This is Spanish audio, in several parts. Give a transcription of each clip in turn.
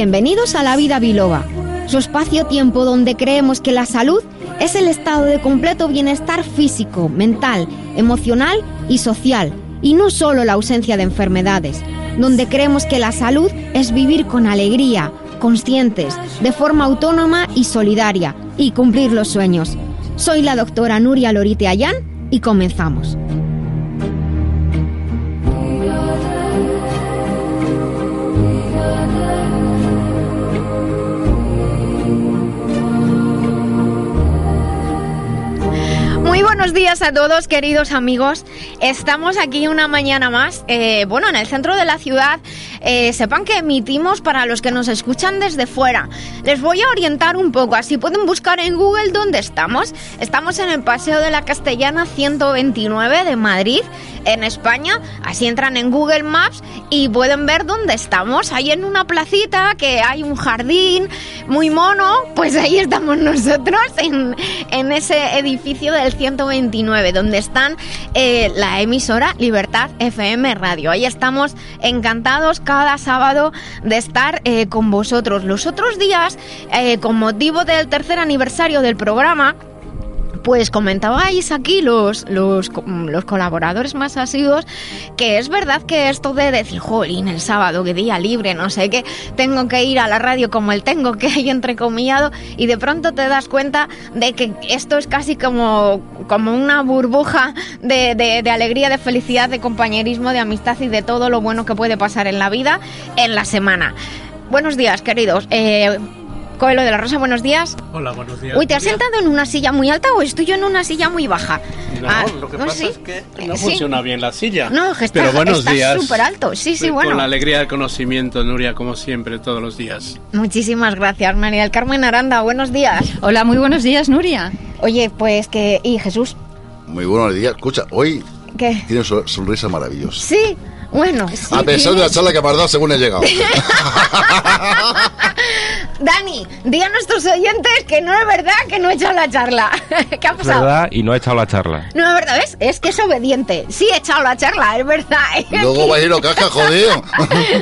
Bienvenidos a La Vida Biloba, su espacio-tiempo donde creemos que la salud es el estado de completo bienestar físico, mental, emocional y social, y no solo la ausencia de enfermedades, donde creemos que la salud es vivir con alegría, conscientes, de forma autónoma y solidaria, y cumplir los sueños. Soy la doctora Nuria Lorite Ayán y comenzamos. Muy buenos días a todos, queridos amigos. Estamos aquí una mañana más, eh, bueno, en el centro de la ciudad. Eh, sepan que emitimos para los que nos escuchan desde fuera. Les voy a orientar un poco, así pueden buscar en Google dónde estamos. Estamos en el Paseo de la Castellana 129 de Madrid, en España. Así entran en Google Maps y pueden ver dónde estamos. Ahí en una placita que hay un jardín muy mono, pues ahí estamos nosotros en, ese edificio del 129, donde están eh, la emisora Libertad FM Radio. Ahí estamos encantados cada sábado de estar eh, con vosotros. Los otros días, eh, con motivo del tercer aniversario del programa, pues comentabais aquí los, los, los, colaboradores más asiduos que es verdad que esto de decir, jolín, el sábado, que día libre, no sé qué, tengo que ir a la radio como el tengo que hay entrecomillado y de pronto te das cuenta de que esto es casi como, como una burbuja de, de, de alegría, de felicidad, de compañerismo, de amistad y de todo lo bueno que puede pasar en la vida en la semana. Buenos días, queridos. Eh, Coelho de la Rosa, buenos días. Hola, buenos días. Uy, ¿te has sentado en una silla muy alta o estoy yo en una silla muy baja? No, Ah, lo que ¿no? pasa ¿Sí? es que no Sí. funciona bien la silla. No, está, Pero buenos está días. súper alto. Sí, sí, Con bueno. la alegría del conocimiento, Nuria, como siempre, todos los días. Muchísimas gracias, María del Carmen Aranda. Buenos días. Hola, muy buenos días, Nuria. Oye, pues que... ¿Y Jesús? Muy buenos días. Escucha, hoy ¿Qué? tiene una sonrisa maravillosa. Sí, bueno. sí, a pesar de la charla que me has dado según he llegado. Dani, di a nuestros oyentes que no es verdad que no he echado la charla. ¿Qué ha Es pasado? verdad y no ha echado la charla. No es verdad, ¿ves? Es que es obediente. Sí he echado la charla, es verdad. Luego va a ir lo caja, jodido.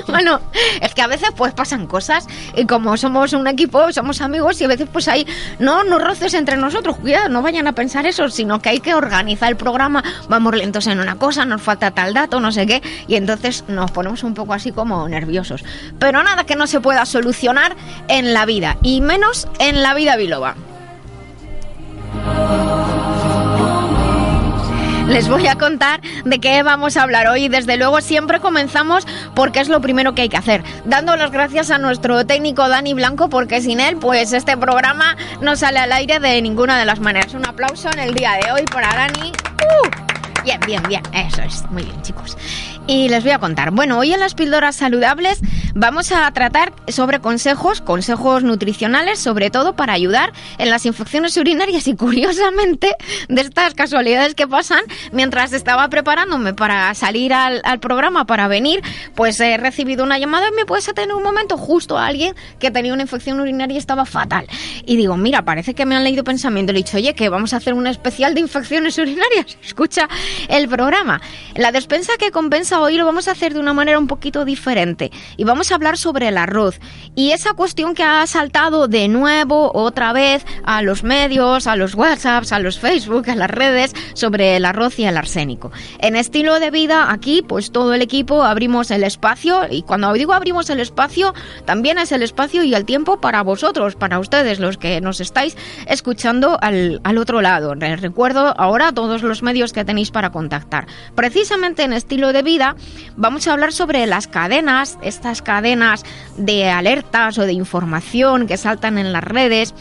bueno, es que a veces pues pasan cosas y como somos un equipo, somos amigos y a veces pues hay no no roces entre nosotros, cuidado, no vayan a pensar eso, sino que hay que organizar el programa, vamos lentos en una cosa, nos falta tal dato, no sé qué, y entonces nos ponemos un poco así como nerviosos. Pero nada que no se pueda solucionar en la vida y menos en la vida biloba. Les voy a contar de qué vamos a hablar hoy. Desde luego siempre comenzamos porque es lo primero que hay que hacer. Dando las gracias a nuestro técnico Dani Blanco porque sin él pues este programa no sale al aire de ninguna de las maneras. Un aplauso en el día de hoy para Dani. ¡Uh! Bien, bien, bien. Eso es. Muy bien, chicos. Y les voy a contar. Bueno, hoy en las píldoras saludables vamos a tratar sobre consejos, consejos nutricionales, sobre todo para ayudar en las infecciones urinarias y curiosamente de estas casualidades que pasan, mientras estaba preparándome para salir al, programa, para venir, pues he recibido una llamada y me puedes atender un momento justo a alguien que tenía una infección urinaria y estaba fatal. Y digo, mira, parece que me han leído pensamiento. Le he dicho, oye, que vamos a hacer un especial de infecciones urinarias. Escucha el programa. La despensa que compensa hoy lo vamos a hacer de una manera un poquito diferente. Y vamos a hablar sobre el arroz. Y esa cuestión que ha saltado de nuevo, otra vez, a los medios, a los WhatsApps, a los Facebook, a las redes, sobre el arroz y el arsénico. En estilo de vida, aquí, pues todo el equipo abrimos el espacio. Y cuando digo abrimos el espacio, también es el espacio y el tiempo para vosotros, para ustedes, los que nos estáis escuchando al, al otro lado. Les recuerdo ahora todos los medios que tenéis para contactar. Precisamente en estilo de vida vamos a hablar sobre las cadenas, estas cadenas de alertas o de información que saltan en las redes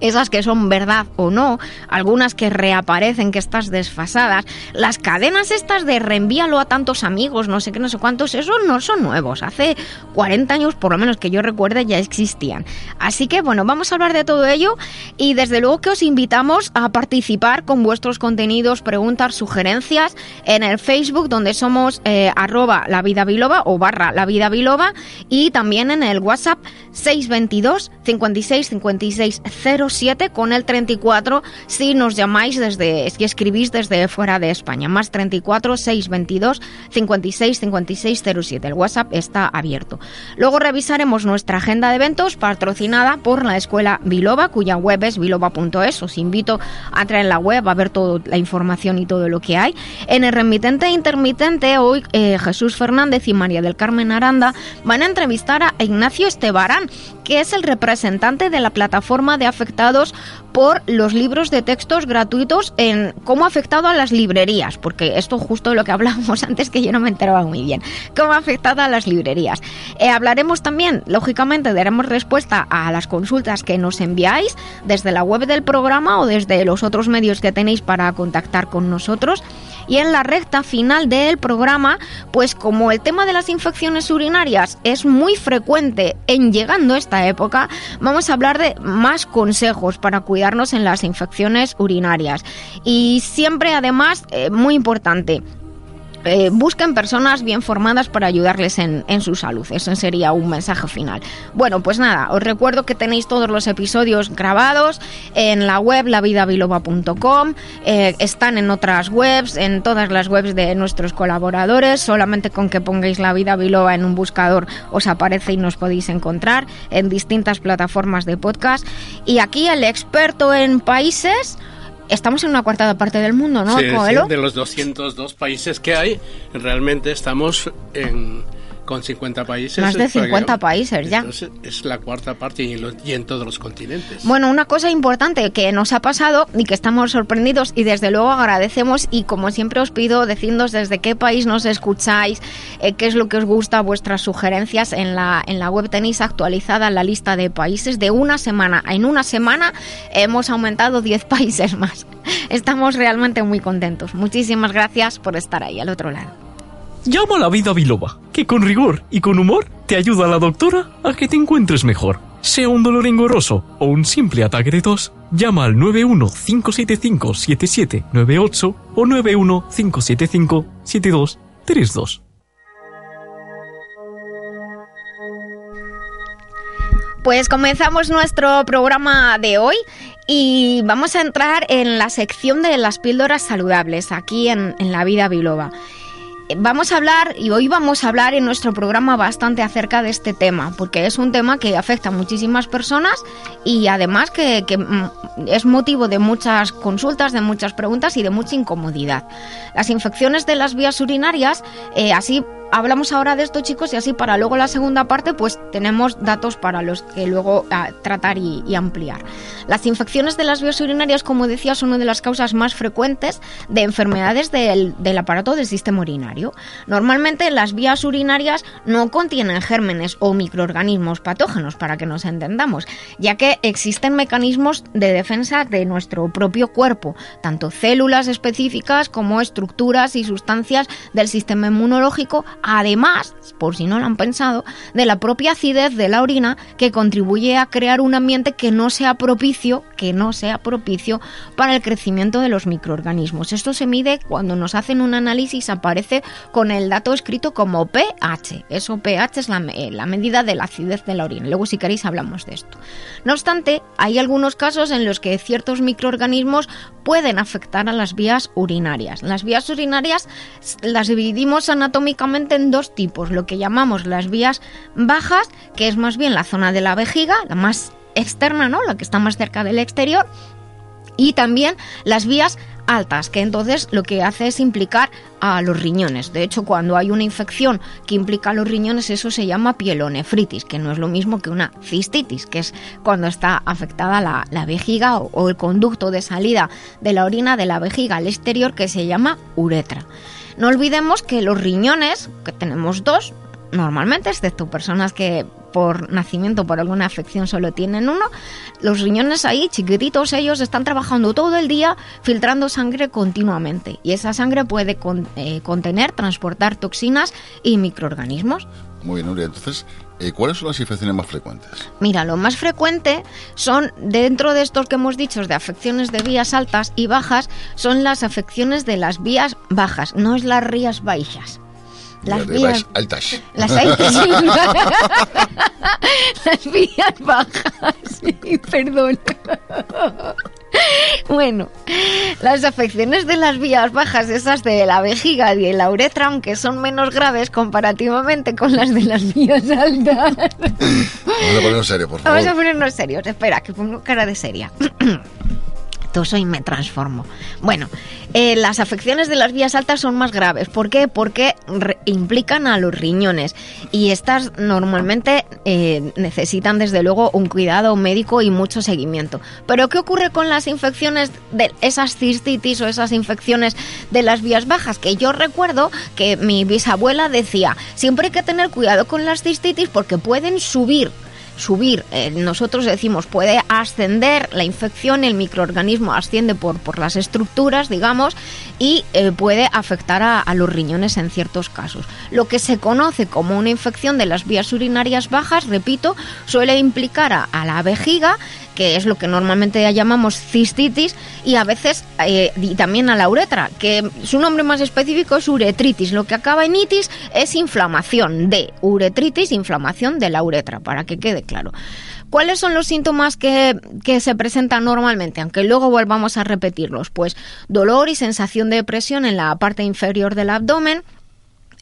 esas que son verdad o no, algunas que reaparecen, que estás desfasadas, las cadenas estas de reenvíalo a tantos amigos, no sé qué, no sé cuántos, esos no son nuevos, hace 40 años por lo menos que yo recuerde ya existían. Así que bueno, vamos a hablar de todo ello y desde luego que os invitamos a participar con vuestros contenidos, preguntas, sugerencias en el Facebook donde somos eh, arroba la vida o barra la vida biloba y también en el WhatsApp 622 56 56 07 con el 34 si nos llamáis desde, si escribís desde fuera de España. Más 34 622 56 56 07. El WhatsApp está abierto. Luego revisaremos nuestra agenda de eventos patrocinada por la Escuela Biloba, cuya web es biloba.es. Os invito a entrar en la web a ver toda la información y todo lo que hay. En el remitente e intermitente, hoy eh, Jesús Fernández y María del Carmen Aranda van a entrevistar a Ignacio Estebarán, que es el representante de la plataforma de afectados por los libros de textos gratuitos en cómo ha afectado a las librerías, porque esto justo lo que hablábamos antes que yo no me enteraba muy bien, cómo ha afectado a las librerías. Eh, hablaremos también, lógicamente, daremos respuesta a las consultas que nos enviáis desde la web del programa o desde los otros medios que tenéis para contactar con nosotros. Y en la recta final del programa, pues como el tema de las infecciones urinarias es muy frecuente en llegando esta época, vamos a hablar de más consejos para cuidarnos en las infecciones urinarias. Y siempre, además, eh, muy importante, eh, busquen personas bien formadas para ayudarles en, su salud. Ese sería un mensaje final. Bueno, pues nada, os recuerdo que tenéis todos los episodios grabados en la web lavidabiloba.com, eh, están en otras webs, en todas las webs de nuestros colaboradores, solamente con que pongáis la vida biloba en un buscador os aparece y nos podéis encontrar en distintas plataformas de podcast. Y aquí el experto en países estamos en una cuarta parte del mundo, ¿no, sí, de los 202 países que hay, realmente estamos en con 50 países. Más de 50 países ya. es la cuarta parte y, en todos los continentes. Bueno, una cosa importante que nos ha pasado y que estamos sorprendidos y desde luego agradecemos y como siempre os pido decidnos desde qué país nos escucháis, eh, qué es lo que os gusta, vuestras sugerencias. En la, en la web tenéis actualizada la lista de países de una semana. En una semana hemos aumentado 10 países más. Estamos realmente muy contentos. Muchísimas gracias por estar ahí al otro lado. Llama a la vida biloba, que con rigor y con humor te ayuda a la doctora a que te encuentres mejor. Sea un dolor engorroso o un simple ataque de tos, llama al 915757798 o 915757232. Pues comenzamos nuestro programa de hoy y vamos a entrar en la sección de las píldoras saludables aquí en, en La Vida Biloba vamos a hablar, y hoy vamos a hablar en nuestro programa bastante acerca de este tema, porque es un tema que afecta a muchísimas personas y además que, mm, es motivo de muchas consultas, de muchas preguntas y de mucha incomodidad. Las infecciones de las vías urinarias, eh, así hablamos ahora de esto, chicos, y así para luego la segunda parte, pues tenemos datos para los que luego ah, tratar y, ampliar. Las infecciones de las vías urinarias, como decía, son una de las causas más frecuentes de enfermedades del, del aparato del sistema urinario. Normalmente las vías urinarias no contienen gérmenes o microorganismos patógenos, para que nos entendamos, ya que existen mecanismos de defensa de nuestro propio cuerpo, tanto células específicas como estructuras y sustancias del sistema inmunológico además, por si no lo han pensado, de la propia acidez de la orina que contribuye a crear un ambiente que no sea propicio, que no sea propicio para el crecimiento de los microorganismos. Esto se mide cuando nos hacen un análisis, aparece con el dato escrito como pH. Eso pH es la, eh, la medida de la acidez de la orina. Luego si queréis hablamos de esto. No obstante, hay algunos casos en los que ciertos microorganismos pueden afectar a las vías urinarias. Las vías urinarias las dividimos anatómicamente en dos tipos, lo que llamamos las vías bajas, que es más bien la zona de la vejiga, la más externa, ¿no? La que está más cerca del exterior, y también las vías altas, que entonces lo que hace es implicar a los riñones. De hecho, cuando hay una infección que implica los riñones, eso se llama pielonefritis, que no es lo mismo que una cistitis, que es cuando está afectada la, vejiga o el conducto de salida de la orina de la vejiga al exterior, que se llama uretra. No olvidemos que los riñones, que tenemos dos, normalmente, excepto personas que por nacimiento, por alguna afección, solo tienen uno, los riñones ahí, chiquititos, ellos están trabajando todo el día filtrando sangre continuamente. Y esa sangre puede eh, contener, transportar toxinas y microorganismos. Muy bien, Nuria. Entonces, eh, ¿cuáles son las infecciones más frecuentes? Mira, lo más frecuente son, dentro de estos que hemos dicho, de afecciones de vías altas y bajas, son las afecciones de las vías bajas, no es las vías bajas. Las de vías- altas. Las altas. Las vías bajas. Sí, perdón. Bueno, las afecciones de las vías bajas, esas de la vejiga y la uretra, aunque son menos graves comparativamente con las de las vías altas. Vamos a ponernos serio, por favor. Vamos a ponernos serios. Espera, que pongo cara de seria. Y me transformo. Bueno, eh, las afecciones de las vías altas son más graves. ¿Por qué? Porque implican a los riñones y estas normalmente eh, necesitan desde luego un cuidado médico y mucho seguimiento. Pero ¿qué ocurre con las infecciones de esas cistitis o esas infecciones de las vías bajas? Que yo recuerdo que mi bisabuela decía, siempre hay que tener cuidado con las cistitis porque pueden subir subir, eh, nosotros decimos puede ascender la infección, el microorganismo asciende por, por las estructuras, digamos, y eh, puede afectar a, los riñones en ciertos casos. Lo que se conoce como una infección de las vías urinarias bajas, repito, suele implicar a la vejiga, que es lo que normalmente llamamos cistitis, y a veces eh, también a la uretra, que su nombre más específico es uretritis. Lo que acaba en itis es inflamación de uretritis, inflamación de la uretra, para que quede claro. ¿Cuáles son los síntomas que, que se presentan normalmente? Aunque luego volvamos a repetirlos. Pues dolor y sensación de presión en la parte inferior del abdomen,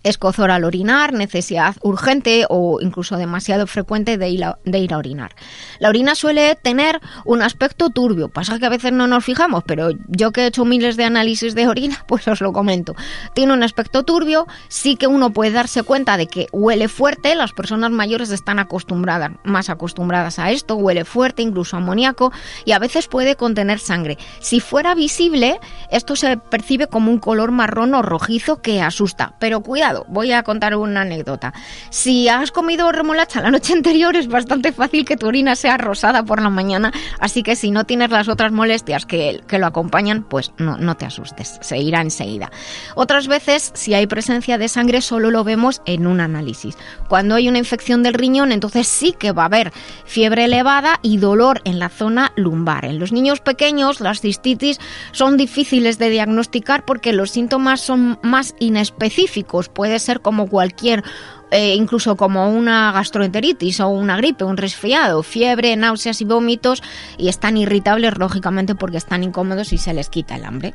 escozor al orinar, necesidad urgente o incluso demasiado frecuente de ir, a, de ir a orinar. La orina suele tener un aspecto turbio, pasa que a veces no nos fijamos, pero yo que he hecho miles de análisis de orina, pues os lo comento. Tiene un aspecto turbio, sí que uno puede darse cuenta de que huele fuerte, las personas mayores están acostumbradas, más acostumbradas a esto, huele fuerte, incluso amoníaco, y a veces puede contener sangre. Si fuera visible, esto se percibe como un color marrón o rojizo que asusta, pero cuidado, voy a contar una anécdota. Si has comido remolacha la noche anterior, es bastante fácil que tu orina sea rosada por la mañana, así que si no tienes las otras molestias que, que lo acompañan, pues no, no te asustes, se irá enseguida. Otras veces, si hay presencia de sangre, solo lo vemos en un análisis. Cuando hay una infección del riñón, entonces sí que va a haber fiebre elevada y dolor en la zona lumbar. En los niños pequeños, las cistitis son difíciles de diagnosticar porque los síntomas son más inespecíficos. Puede ser como cualquier eh, incluso como una gastroenteritis o una gripe, un resfriado, fiebre, náuseas y vómitos y están irritables lógicamente porque están incómodos y se les quita el hambre.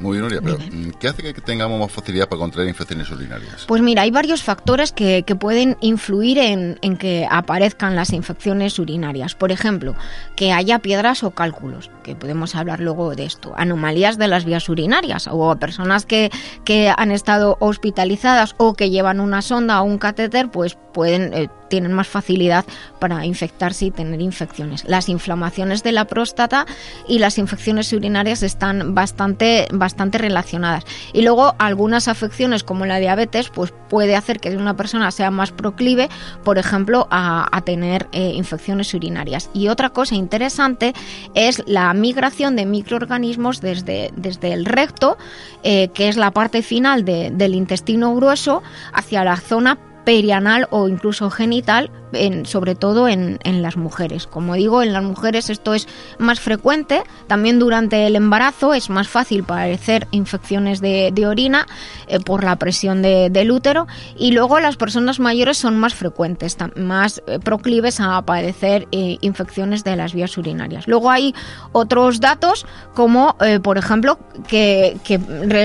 Muy bien, Nuria, pero mm, ¿qué hace que tengamos más facilidad para contraer infecciones urinarias? Pues mira, hay varios factores que, que pueden influir en, en que aparezcan las infecciones urinarias. Por ejemplo, que haya piedras o cálculos, que podemos hablar luego de esto. Anomalías de las vías urinarias o personas que, que han estado hospitalizadas o que llevan una sonda o un catéter, pues pueden... eh, tienen más facilidad para infectarse y tener infecciones. Las inflamaciones de la próstata y las infecciones urinarias están bastante, bastante relacionadas. Y luego algunas afecciones como la diabetes, pues puede hacer que una persona sea más proclive, por ejemplo, a, a tener eh, infecciones urinarias. Y otra cosa interesante es la migración de microorganismos desde, desde el recto, eh, que es la parte final de- del intestino grueso, hacia la zona perianal o incluso genital, en- sobre todo en, en las mujeres. Como digo, en las mujeres esto es más frecuente, también durante el embarazo es más fácil padecer infecciones de, de orina eh, por la presión de- del útero y luego las personas mayores son más frecuentes, más eh, proclives a padecer eh, infecciones de las vías urinarias. Luego hay otros datos como, eh, por ejemplo, que, que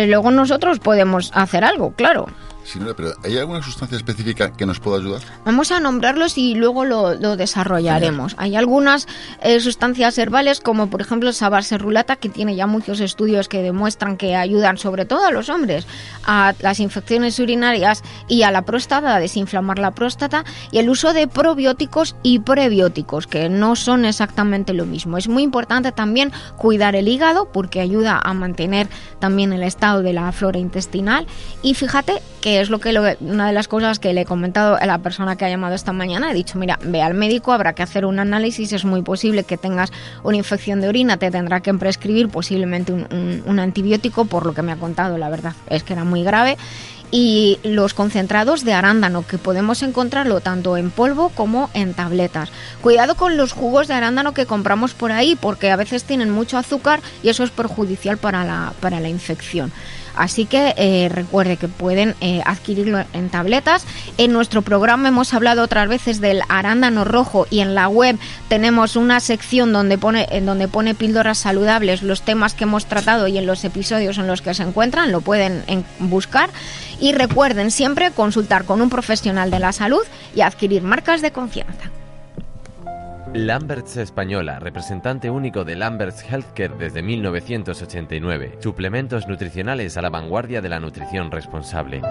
luego nosotros podemos hacer algo, claro. Sí, pero ¿hay alguna sustancia específica que nos pueda ayudar? Vamos a nombrarlos y luego lo, lo desarrollaremos. Hay algunas eh, sustancias herbales, como por ejemplo el sabar serrulata, que tiene ya muchos estudios que demuestran que ayudan sobre todo a los hombres a las infecciones urinarias y a la próstata, a desinflamar la próstata, y el uso de probióticos y prebióticos, que no son exactamente lo mismo. Es muy importante también cuidar el hígado porque ayuda a mantener también el estado de la flora intestinal. Y fíjate que es lo que lo- una de las cosas que le he comentado a la persona que ha llamado esta mañana. He dicho, mira, ve al médico, habrá que hacer un análisis, es muy posible que tengas una infección de orina, te tendrá que prescribir posiblemente un, antibiótico, por lo que me ha contado, la verdad es que era muy grave. Y los concentrados de arándano, que podemos encontrarlo tanto en polvo como en tabletas. Cuidado con los jugos de arándano que compramos por ahí, porque a veces tienen mucho azúcar y eso es perjudicial para la, para la infección. Así que eh, recuerde que pueden eh, adquirirlo en tabletas. En nuestro programa hemos hablado otras veces del arándano rojo y en la web tenemos una sección donde pone, en donde pone píldoras saludables, los temas que hemos tratado y en los episodios en los que se encuentran, lo pueden en- buscar. Y recuerden siempre consultar con un profesional de la salud y adquirir marcas de confianza. Lamberts Española, representante único de Lamberts Healthcare desde 1989. Suplementos nutricionales a la vanguardia de la nutrición responsable.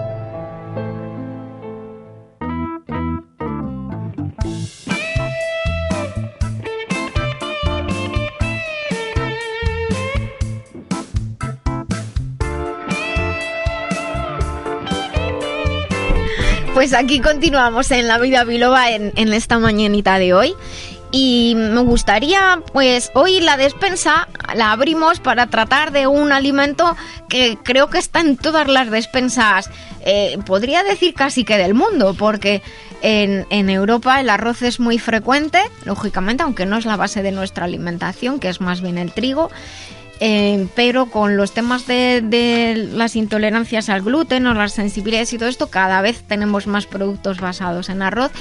Pues aquí continuamos en La Vida Biloba en, en esta mañanita de hoy. Y me gustaría, pues hoy la despensa la abrimos para tratar de un alimento que creo que está en todas las despensas, eh, podría decir casi que del mundo, porque en, en Europa el arroz es muy frecuente, lógicamente, aunque no es la base de nuestra alimentación, que es más bien el trigo. Eh, pero con los temas de, de las intolerancias al gluten o las sensibilidades y todo esto, cada vez tenemos más productos basados en arroz.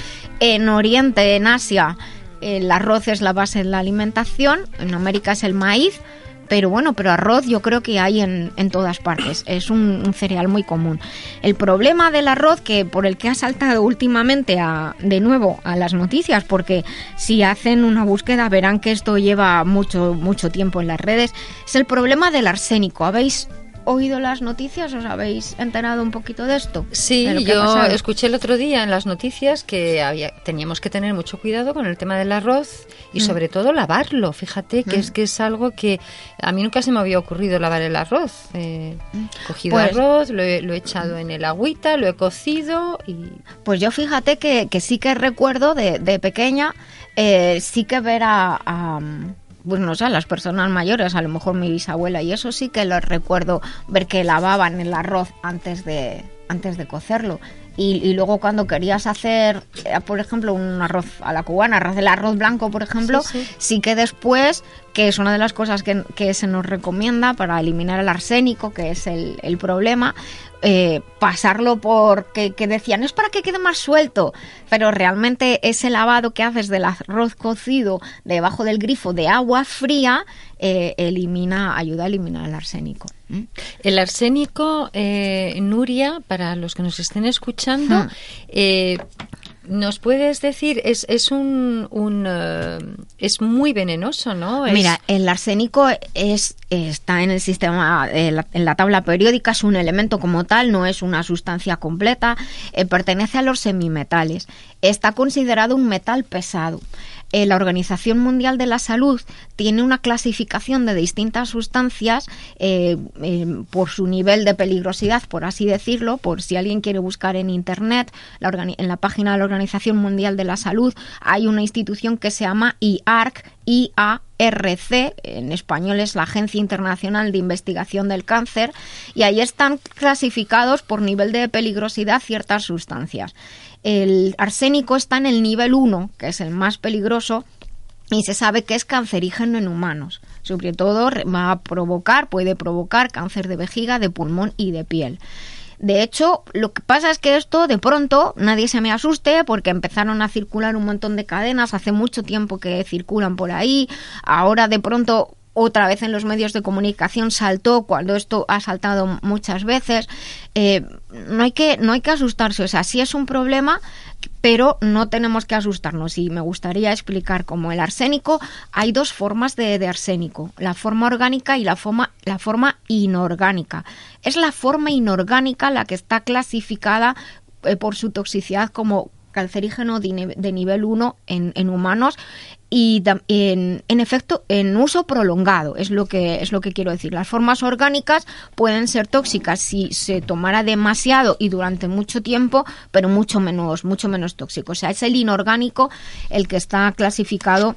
En Oriente, en Asia, el arroz es la base de la alimentación, en América es el maíz, pero bueno, pero arroz yo creo que hay en, en todas partes, es un, cereal muy común. El problema del arroz, que por el que ha saltado últimamente a, de nuevo a las noticias, porque si hacen una búsqueda verán que esto lleva mucho, mucho tiempo en las redes, es el problema del arsénico. ¿Habéis oído las noticias? ¿Os habéis enterado un poquito de esto? Sí, De yo escuché el otro día en las noticias que había, teníamos que tener mucho cuidado con el tema del arroz y Mm. sobre todo lavarlo. Fíjate que Mm. es que es algo que a mí nunca se me había ocurrido lavar el arroz. Eh, cogido Pues- arroz, lo he, lo he echado en el agüita, lo he cocido y Pues yo fíjate que, que sí que recuerdo de, de pequeña, eh, sí que ver a, a, pues no sé, las personas mayores, a lo mejor mi bisabuela, y eso sí que lo recuerdo ver que lavaban el arroz antes de, antes de cocerlo. Y, y luego cuando querías hacer, eh, por ejemplo, un arroz a la cubana, arroz el arroz blanco, por ejemplo, Sí, sí. sí que después, que es una de las cosas que, que se nos recomienda para eliminar el arsénico, que es el, el problema, eh, pasarlo por que, decían es para que quede más suelto, pero realmente ese lavado que haces del arroz cocido debajo del grifo de agua fría eh, elimina, ayuda a eliminar el arsénico. ¿Mm? El arsénico, eh, Nuria, para los que nos estén escuchando, Hmm. ¿Nos puedes decir? Es, es un, un, eh, es muy venenoso, ¿no? Mira, el arsénico es está en el sistema, eh, la- en la tabla periódica, es un elemento como tal, no es una sustancia completa, eh, pertenece a los semimetales. Está considerado un metal pesado. Eh, la Organización Mundial de la Salud tiene una clasificación de distintas sustancias eh, eh, por su nivel de peligrosidad, por así decirlo, por si alguien quiere buscar en Internet, en la página de la Organización Mundial de la Salud hay una institución que se llama IARC, IARC, en español es la Agencia Internacional de Investigación del Cáncer, y ahí están clasificados por nivel de peligrosidad ciertas sustancias. El arsénico está en el nivel 1, que es el más peligroso, y se sabe que es cancerígeno en humanos. Sobre todo va a provocar, puede provocar cáncer de vejiga, de pulmón y de piel. De hecho, lo que pasa es que esto de pronto nadie se me asuste porque empezaron a circular un montón de cadenas, hace mucho tiempo que circulan por ahí, ahora de pronto otra vez en los medios de comunicación saltó cuando esto ha saltado muchas veces. Eh, no hay que no hay que asustarse, o sea, sí es un problema, pero no tenemos que asustarnos. Y me gustaría explicar cómo el arsénico hay dos formas de, arsénico, la forma orgánica y la forma la forma inorgánica. Es la forma inorgánica la que está clasificada eh, por su toxicidad como cancerígeno de nivel 1 en, en humanos y en, en efecto en uso prolongado es lo que es lo que quiero decir. Las formas orgánicas pueden ser tóxicas si se tomara demasiado y durante mucho tiempo pero mucho menos mucho menos tóxico. O sea es el inorgánico el que está clasificado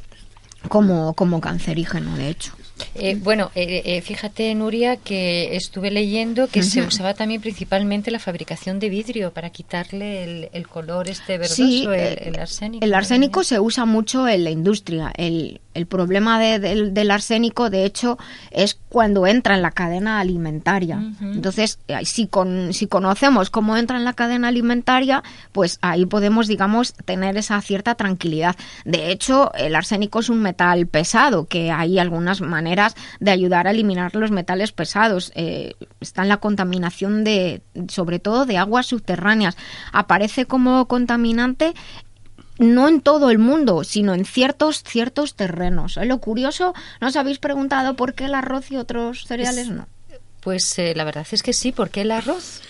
como como cancerígeno de hecho Eh, bueno, eh, eh, fíjate, Nuria, que estuve leyendo que se usaba también principalmente la fabricación de vidrio para quitarle el, el color este verdoso, Sí, el, eh, el arsénico. El arsénico se usa mucho en la industria. El, el problema de- del, del arsénico, de hecho, es cuando entra en la cadena alimentaria. Entonces, eh, si, con, si conocemos cómo entra en la cadena alimentaria, pues ahí podemos, digamos, tener esa cierta tranquilidad. De hecho, el arsénico es un metal pesado, que hay algunas maneras de ayudar a eliminar los metales pesados. Eh, está en la contaminación de, sobre todo, de aguas subterráneas. Aparece como contaminante no en todo el mundo, sino en ciertos ciertos terrenos. ¿Eh? Lo curioso, ¿no os habéis preguntado por qué el arroz y otros cereales no? Pues eh, la verdad es que sí, porque el arroz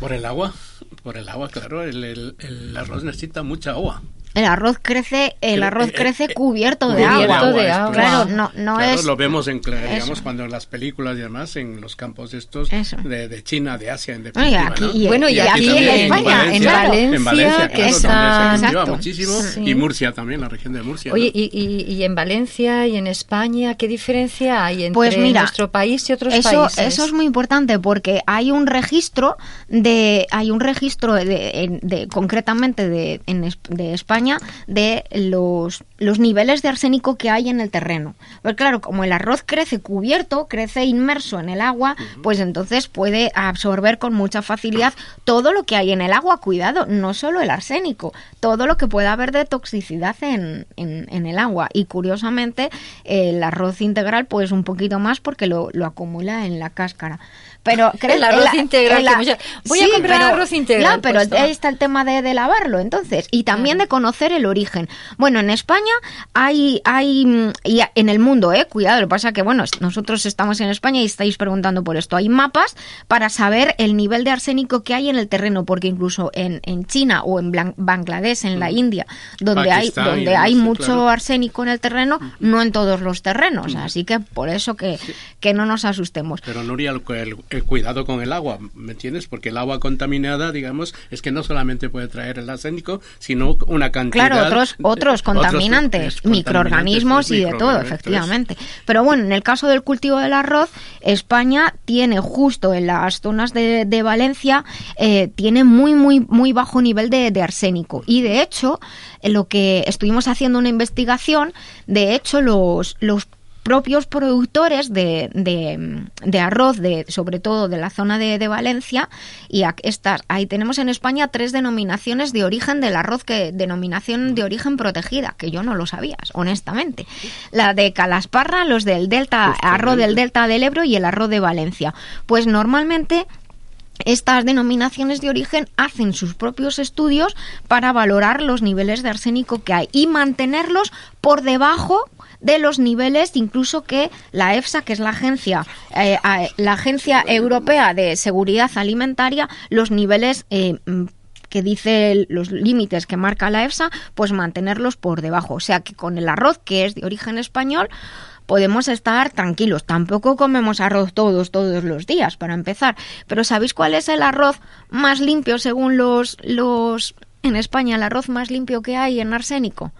Por el agua, por el agua, claro, el, el- el arroz necesita mucha agua. El arroz crece, el arroz eh, crece eh, cubierto de cubierto agua. de es. Claro, no, no Claro, es. lo vemos en, digamos, Eso. cuando en las películas y demás, en los campos estos de, de China, de Asia, en Oye, definitiva, aquí- ¿no? y- Bueno, y aquí también en España, en. Valencia, en Valencia, que claro, está- donde se cultiva Exacto. muchísimo, Sí. y Murcia también, la región de Murcia. Oye, ¿no? y, y- y en Valencia y en España, ¿qué diferencia hay entre Pues mira, nuestro país y otros eso, países? eso es muy importante porque hay un registro de, hay un registro de, en- de- concretamente de, en es- de España de los, los niveles de arsénico que hay en el terreno. Pues claro, como el arroz crece cubierto, crece inmerso en el agua, pues entonces puede absorber con mucha facilidad todo lo que hay en el agua. Cuidado, no solo el arsénico, todo lo que pueda haber de toxicidad en, en- en el agua. Y curiosamente, el arroz integral, pues un poquito más porque lo, lo acumula en la cáscara. Pero El arroz integral, el- que mucha- voy a comprar arroz integral, Ya, pero pues, ahí está el tema de, de lavarlo, entonces, y también de conocer el origen. Bueno, en España hay, hay mm, y en el mundo, eh, cuidado, lo que pasa que, bueno, nosotros estamos en España y estáis preguntando por esto. Hay mapas para saber el nivel de arsénico que hay en el terreno, porque incluso en, en China o en Blan- Bangladesh, en la India, donde hay, Pakistán donde hay mucho claro. arsénico en el terreno, no en todos los terrenos, así que por eso que, que no nos asustemos. Pero Nuria, el, el- el cuidado con el agua, ¿me entiendes? Porque el agua contaminada, digamos, es que no solamente puede traer el arsénico, sino una cantidad... Claro, otros, otros contaminantes, es, microorganismos y de todo, efectivamente. Pero bueno, en el caso del cultivo del arroz, España tiene justo en las zonas de, de Valencia, eh, tiene muy, muy, muy bajo nivel de, de arsénico. Y de hecho, lo que estuvimos haciendo una investigación, de hecho, los, los propios productores de, de, de arroz, de, sobre todo de la zona de, de Valencia, y a- estas, ahí tenemos en España tres denominaciones de origen del arroz, que denominación de origen protegida, que yo no lo sabía, honestamente. La de Calasparra, los del Delta, arroz del Delta del Ebro y el arroz de Valencia. Pues normalmente estas denominaciones de origen hacen sus propios estudios para valorar los niveles de arsénico que hay y mantenerlos por debajo de los niveles incluso que la EFSA, que es la agencia, eh, la agencia europea de seguridad alimentaria, los niveles eh, mm, que dice los límites que marca la EFSA, pues mantenerlos por debajo. O sea que con el arroz, que es de origen español, podemos estar tranquilos. Tampoco comemos arroz todos, todos los días, para empezar. Pero ¿sabéis cuál es el arroz más limpio según los, los, en España, el arroz más limpio que hay en arsénico?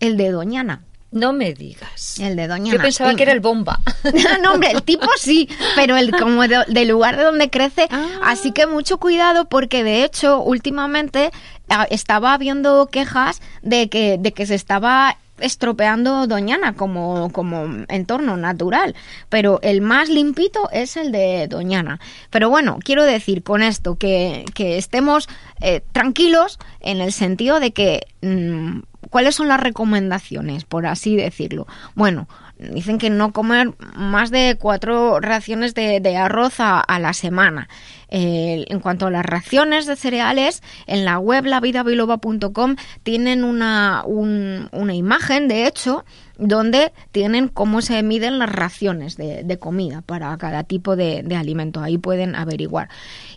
El de Doñana. No me digas. El de Doñana. Yo pensaba que era el bomba. no, hombre, el tipo sí, pero el como de- del lugar de donde crece. Ah. Así que mucho cuidado porque de hecho últimamente ah, estaba habiendo quejas de que, de que se estaba estropeando Doñana como, como entorno natural, pero el más limpito es el de Doñana. Pero bueno, quiero decir con esto que, que estemos eh, tranquilos en el sentido de que mm, ¿cuáles son las recomendaciones, por así decirlo? Bueno, dicen que no comer más de cuatro raciones de, arroz a, la semana. Eh, en cuanto a las raciones de cereales, en la web lavidabiloba.com tienen una, un- una imagen, de hecho, donde tienen cómo se miden las raciones de, comida para cada tipo de, de alimento. Ahí pueden averiguar.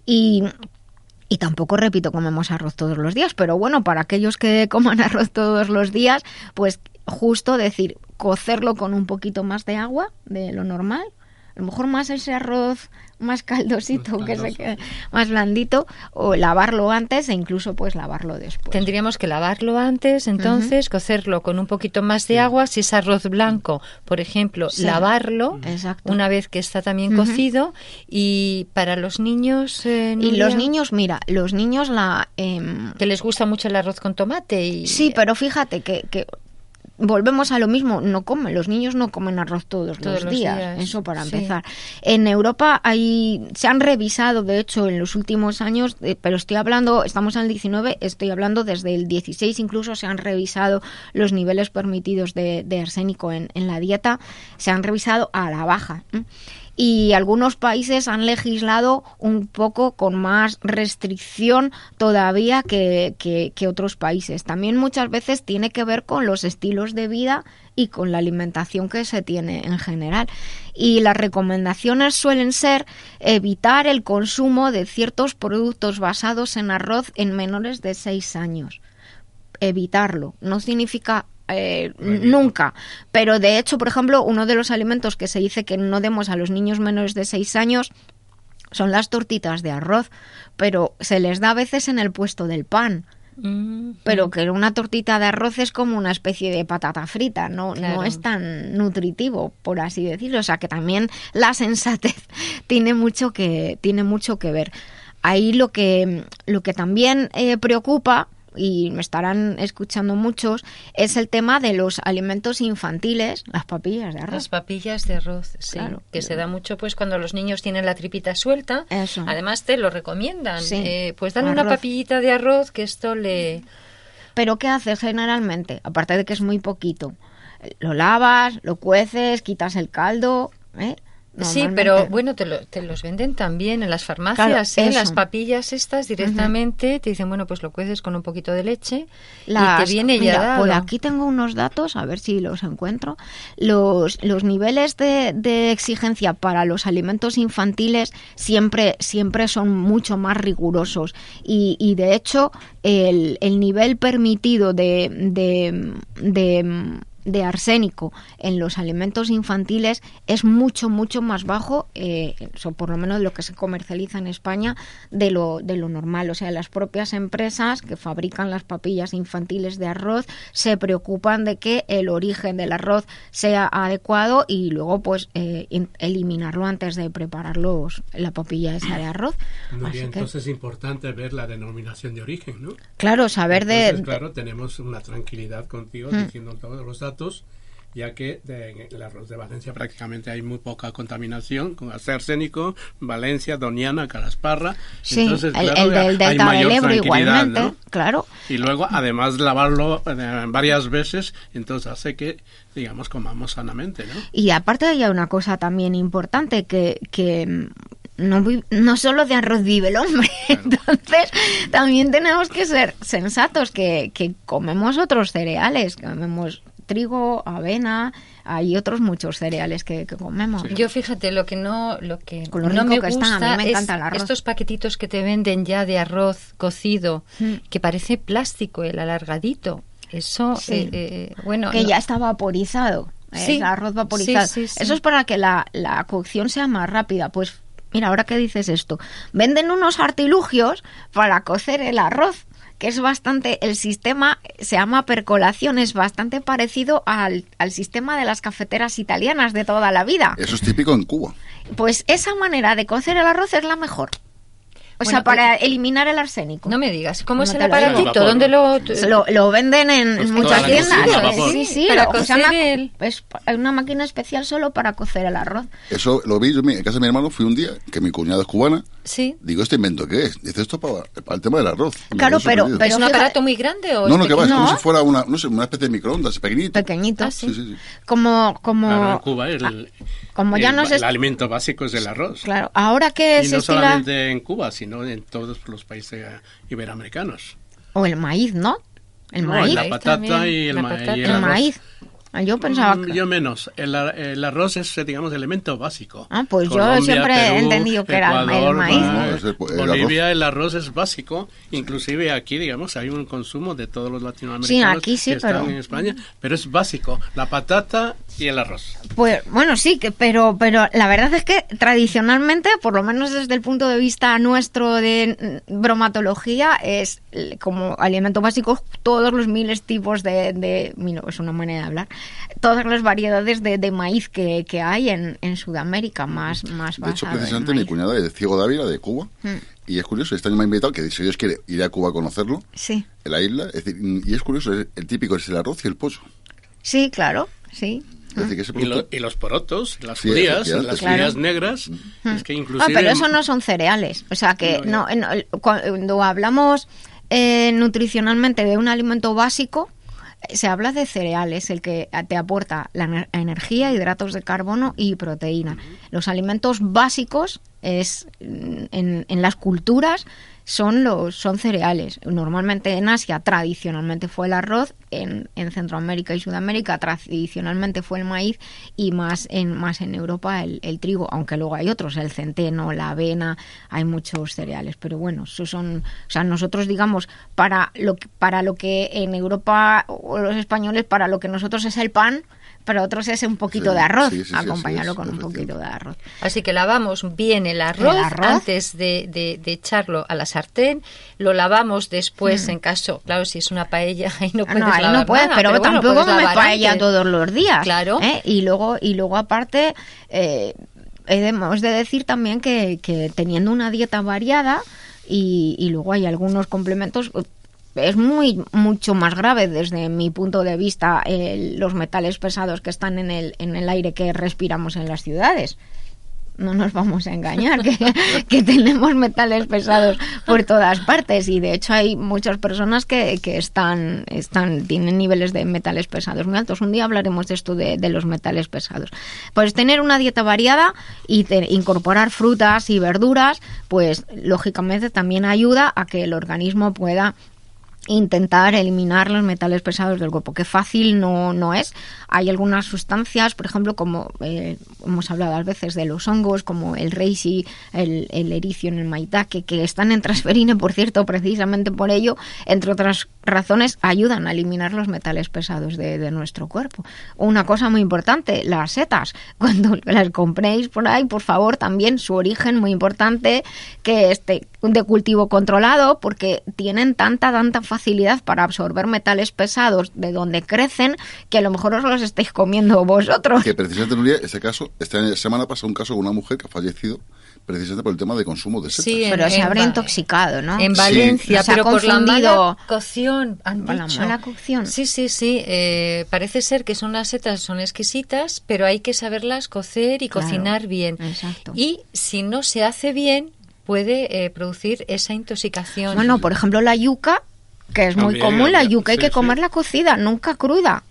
Y y tampoco, repito, comemos arroz todos los días, pero bueno, para aquellos que coman arroz todos los días, pues justo decir, cocerlo con un poquito más de agua de lo normal, a lo mejor más ese arroz más caldosito, Más que se caldoso. quede más blandito, o lavarlo antes e incluso pues lavarlo después. Tendríamos que lavarlo antes, entonces, cocerlo con un poquito más de agua. Si es arroz blanco, por ejemplo, Sí. lavarlo Exacto. una vez que está también cocido. Y para los niños. eh, Y los niños, mira, los niños la... em, Que les gusta mucho el arroz con tomate. Y, Sí, pero fíjate que, que volvemos a lo mismo, no comen, los niños no comen arroz todos, Todos los, los días, días, eso para sí. empezar. En Europa hay, se han revisado, de hecho, en los últimos años, eh, pero estoy hablando, estamos en el 19, estoy hablando desde el 16 incluso se han revisado los niveles permitidos de, de arsénico en, en la dieta, se han revisado a la baja. ¿eh? Y algunos países han legislado un poco con más restricción todavía que, que- otros países. También muchas veces tiene que ver con los estilos de vida y con la alimentación que se tiene en general. Y las recomendaciones suelen ser evitar el consumo de ciertos productos basados en arroz en menores de 6 años evitarlo. No significa eh, nunca. Pero de hecho, por ejemplo, uno de los alimentos que se dice que no demos a los niños menores de 6 años son las tortitas de arroz, pero se les da a veces en el puesto del pan. Mm, Pero que una tortita de arroz es como una especie de patata frita, no, no es tan nutritivo, por así decirlo. O sea que también la sensatez tiene mucho que, tiene mucho que ver. Ahí lo que, lo que también eh, preocupa, y me estarán escuchando muchos, es el tema de los alimentos infantiles, las papillas de arroz. Las papillas de arroz, sí, Claro. que se da mucho pues cuando los niños tienen la tripita suelta. Eso. Además te lo recomiendan. Sí. Eh, pues dale una papillita de arroz que esto le... Pero ¿qué haces generalmente? Aparte de que es muy poquito. Lo lavas, lo cueces, quitas el caldo, ¿eh? Sí, pero bueno, te, lo- te los venden también en las farmacias, Claro, ¿eh? las papillas estas directamente, te dicen, bueno, pues lo cueces con un poquito de leche y te viene ya dado. Por aquí tengo unos datos, a ver si los encuentro. Los, los niveles de, de exigencia para los alimentos infantiles siempre, siempre son mucho más rigurosos. Y, y de hecho, el, el nivel permitido de, de, de- de arsénico en los alimentos infantiles es mucho, mucho más bajo, eh, eso por lo menos lo que se comercializa en España, de lo, de lo normal. O sea, las propias empresas que fabrican las papillas infantiles de arroz se preocupan de que el origen del arroz sea adecuado y luego pues eh, in- eliminarlo antes de preparar los- la papilla esa de arroz. Muy Así bien, que, entonces es importante ver la denominación de origen, ¿no? claro, saber de... Entonces, claro, tenemos una tranquilidad contigo diciendo todos los datos, ya que de- en el arroz de Valencia prácticamente hay muy poca contaminación con arsénico, Valencia, Doniana, Calasparra. Sí, Entonces, el, claro, el del hay delta mayor del Ebro igualmente, ¿no? claro. Y luego, además, lavarlo eh, varias veces, entonces hace que, digamos, comamos sanamente, ¿no? Y aparte hay una cosa también importante que, que mm, no, no solo de arroz vive el hombre, entonces también tenemos que ser sensatos que, que comemos otros cereales, comemos trigo, avena, hay otros muchos cereales que, que comemos. Yo fíjate, lo que no, lo que Con lo no me que está, a mí gusta me es encanta el arroz. estos paquetitos que te venden ya de arroz cocido, Mm. que parece plástico, el alargadito. Eso, Sí. eh, eh, bueno, que no- ya está vaporizado. Sí, es arroz vaporizado. Eso es para que la, la cocción sea más rápida. Pues mira, ahora que dices esto, venden unos artilugios para cocer el arroz que es bastante, el sistema se llama percolación, es bastante parecido al, al sistema de las cafeteras italianas de toda la vida. Eso es típico en Cuba. Pues esa manera de cocer el arroz es la mejor. O Bueno, sea, para eliminar el arsénico. no me digas, ¿cómo es el aparatito? ¿Dónde lo...? Lo, lo venden en, Pues muchas tiendas. vapor. Sí, sí, Para lo- cocer el- es pa- una máquina especial solo para cocer el arroz. Eso lo vi yo en mi- en casa de mi hermano. Fui un día, que mi cuñada es cubana. Sí. Digo, ¿este invento qué es? Dice, esto es para, para el tema del arroz. Claro, pero- ¿Es un aparato muy grande o No, no, que va, es como No. si fuera una, no sé, una especie de microondas, pequeñito. Pequeñito. Ah, sí. Sí, sí, sí. Como, como, Claro, en Cuba el, como ya el, nos el es- alimento básico es el arroz. claro, ahora que Y no estila solamente en Cuba, sino en todos los países iberoamericanos. o el maíz, ¿no? El No, maíz, la patata también, y el, la ma- y patata. el el arroz. maíz. Ah, Yo pensaba Mm, que Yo menos. El, ar- el arroz es, digamos, elemento básico. Ah, pues yo siempre he entendido que era el maíz. El- Bolivia, el arroz es básico. Inclusive aquí, digamos, hay un consumo de todos los latinoamericanos Sí, aquí sí, que están pero- en España, pero es básico. La patata y el arroz. Pues bueno, sí, que, pero, pero la verdad es que tradicionalmente, por lo menos desde el punto de vista nuestro de bromatología, es como alimento básico todos los miles tipos de, de mira, es una manera de hablar, todas las variedades de, de maíz que, que hay en, en Sudamérica, más, más De hecho, precisamente mi cuñada es ciego de Ávila, de Cuba. Mm. Y es curioso, este año me ha invitado, que si Dios quiere, iré a Cuba a conocerlo, Sí. en la isla. Es decir, y es curioso, es- el típico es el arroz y el pollo. Sí, claro, sí. Es decir, que ese Y, lo- producto- y los porotos, las Sí, judías, las Claro. judías negras, es que Ah, pero eso no son cereales. O sea que no, No, no, el- cuando hablamos eh, nutricionalmente de un alimento básico, se habla de cereales, el que te aporta la ener- energía, hidratos de carbono y proteína. Los alimentos básicos es en, en las culturas son los son cereales. Normalmente en Asia tradicionalmente fue el arroz, en, en Centroamérica y Sudamérica tradicionalmente fue el maíz y más en más en Europa el, el trigo, aunque luego hay otros, el centeno, la avena, hay muchos cereales, pero bueno, esos son, o sea, nosotros digamos para lo para lo que en Europa o los españoles para lo que nosotros es el pan, para otros es un poquito Sí, de arroz, sí, sí, sí, acompañarlo con un poquito de arroz. Así que lavamos bien el arroz, El arroz. antes de, de- de echarlo a la sartén, lo lavamos después en caso, claro, si es una paella ahí no Ah, puedes no, ahí lavar no puedes, nada, pero, bueno, tampoco puedes come lavar paella antes. todos los días. Claro. ¿eh? Y luego, y luego aparte, eh, hemos de decir también que, que teniendo una dieta variada y, y luego hay algunos complementos. Es muy mucho más grave desde mi punto de vista los metales pesados que están en el, en el aire que respiramos en las ciudades no nos vamos a engañar, que, que tenemos metales pesados por todas partes y de hecho hay muchas personas que, que están, están, tienen niveles de metales pesados muy altos. Un día hablaremos de esto de, de los metales pesados. Pues tener una dieta variada y te- incorporar frutas y verduras, pues lógicamente también ayuda a que el organismo pueda intentar eliminar los metales pesados del cuerpo, que fácil no, no es. Hay algunas sustancias, por ejemplo, como eh, hemos hablado a veces de los hongos, como el reishi, el, el ericio en el maitake, que están en transferine, por cierto, precisamente por ello, entre otras razones, ayudan a eliminar los metales pesados de, de nuestro cuerpo. Una cosa muy importante, las setas, cuando las compréis por ahí, por favor, también su origen muy importante, que esté de cultivo controlado, porque tienen tanta, tanta facilidad para absorber metales pesados de donde crecen, que a lo mejor os los estáis comiendo vosotros. Que precisamente, Nuria, esta caso, esta semana pasó un caso de una mujer que ha fallecido precisamente por el tema de consumo de setas. Sí, en- Pero se habrá intoxicado, ¿no? En Sí. Valencia, Se ha pero por la confundido- mala cocción, han Por la mala cocción. Sí, sí, sí. eh, parece ser que son las setas, son exquisitas, pero hay que saberlas cocer y Claro, cocinar bien. exacto. Y si no se hace bien, puede eh, producir esa intoxicación. Bueno, por ejemplo, la yuca, que es muy También, común, la yuca hay que sí. comerla cocida, nunca cruda.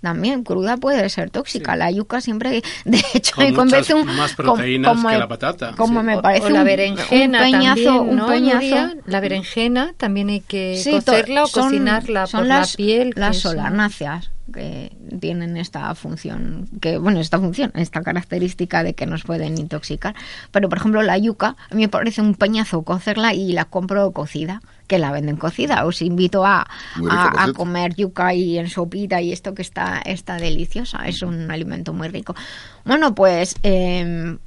También cruda puede ser tóxica. La yuca siempre, de hecho, Con me muchas un más como- proteínas como que el- la patata. Como Sí. me parece o la berenjena un peñazo, también, un ¿no, peñazo. La berenjena también hay que Sí, cocerla o son- cocinarla son por las, la piel. Las solanáceas que tienen esta función, que bueno, esta función, esta característica de que nos pueden intoxicar. Pero por ejemplo la yuca, a mí me parece un peñazo cocerla y la compro cocida, que la venden cocida. Os invito a, a- comer yuca y en sopita y esto que está, está deliciosa, es un alimento muy rico. Bueno, pues... em,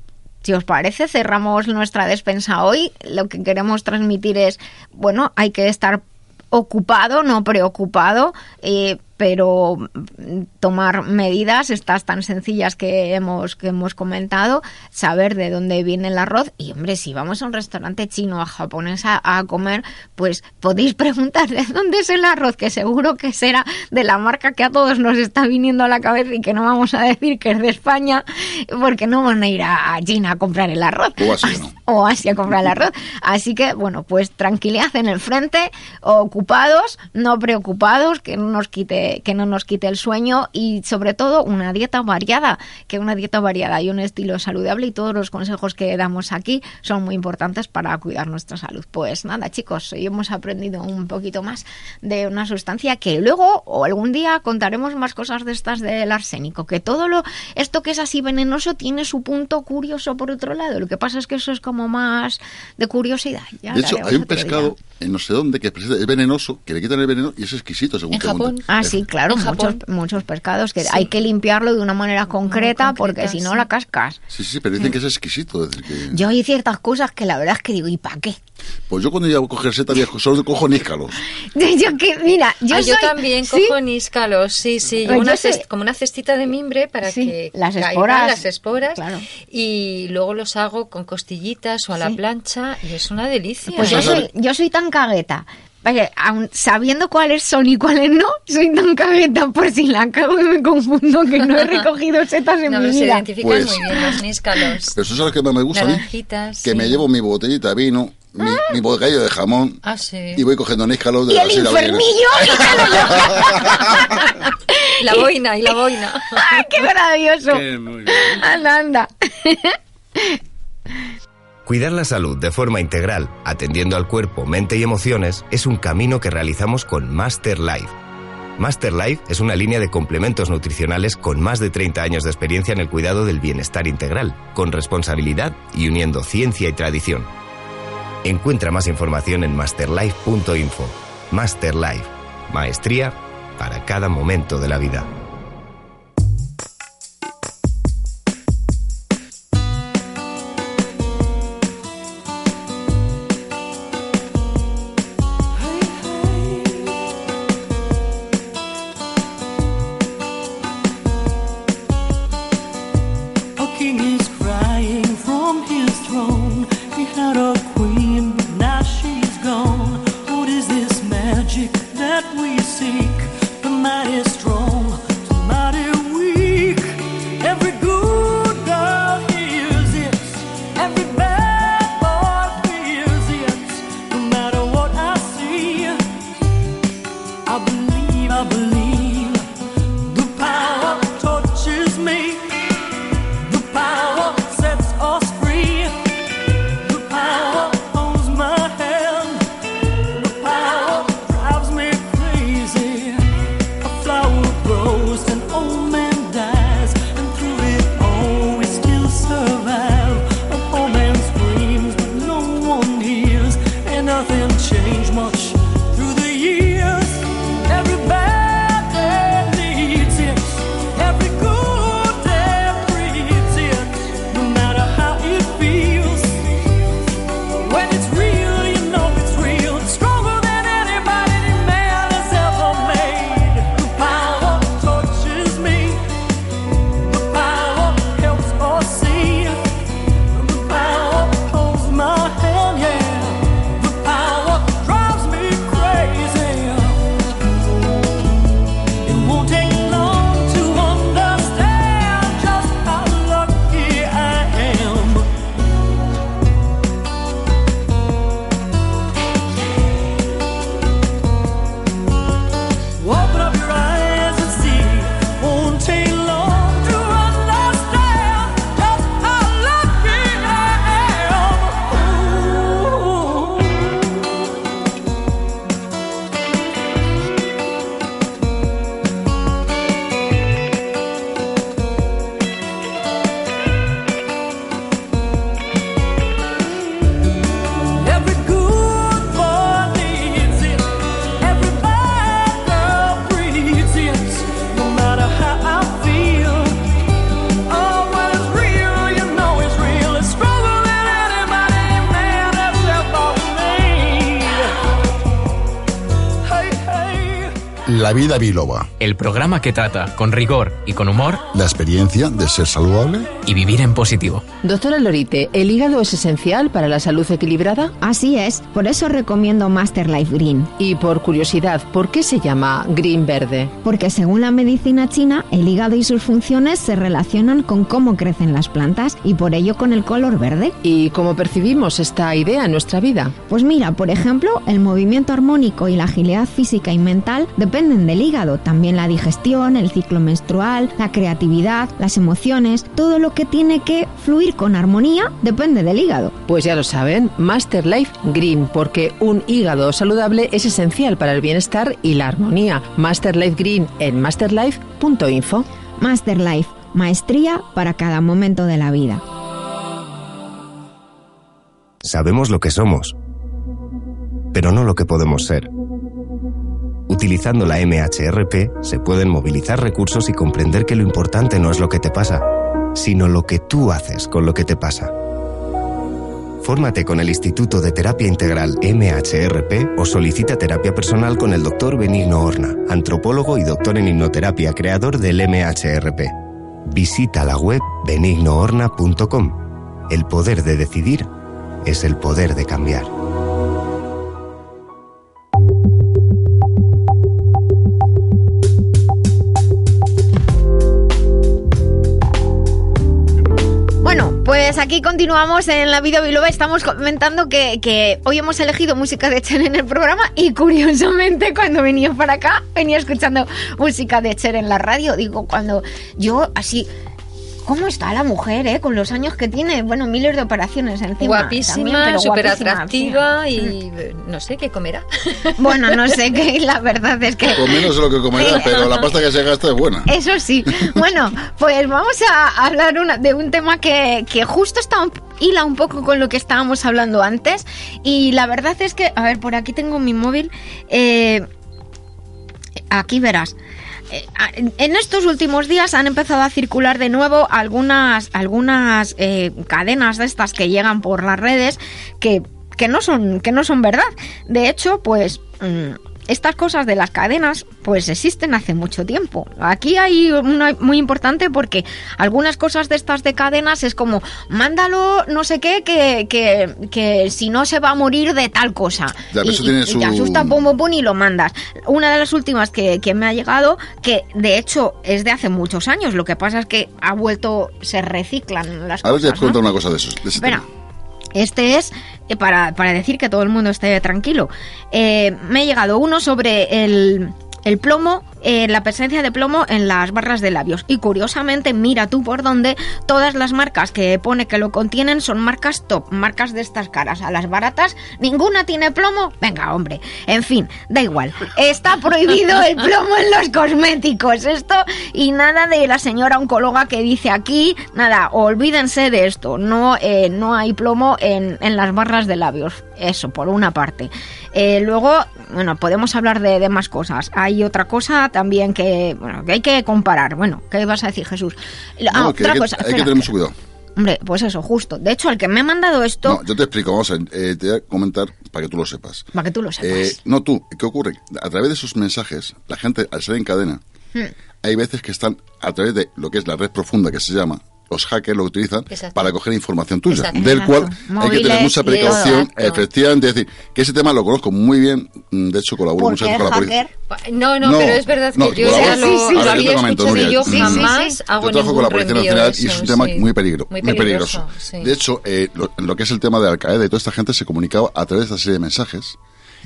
si os parece, cerramos nuestra despensa hoy. Lo que queremos transmitir es, bueno, hay que estar ocupado, no preocupado, eh, pero mm, tomar medidas, estas tan sencillas que hemos, que hemos comentado, saber de dónde viene el arroz y, hombre, si vamos a un restaurante chino o a japonés a, a comer, pues podéis preguntar de dónde es el arroz, que seguro que será de la marca que a todos nos está viniendo a la cabeza y que no vamos a decir que es de España, porque no van a ir a China a comprar el arroz O ¿no? o así a comprar el arroz. Así que, bueno, pues tranquilidad en el frente, ocupados, no preocupados, que no nos quite, que no nos quite el sueño y sobre todo una dieta variada, que una dieta variada y un estilo saludable y todos los consejos que damos aquí son muy importantes para cuidar nuestra salud. Pues nada, chicos, hoy hemos aprendido un poquito más de una sustancia que luego o algún día contaremos más cosas de estas del arsénico, que todo lo esto que es así venenoso tiene su punto curioso por otro lado. Lo que pasa es que eso es como más de curiosidad. Ya De hecho, hay un día. pescado en no sé dónde que es venenoso, que le quitan el veneno y es exquisito, según En Japón. Ah, sí, claro, muchos, pescados que Sí. hay que limpiarlo de una manera concreta, concreta, porque si no sí. la cascas. Sí, sí, pero dicen que es exquisito. es decir, que- Yo hay ciertas cosas que la verdad es que digo, ¿y para qué? Pues yo cuando iba a coger seta, había- solo cojo níscalos. Yo que, mira, yo, Ah, yo también ¿sí? cojo níscalos, sí, sí, Pues una soy- como una cestita de mimbre para Sí, que las caigan esporas, las esporas claro. y luego los hago con costillitas o a la plancha y es una delicia. Pues yo ¿eh? soy, yo soy tan cagueta Vaya, aun sabiendo cuáles son y cuáles no, soy tan cabeta por si la cago y me confundo que no he recogido setas en No, mi pero se vida. identifican Pues- muy bien los níscalos. Pero eso es lo que más me gusta a mí. Naranjitas. Que me llevo mi botellita de vino, mi, mi bocadillo de jamón Ah, sí. y voy cogiendo níscalos de Y la el infernillo. La boina y la boina. ¡Ay, ¡Qué maravilloso! Que muy bien. Anda, anda. Cuidar la salud de forma integral, atendiendo al cuerpo, mente y emociones, es un camino que realizamos con Master Life. Master Life es una línea de complementos nutricionales con más de 30 años de experiencia en el cuidado del bienestar integral, con responsabilidad y uniendo ciencia y tradición. Encuentra más información en masterlife.info. Master Life, maestría para cada momento de la vida. Vida biloba. El programa que trata con rigor y con humor La experiencia de ser saludable. y vivir en positivo. Doctora Lorite, ¿el hígado es esencial para la salud equilibrada? Así es, por eso recomiendo Master Life Green. Y por curiosidad, ¿por qué se llama green verde? Porque según la medicina china, el hígado y sus funciones se relacionan con cómo crecen las plantas y por ello con el color verde. ¿Y cómo percibimos esta idea en nuestra vida? Pues mira, por ejemplo, el movimiento armónico y la agilidad física y mental dependen del hígado. También la digestión, el ciclo menstrual, la creatividad, las emociones, todo lo que tiene que fluir con armonía depende del hígado. Pues ya lo saben, Master Life Green, porque un hígado saludable es esencial para el bienestar y la armonía. Master Life Green en masterlife.info. Master Life, maestría para cada momento de la vida. Sabemos lo que somos, pero no lo que podemos ser. Utilizando la MHRP se pueden movilizar recursos y comprender que lo importante no es lo que te pasa, sino lo que tú haces con lo que te pasa. Fórmate con el Instituto de Terapia Integral MHRP o solicita terapia personal con el Dr. Benigno Horna, antropólogo y doctor en hipnoterapia, creador del MHRP. Visita la web benignohorna.com. El poder de decidir es el poder de cambiar. Pues aquí continuamos en la vida biloba. Estamos comentando que, que hoy hemos elegido música de Cher en el programa y curiosamente cuando venía para acá venía escuchando música de Cher en la radio. Digo, cuando yo así... ¿Cómo está la mujer, eh? Con los años que tiene. Bueno, miles de operaciones encima. Guapísima, súper atractiva y eh, no sé qué comerá. Bueno, no sé qué, la verdad es que... Con menos de lo que comerá, pero la pasta que se gasta es buena. Eso sí. Bueno, pues vamos a hablar una- de un tema que, que justo está un, hila un poco con lo que estábamos hablando antes. Y la verdad es que, a ver, por aquí tengo mi móvil. eh, aquí verás. Eh, En estos últimos días han empezado a circular de nuevo algunas, algunas eh, cadenas de estas que llegan por las redes que, que, no son, que no son verdad. De hecho, pues mm, estas cosas de las cadenas pues existen hace mucho tiempo. Aquí hay una muy importante porque algunas cosas de estas de cadenas es como mándalo no sé qué que, que, que si no se va a morir de tal cosa. Ya, y, eso tiene y su- te asusta pum, pum, pum, y lo mandas. Una de las últimas que, que me ha llegado, que de hecho es de hace muchos años, lo que pasa es que ha vuelto, se reciclan las voy a cosas. ¿no? contar una cosa de, esos, de este es para, para decir que todo el mundo esté tranquilo. Eh, me ha llegado uno sobre el, el plomo, eh, la presencia de plomo en las barras de labios. Y curiosamente, mira tú por dónde todas las marcas que pone que lo contienen son marcas top, marcas de estas caras. A las baratas, ninguna tiene plomo. Venga, hombre. En fin, da igual. Está prohibido el plomo en los cosméticos. Esto y nada de la señora oncóloga que dice aquí, nada, olvídense de esto. No, eh, no hay plomo en, en las barras de labios. Eso, por una parte. Eh, luego, bueno, podemos hablar de, de más cosas. Hay otra cosa también que, bueno, que hay que comparar. Bueno, ¿qué vas a decir, Jesús? Ah, No, otra hay, que, cosa. hay que tener mucho cuidado. Hombre, pues eso, justo. De hecho, el que me ha mandado esto, No, yo te explico, vamos a ver, eh, te voy a comentar para que tú lo sepas. para que tú lo sepas. Eh, no tú, ¿qué ocurre? A través de esos mensajes, la gente, al ser en cadena, Hmm. hay veces que están a través de lo que es la red profunda que se llama. Los hackers lo utilizan Exacto. para coger información tuya, Exacto. del Exacto. cual hay que tener mucha precaución. Efectivamente, es decir, que ese tema lo conozco muy bien, mm, de hecho colaboro veces con la policía. No, no, No, pero es verdad que no, yo ya lo, Sí, sí, lo sí. había Yo y jamás sí. hago Yo trabajo con la Policía Nacional y es un tema sí. muy, peligro, muy, peligroso. sí. De hecho, eh, lo, lo que es el tema de Al Qaeda y toda esta gente se comunicaba a través de esta serie de mensajes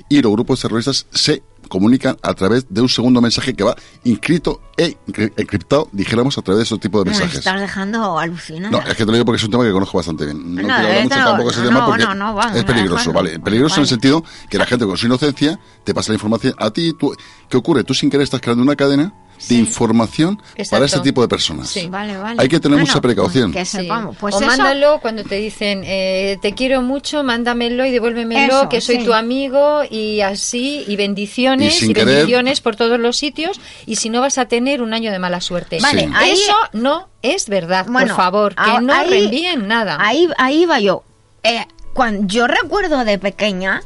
y los grupos terroristas se comunican a través de un segundo mensaje que va inscrito e encri- encriptado, dijéramos, a través de ese tipo de Me mensajes. estás dejando alucinada. No, es que te lo digo porque es un tema que conozco bastante bien. No, No, quiero hablar eh, mucho tampoco de ese no, tema porque no, es peligroso. ¿vale? Peligroso en el sentido que la gente con su inocencia te pasa la información a ti. Tú, ¿Qué ocurre? Tú sin querer estás creando una cadena de información para este tipo de personas. Sí. Vale, vale. Hay que tener Bueno, mucha precaución. Que Sí. sepamos. Pues o eso, mándalo cuando te dicen eh, te quiero mucho, mándamelo y devuélvemelo, Eso, que soy sí. tu amigo y así, y bendiciones, Y y, sin querer- bendiciones por todos los sitios, y si no vas a tener un año de mala suerte. Vale, Sí. ahí- Eso no es verdad, Bueno, por favor, que a- no ahí- reenvíen nada. Ahí, ahí va yo. Eh, cuando, yo recuerdo de pequeña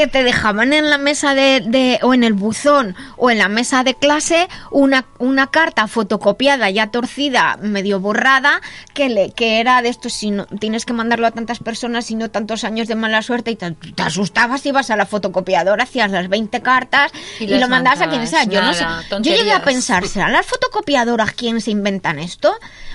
que te dejaban en la mesa de, de- o en el buzón o en la mesa de clase una, una carta fotocopiada ya torcida, medio borrada, que, le, que era de esto, si no, tienes que mandarlo a tantas personas y no tantos años de mala suerte y te, te asustabas, ibas a la fotocopiadora, hacías las 20 cartas Y lo mandabas a quien sea. Yo no sé. Yo llegué a pensar, ¿serán las fotocopiadoras quienes se inventan esto?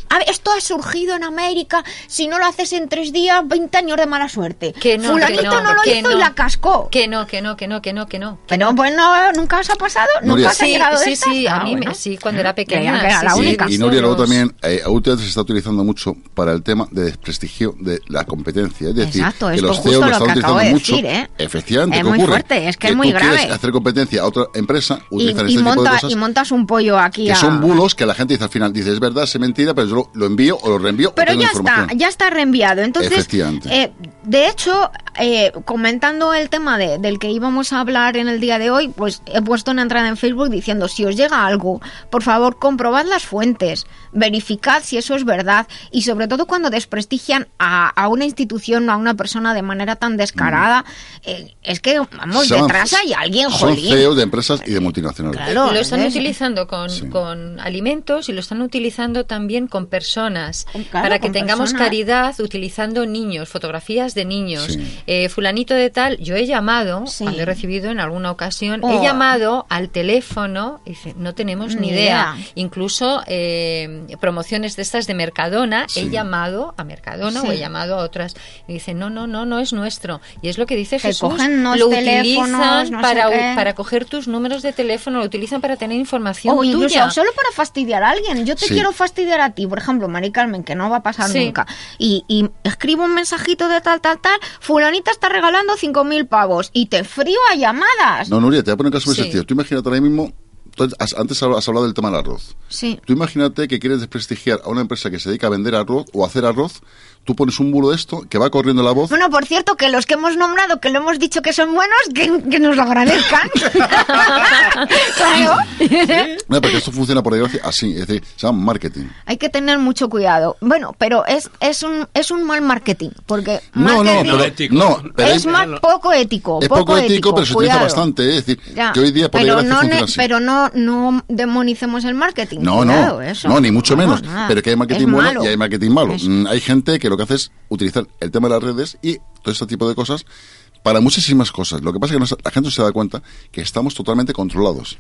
A ver, esto ha surgido en América. Si no lo haces en tres días, 20 años de mala suerte. Que no, Fulanito que no, no, lo hizo y la cascó. Que no, que no, que no, que no, que no. Pero bueno, nunca os ha pasado, Nuria. nunca os ha Sí, llegado de sí, estas? sí, a Ah, mí sí, cuando era pequeña, que la sí. única. Y, y Nuria, luego también, eh, últimamente se está utilizando mucho para el tema de desprestigio de la competencia. Es decir, Exacto, que los CEOs lo están que acabo utilizando de mucho. decir, ¿eh? Efectivamente, Es ¿qué muy ocurre? fuerte, es que es muy tú quieres grave. hacer competencia a otra empresa, y este tipo de cosas. y montas un pollo aquí que a- son bulos que la gente dice al final, dice, es verdad, es mentira, pero yo lo, envío o lo reenvío Pero ya está, ya está reenviado. Entonces, eh, de hecho, eh, comentando el tema de- del que íbamos a hablar en el día de hoy, pues he puesto una entrada en Facebook diciendo, si os llega algo, por favor, comprobad las fuentes, verificad si eso es verdad y sobre todo cuando desprestigian a, a una institución o a una persona de manera tan descarada, eh, es que, vamos, Son- detrás hay alguien, Son jolín. CEOs de empresas y de multinacionales. Claro. lo están es- utilizando con, Sí. con alimentos y lo están utilizando también con personas claro, para que tengamos personas. caridad utilizando niños, fotografías de niños, Sí. eh, fulanito de tal, yo he llamado, Sí. cuando he recibido en alguna ocasión, Oh. he llamado al teléfono, y dice, no tenemos ni, Ni idea. idea. Incluso eh, promociones de estas de Mercadona, he llamado a Mercadona o he llamado a otras. Y dice, no, no, no, no es nuestro. Y es lo que dice Que Jesús. cogen lo utilizan no sé para, qué. para coger tus números de teléfono, lo utilizan para tener información O incluso tuya. solo para fastidiar a alguien. Yo te Sí. quiero fastidiar a ti, por ejemplo, Mari Carmen, que no va a pasar Sí. nunca. Y, y escribo un mensajito de tal, tal, tal. Fulanita está regalando 5.000 pavos. Y te frío a llamadas. No, Nuria, te voy a poner un caso muy Sí. sencillo. Tú imagínate ahora mismo, antes has hablado del tema del arroz. Sí. Tú imagínate que quieres desprestigiar a una empresa que se dedica a vender arroz o a hacer arroz, tú pones un bulo de esto que va corriendo la voz. Bueno, por cierto, que los que hemos nombrado, que lo hemos dicho que son buenos, que, que nos lo agradezcan. claro. No, porque esto funciona por desgracia así, es decir, se llama marketing. Hay que tener mucho cuidado. Bueno, pero es, es, un, es un mal marketing, porque No, no, pero, ético. no, pero es hay- más poco ético. es poco ético, pero se utiliza bastante, ¿eh? es decir, Ya, que hoy día por pero desgracia no, funciona así. pero no, no demonicemos el marketing. No, cuidado, no, eso. no, ni mucho No, menos. Pero que hay marketing bueno malo. y hay marketing malo. Eso. Mm, Hay gente que lo que hace es utilizar el tema de las redes y todo este tipo de cosas para muchísimas cosas. Lo que pasa es que la gente no se da cuenta que estamos totalmente controlados.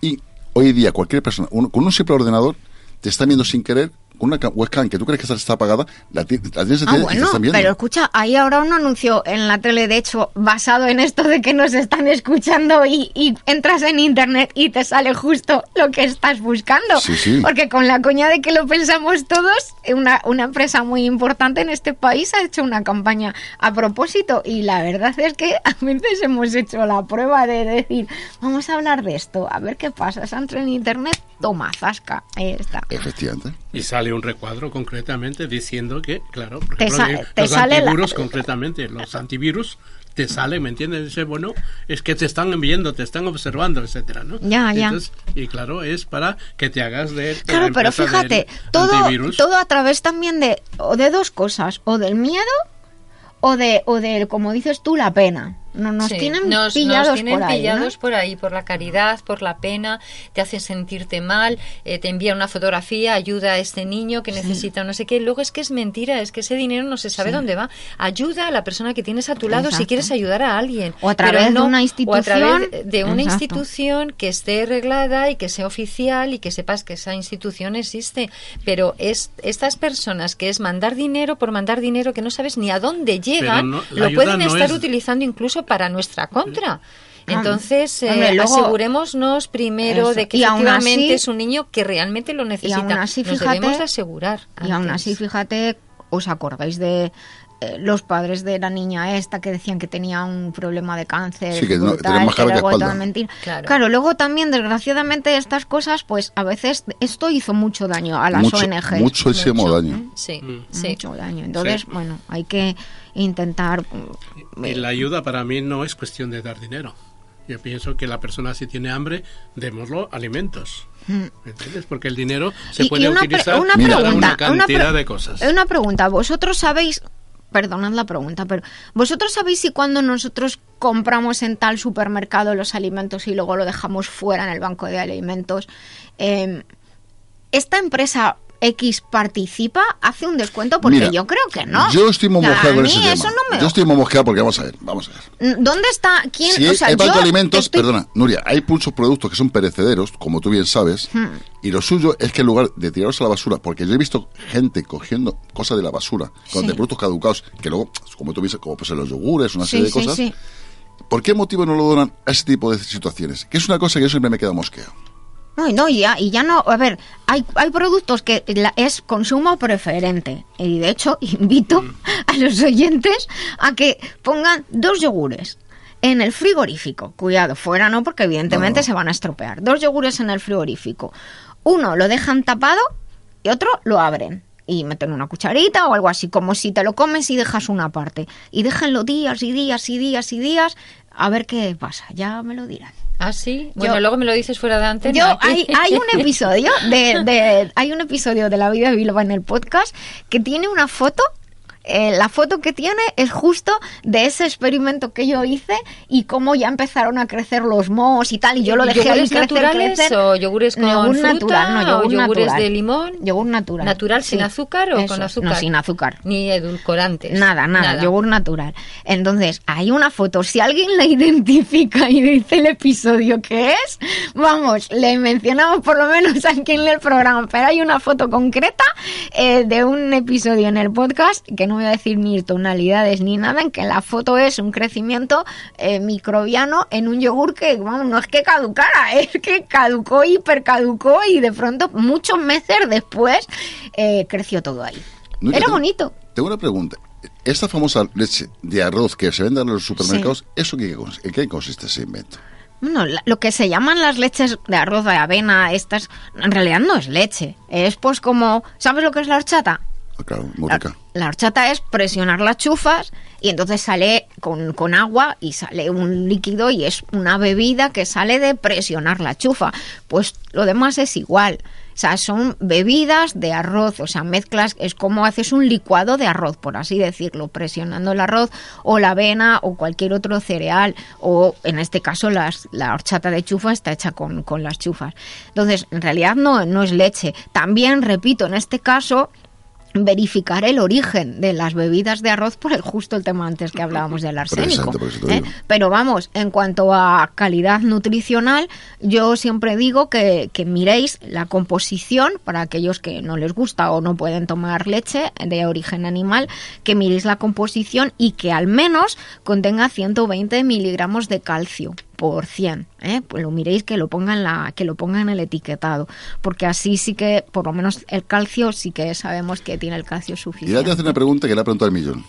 Y hoy día cualquier persona, uno- con un simple ordenador, te está viendo sin querer, una ca- webcam que tú crees que está apagada, la, ti- la tienes Ah, encendida y te bueno, están viendo. pero escucha, hay ahora un anuncio en la tele, de hecho, basado en esto de que nos están escuchando y, y entras en internet y te sale justo lo que estás buscando. Sí, sí. Porque con la coña de que lo pensamos todos, una, una empresa muy importante en este país ha hecho una campaña a propósito y la verdad es que a veces hemos hecho la prueba de decir, vamos a hablar de esto, a ver qué pasa. Se entra en internet, toma, zasca, ahí está. Efectivamente. Y sale un recuadro concretamente diciendo que, claro, por Te ejemplo, sa- que te los sale la- antivirus concretamente, los antivirus te sale, ¿me entiendes? Dice, bueno, es que te están viendo, te están observando, etcétera, ¿no? Ya, ya. Entonces, y claro, es para que te hagas de la Claro, pero fíjate, todo, antivirus. todo a través también de, o de dos cosas, o del miedo o de, o de, como dices tú, la pena. No, nos Sí, tienen nos- pillados nos tienen por ahí. ¿no? pillados por ahí, por la caridad, por la pena, te hacen sentirte mal, eh, te envían una fotografía, ayuda a este niño que necesita no sé qué. Luego es que es mentira, es que ese dinero no se sabe dónde va. Ayuda a la persona que tienes a tu lado si quieres ayudar a alguien. O a través de una O a institución. través de una Exacto. institución que esté reglada y que sea oficial y que sepas que esa institución existe. Pero es estas personas que es mandar dinero por mandar dinero que no sabes ni a dónde llegan, no- lo pueden no estar es- utilizando incluso para nuestra contra. Entonces, eh, Hombre, luego- asegurémonos primero Eso. de que Y efectivamente así- es un niño que realmente lo necesita. aún así, Nos fíjate- debemos de asegurar. Y aún así, fíjate, ¿os acordáis de eh, los padres de la niña esta que decían que tenía un problema de cáncer? Sí, que no- brutal, que espalda. todo mentira? Claro. luego también, desgraciadamente, estas cosas, pues a veces esto hizo mucho daño a las mucho, ONGs. muchísimo Mucho. daño. Sí, Mm. sí. Mucho daño. Entonces, Sí. bueno, hay que intentar. Y la ayuda para mí no es cuestión de dar dinero. Yo pienso que la persona si tiene hambre, démoslo alimentos. ¿Me entiendes? Porque el dinero se. Y- puede y una, pre- utilizar una pregunta, una una cantidad de cosas. Una pregunta, vosotros sabéis, perdonad la pregunta, pero vosotros sabéis si cuando nosotros compramos en tal supermercado los alimentos y luego lo dejamos fuera en el banco de alimentos, eh, esta empresa X participa, hace un descuento porque Mira, yo creo que no. Yo estoy muy sea, mosqueado con ese tema. no me Yo estoy muy mosqueado porque vamos a ver, vamos a ver. ¿Dónde está? ¿Quién? Si o sea, el banco yo de alimentos, estoy- perdona, Nuria, hay muchos productos que son perecederos, como tú bien sabes, Hmm. y lo suyo es que en lugar de tirarlos a la basura, porque yo he visto gente cogiendo cosas de la basura, con Sí. de productos caducados, que luego, como tú dices, como pues los yogures, una Sí, serie de sí, cosas. ¿por qué motivo no lo donan a ese tipo de situaciones? Que es una cosa que yo siempre me queda mosqueado. No, y no, y ya, y ya no, a ver, hay, hay productos que la- es consumo preferente. Y de hecho, invito a los oyentes a que pongan dos yogures en el frigorífico. Cuidado, fuera no, porque evidentemente No. se van a estropear. Dos yogures en el frigorífico. Uno lo dejan tapado y otro lo abren. Y meten una cucharita o algo así, como si te lo comes y dejas una parte. Y déjenlo días y días y días y días a ver qué pasa. Ya me lo dirán. Ah, sí. Bueno, Yo- luego me lo dices fuera de antena. Yo, hay, hay un episodio de, de- hay un episodio de la vida de Bilbao en el podcast que tiene una foto eh, la foto que tiene es justo de ese experimento que yo hice y cómo ya empezaron a crecer los mohos y tal. Y yo lo dejé ahí ¿Yogures crecer, naturales crecer. o yogures con Yogur fruta natural, no, yogur o yogures natural. de limón? Yogur natural. ¿Natural sin Sí, azúcar o eso con azúcar? No, sin azúcar. Ni edulcorantes. Nada, nada, yogur natural. Entonces, hay una foto. Si alguien la identifica y dice el episodio que es, vamos, le mencionamos por lo menos aquí en el programa. Pero hay una foto concreta eh, de un episodio en el podcast, que no voy a decir ni tonalidades ni nada, en que la foto es un crecimiento eh, microbiano en un yogur que, vamos, no es que caducara, es que caducó, hipercaducó y de pronto, muchos meses después, eh, creció todo ahí. Era tengo- bonito. Tengo una pregunta. Esta famosa leche de arroz que se vende en los supermercados, ¿eso qué, en qué consiste ese invento? Bueno, lo que se llaman las leches de arroz de avena, estas, en realidad no es leche. Es pues como, ¿sabes lo que es la horchata? Ah, Claro, muy rica. La horchata es presionar las chufas y entonces sale con, con agua y sale un líquido y es una bebida que sale de presionar la chufa. Pues lo demás es igual. O sea, son bebidas de arroz, o sea, mezclas, es como haces un licuado de arroz, por así decirlo, presionando el arroz o la avena o cualquier otro cereal, o en este caso las, la horchata de chufa está hecha con, con las chufas. Entonces, en realidad no, no es leche. También, repito, en este caso, verificar el origen de las bebidas de arroz por el justo el tema antes que hablábamos del arsénico. ¿eh? Pero vamos, en cuanto a calidad nutricional, yo siempre digo que, que miréis la composición, para aquellos que no les gusta o no pueden tomar leche de origen animal, que miréis la composición y que al menos contenga 120 miligramos de calcio por 100, ¿eh? pues lo miréis que lo pongan la que lo pongan en el etiquetado, porque así sí que por lo menos el calcio sí que sabemos que tiene el calcio Y ya te suficiente. hace una pregunta que le ha preguntado al millón.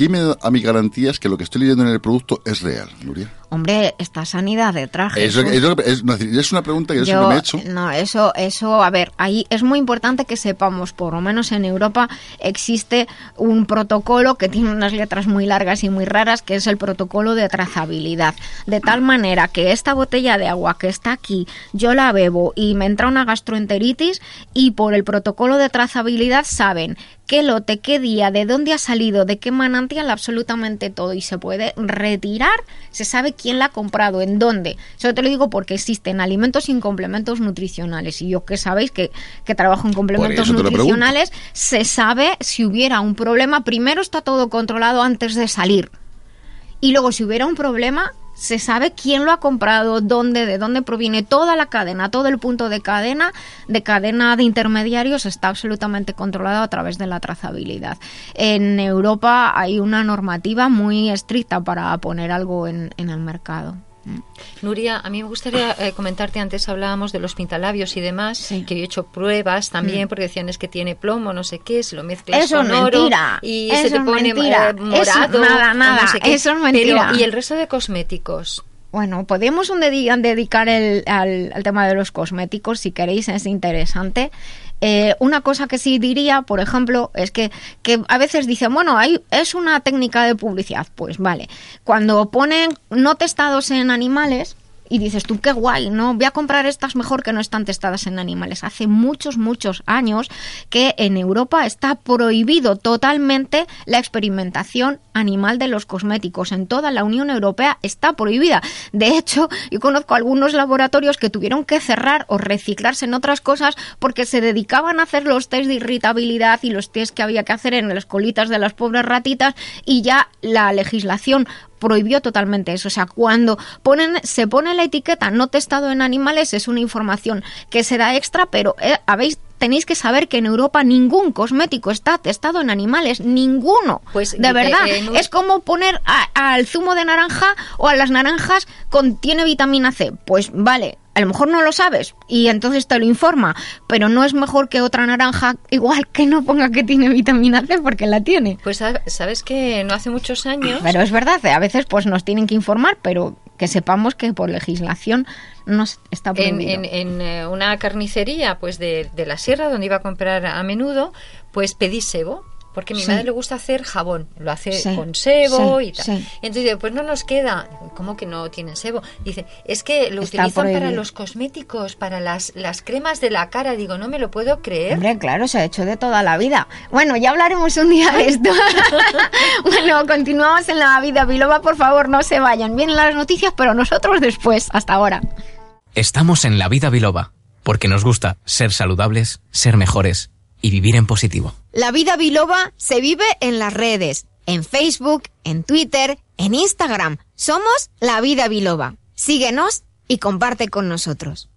¿Quién me da a mí garantías que lo que estoy leyendo en el producto es real, Nuria? Hombre, esta sanidad de traje. Es, lo que- es una pregunta que yo, siempre me he hecho. No, eso, eso, a ver, ahí es muy importante que sepamos, por lo menos en Europa existe un protocolo que tiene unas letras muy largas y muy raras, que es el protocolo de trazabilidad. De tal manera que esta botella de agua que está aquí, yo la bebo y me entra una gastroenteritis y por el protocolo de trazabilidad saben qué lote, qué día, de dónde ha salido, de qué manantial, absolutamente todo y se puede retirar, se sabe quién la ha comprado, en dónde. Eso te lo digo porque existen alimentos sin complementos nutricionales y yo que sabéis que, que trabajo en complementos nutricionales, se sabe si hubiera un problema, primero está todo controlado antes de salir. Y luego si hubiera un problema, se sabe quién lo ha comprado, dónde, de dónde proviene toda la cadena, todo el punto de cadena, de cadena de intermediarios está absolutamente controlado a través de la trazabilidad. En Europa hay una normativa muy estricta para poner algo en, en el mercado. Nuria, a mí me gustaría eh, comentarte, antes hablábamos de los pintalabios y demás, Sí. que yo he hecho pruebas también, Mm. porque decían es que tiene plomo, no sé qué, si lo mezclas Eso es oro mentira, y eso se te pone mentira, eh, morado. eso- nada, nada, no sé qué. eso es mentira. Pero, ¿y el resto de cosméticos? Bueno, podemos un dedi- dedicar el- al, al tema de los cosméticos si queréis, es interesante. Eh, una cosa que sí diría, por ejemplo, es que, que a veces dicen, bueno, hay, es una técnica de publicidad. Pues vale, cuando ponen no testados en animales, y dices tú, qué guay, ¿no? Voy a comprar estas mejor que no están testadas en animales. Hace muchos, muchos años que en Europa está prohibido totalmente la experimentación animal de los cosméticos. En toda la Unión Europea está prohibida. De hecho, yo conozco algunos laboratorios que tuvieron que cerrar o reciclarse en otras cosas porque se dedicaban a hacer los test de irritabilidad y los test que había que hacer en las colitas de las pobres ratitas y ya la legislación prohibió totalmente eso. O sea, cuando ponen, se pone la etiqueta no testado en animales, es una información que se da extra, pero eh, habéis tenéis que saber que en Europa ningún cosmético está testado en animales, ninguno. Pues, de eh, verdad, eh, es como poner al zumo de naranja o a las naranjas contiene vitamina C. Pues vale, a lo mejor no lo sabes y entonces te lo informa, pero no es mejor que otra naranja igual que no ponga que tiene vitamina C porque la tiene. Pues sab- sabes que no hace muchos años... Pero es verdad, a veces pues nos tienen que informar, pero que sepamos que por legislación nos está prohibido. en- en, eh, una carnicería pues de, de la sierra donde iba a comprar a menudo pues pedí sebo porque a mi Sí. madre le gusta hacer jabón, lo hace Sí, con sebo sí, y tal. entonces pues no nos queda. ¿Cómo que no tiene sebo? Dice, es que lo Está utilizan para los cosméticos, para las, las cremas de la cara. Digo, no me lo puedo creer. Hombre, claro, se ha hecho de toda la vida. Bueno, ya hablaremos un día de esto. bueno, continuamos en la vida biloba, por favor, no se vayan. Vienen las noticias, pero nosotros después. Hasta ahora. Estamos en la vida biloba, porque nos gusta ser saludables, ser mejores y vivir en positivo. La vida biloba se vive en las redes, en Facebook, en Twitter, en Instagram. Somos La Vida Biloba. Síguenos y comparte con nosotros.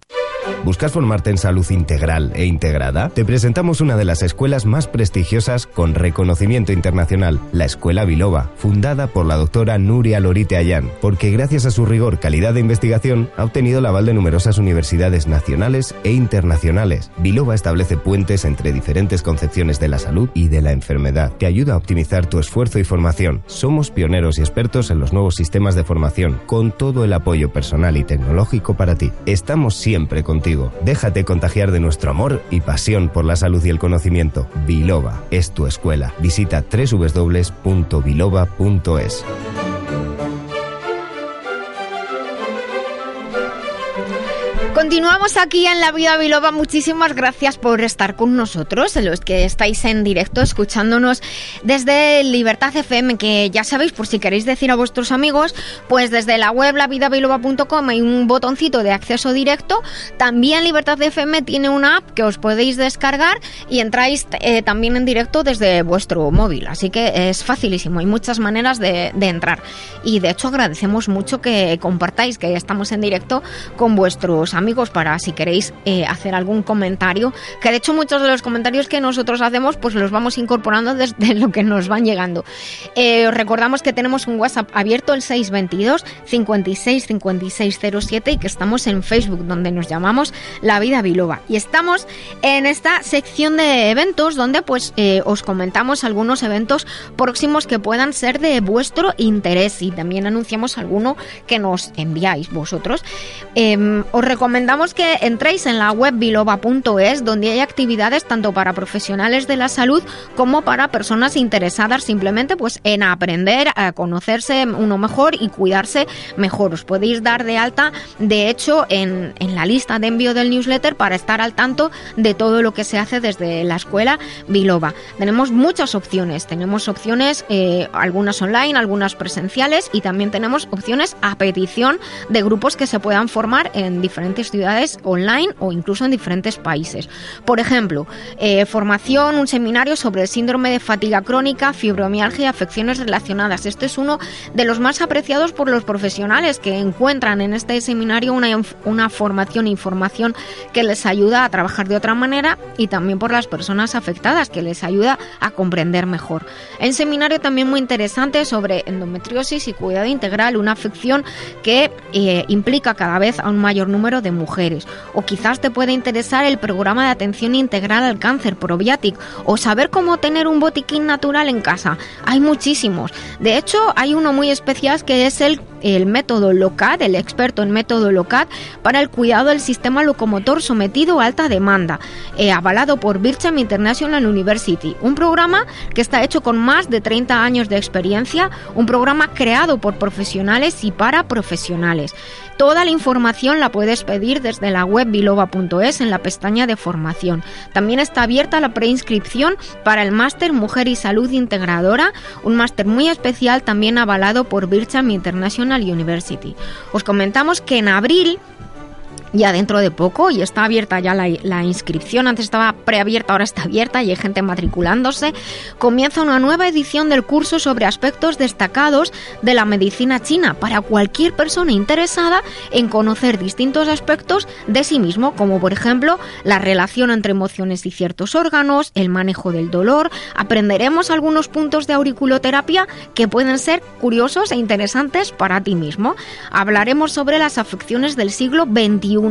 ¿Buscas formarte en salud integral e integrada? Te presentamos una de las escuelas más prestigiosas con reconocimiento internacional, la Escuela Biloba, fundada por la doctora Nuria Lorite Ayán, porque gracias a su rigor, calidad de investigación, ha obtenido el aval de numerosas universidades nacionales e internacionales. Biloba establece puentes entre diferentes concepciones de la salud y de la enfermedad. Te ayuda a optimizar tu esfuerzo y formación. Somos pioneros y expertos en los nuevos sistemas de formación, con todo el apoyo personal y tecnológico para ti. Estamos siempre contigo. Déjate contagiar de nuestro amor y pasión por la salud y el conocimiento. Biloba es tu escuela. Visita www.biloba.es. Continuamos aquí en La Vida Biloba. Muchísimas gracias por estar con nosotros, los que estáis en directo escuchándonos desde Libertad FM, que ya sabéis, por si queréis decir a vuestros amigos, pues desde la web lavidabiloba.com hay un botoncito de acceso directo. También Libertad FM tiene una app que os podéis descargar y entráis eh, también en directo desde vuestro móvil. Así que es facilísimo, hay muchas maneras de, de entrar. Y de hecho agradecemos mucho que compartáis que estamos en directo con vuestros amigos para si queréis eh, hacer algún comentario. Que de hecho muchos de los comentarios que nosotros hacemos pues los vamos incorporando desde lo que nos van llegando. Eh, os recordamos que tenemos un WhatsApp abierto el 622 56 56 07 y que estamos en Facebook donde nos llamamos La Vida Biloba. Y estamos en esta sección de eventos donde pues eh, os comentamos algunos eventos próximos que puedan ser de vuestro interés y también anunciamos alguno que nos enviáis vosotros. Eh, os recomendamos que entréis en la web biloba.es donde hay actividades tanto para profesionales de la salud como para personas interesadas simplemente pues en aprender a conocerse uno mejor y cuidarse mejor. Os podéis dar de alta de hecho en, en la lista de envío del newsletter para estar al tanto de todo lo que se hace desde la escuela Biloba. Tenemos muchas opciones, tenemos opciones eh, algunas online, algunas presenciales y también tenemos opciones a petición de grupos que se puedan formar en diferentes ciudades online o incluso en diferentes países. Por ejemplo, eh, formación, un seminario sobre el síndrome de fatiga crónica, fibromialgia y afecciones relacionadas. Este es uno de los más apreciados por los profesionales que encuentran en este seminario una, una formación e información que les ayuda a trabajar de otra manera y también por las personas afectadas que les ayuda a comprender mejor. El seminario también muy interesante sobre endometriosis y cuidado integral, una afección que eh, implica cada vez a un mayor número de mujeres. O quizás te puede interesar el programa de atención integral al cáncer, Probiatic, o saber cómo tener un botiquín natural en casa. Hay muchísimos. De hecho, hay uno muy especial que es el, el método LOCAD, el experto en método LOCAD, para el cuidado del sistema locomotor sometido a alta demanda, eh, avalado por Bircham International University. Un programa que está hecho con más de 30 años de experiencia, un programa creado por profesionales y para profesionales. Toda la información la puedes pedir desde la web biloba.es en la pestaña de formación. También está abierta la preinscripción para el máster Mujer y Salud Integradora, un máster muy especial también avalado por Bircham International University. Os comentamos que en abril ya dentro de poco y está abierta ya la, inscripción. Antes estaba preabierta, ahora está abierta y hay gente matriculándose. Comienza una nueva edición del curso sobre aspectos destacados de la medicina china para cualquier persona interesada en conocer distintos aspectos de sí mismo, como por ejemplo la relación entre emociones y ciertos órganos, el manejo del dolor. Aprenderemos algunos puntos de auriculoterapia que pueden ser curiosos e interesantes para ti mismo. Hablaremos sobre las afecciones del siglo XXI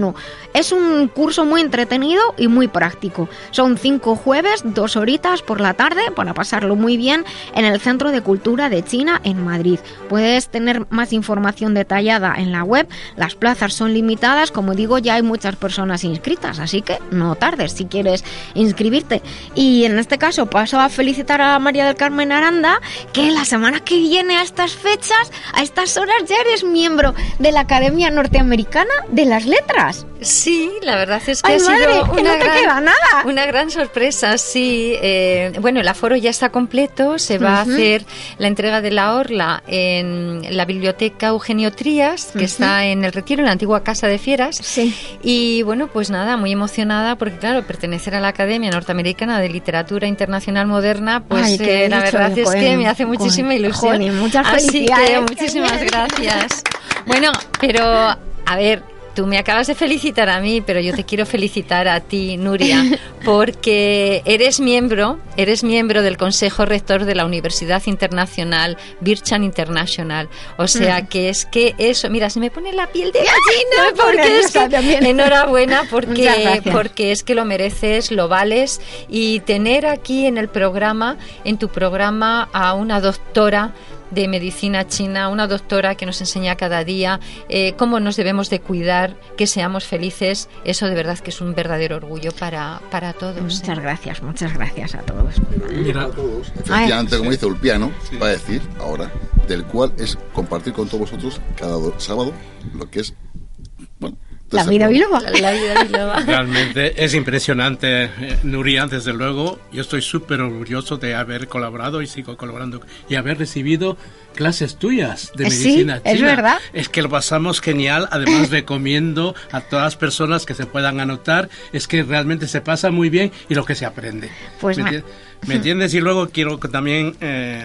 Es un curso muy entretenido y muy práctico. Son cinco jueves, dos horitas por la tarde para pasarlo muy bien en el Centro de Cultura de China en Madrid. Puedes tener más información detallada en la web. Las plazas son limitadas, como digo, ya hay muchas personas inscritas, así que no tardes si quieres inscribirte. Y en este caso paso a felicitar a María del Carmen Aranda, que la semana que viene a estas fechas, a estas horas ya eres miembro de la Academia Norteamericana de las Letras. Sí, la verdad es que Ay, ha madre, sido que una, no te gran, queda nada. una gran sorpresa. Sí, Eh, bueno, el aforo ya está completo. Se va a hacer la entrega de la orla en la biblioteca Eugenio Trías, que está en el Retiro, en la antigua Casa de Fieras. Sí. Y bueno, pues nada, muy emocionada porque, claro, pertenecer a la Academia Norteamericana de Literatura Internacional Moderna, pues Ay, eh, la verdad es que me hace muchísima Cohen, ilusión. Cohen, muchas Así que muchísimas gracias. Bueno, pero a ver, tú me acabas de felicitar a mí, pero yo te quiero felicitar a ti, Nuria, porque eres miembro, eres miembro del Consejo Rector de la Universidad Internacional Birchan International. O sea Mm. que es que eso, mira, se me pone la piel de gallina porque es que también. enhorabuena porque porque es que lo mereces, lo vales y tener aquí en el programa, en tu programa a una doctora de medicina china, una doctora que nos enseña cada día eh, cómo nos debemos de cuidar, que seamos felices, eso de verdad que es un verdadero orgullo para, para todos. ¿eh? Muchas gracias, muchas gracias a todos. Mira, Efectivamente, como dice Ulpiano, va a decir ahora, del cual es compartir con todos vosotros cada do- sábado lo que es. La vida biloba. La, la vida biloba. Realmente es impresionante, eh, Nuria, desde luego. Yo estoy súper orgulloso de haber colaborado y sigo colaborando y haber recibido clases tuyas de Eh, sí, medicina china. es verdad. Es que lo pasamos genial. Además, recomiendo a todas las personas que se puedan anotar. Es que realmente se pasa muy bien y lo que se aprende. Pues ¿Me, enti- ¿me entiendes? Y luego quiero también eh,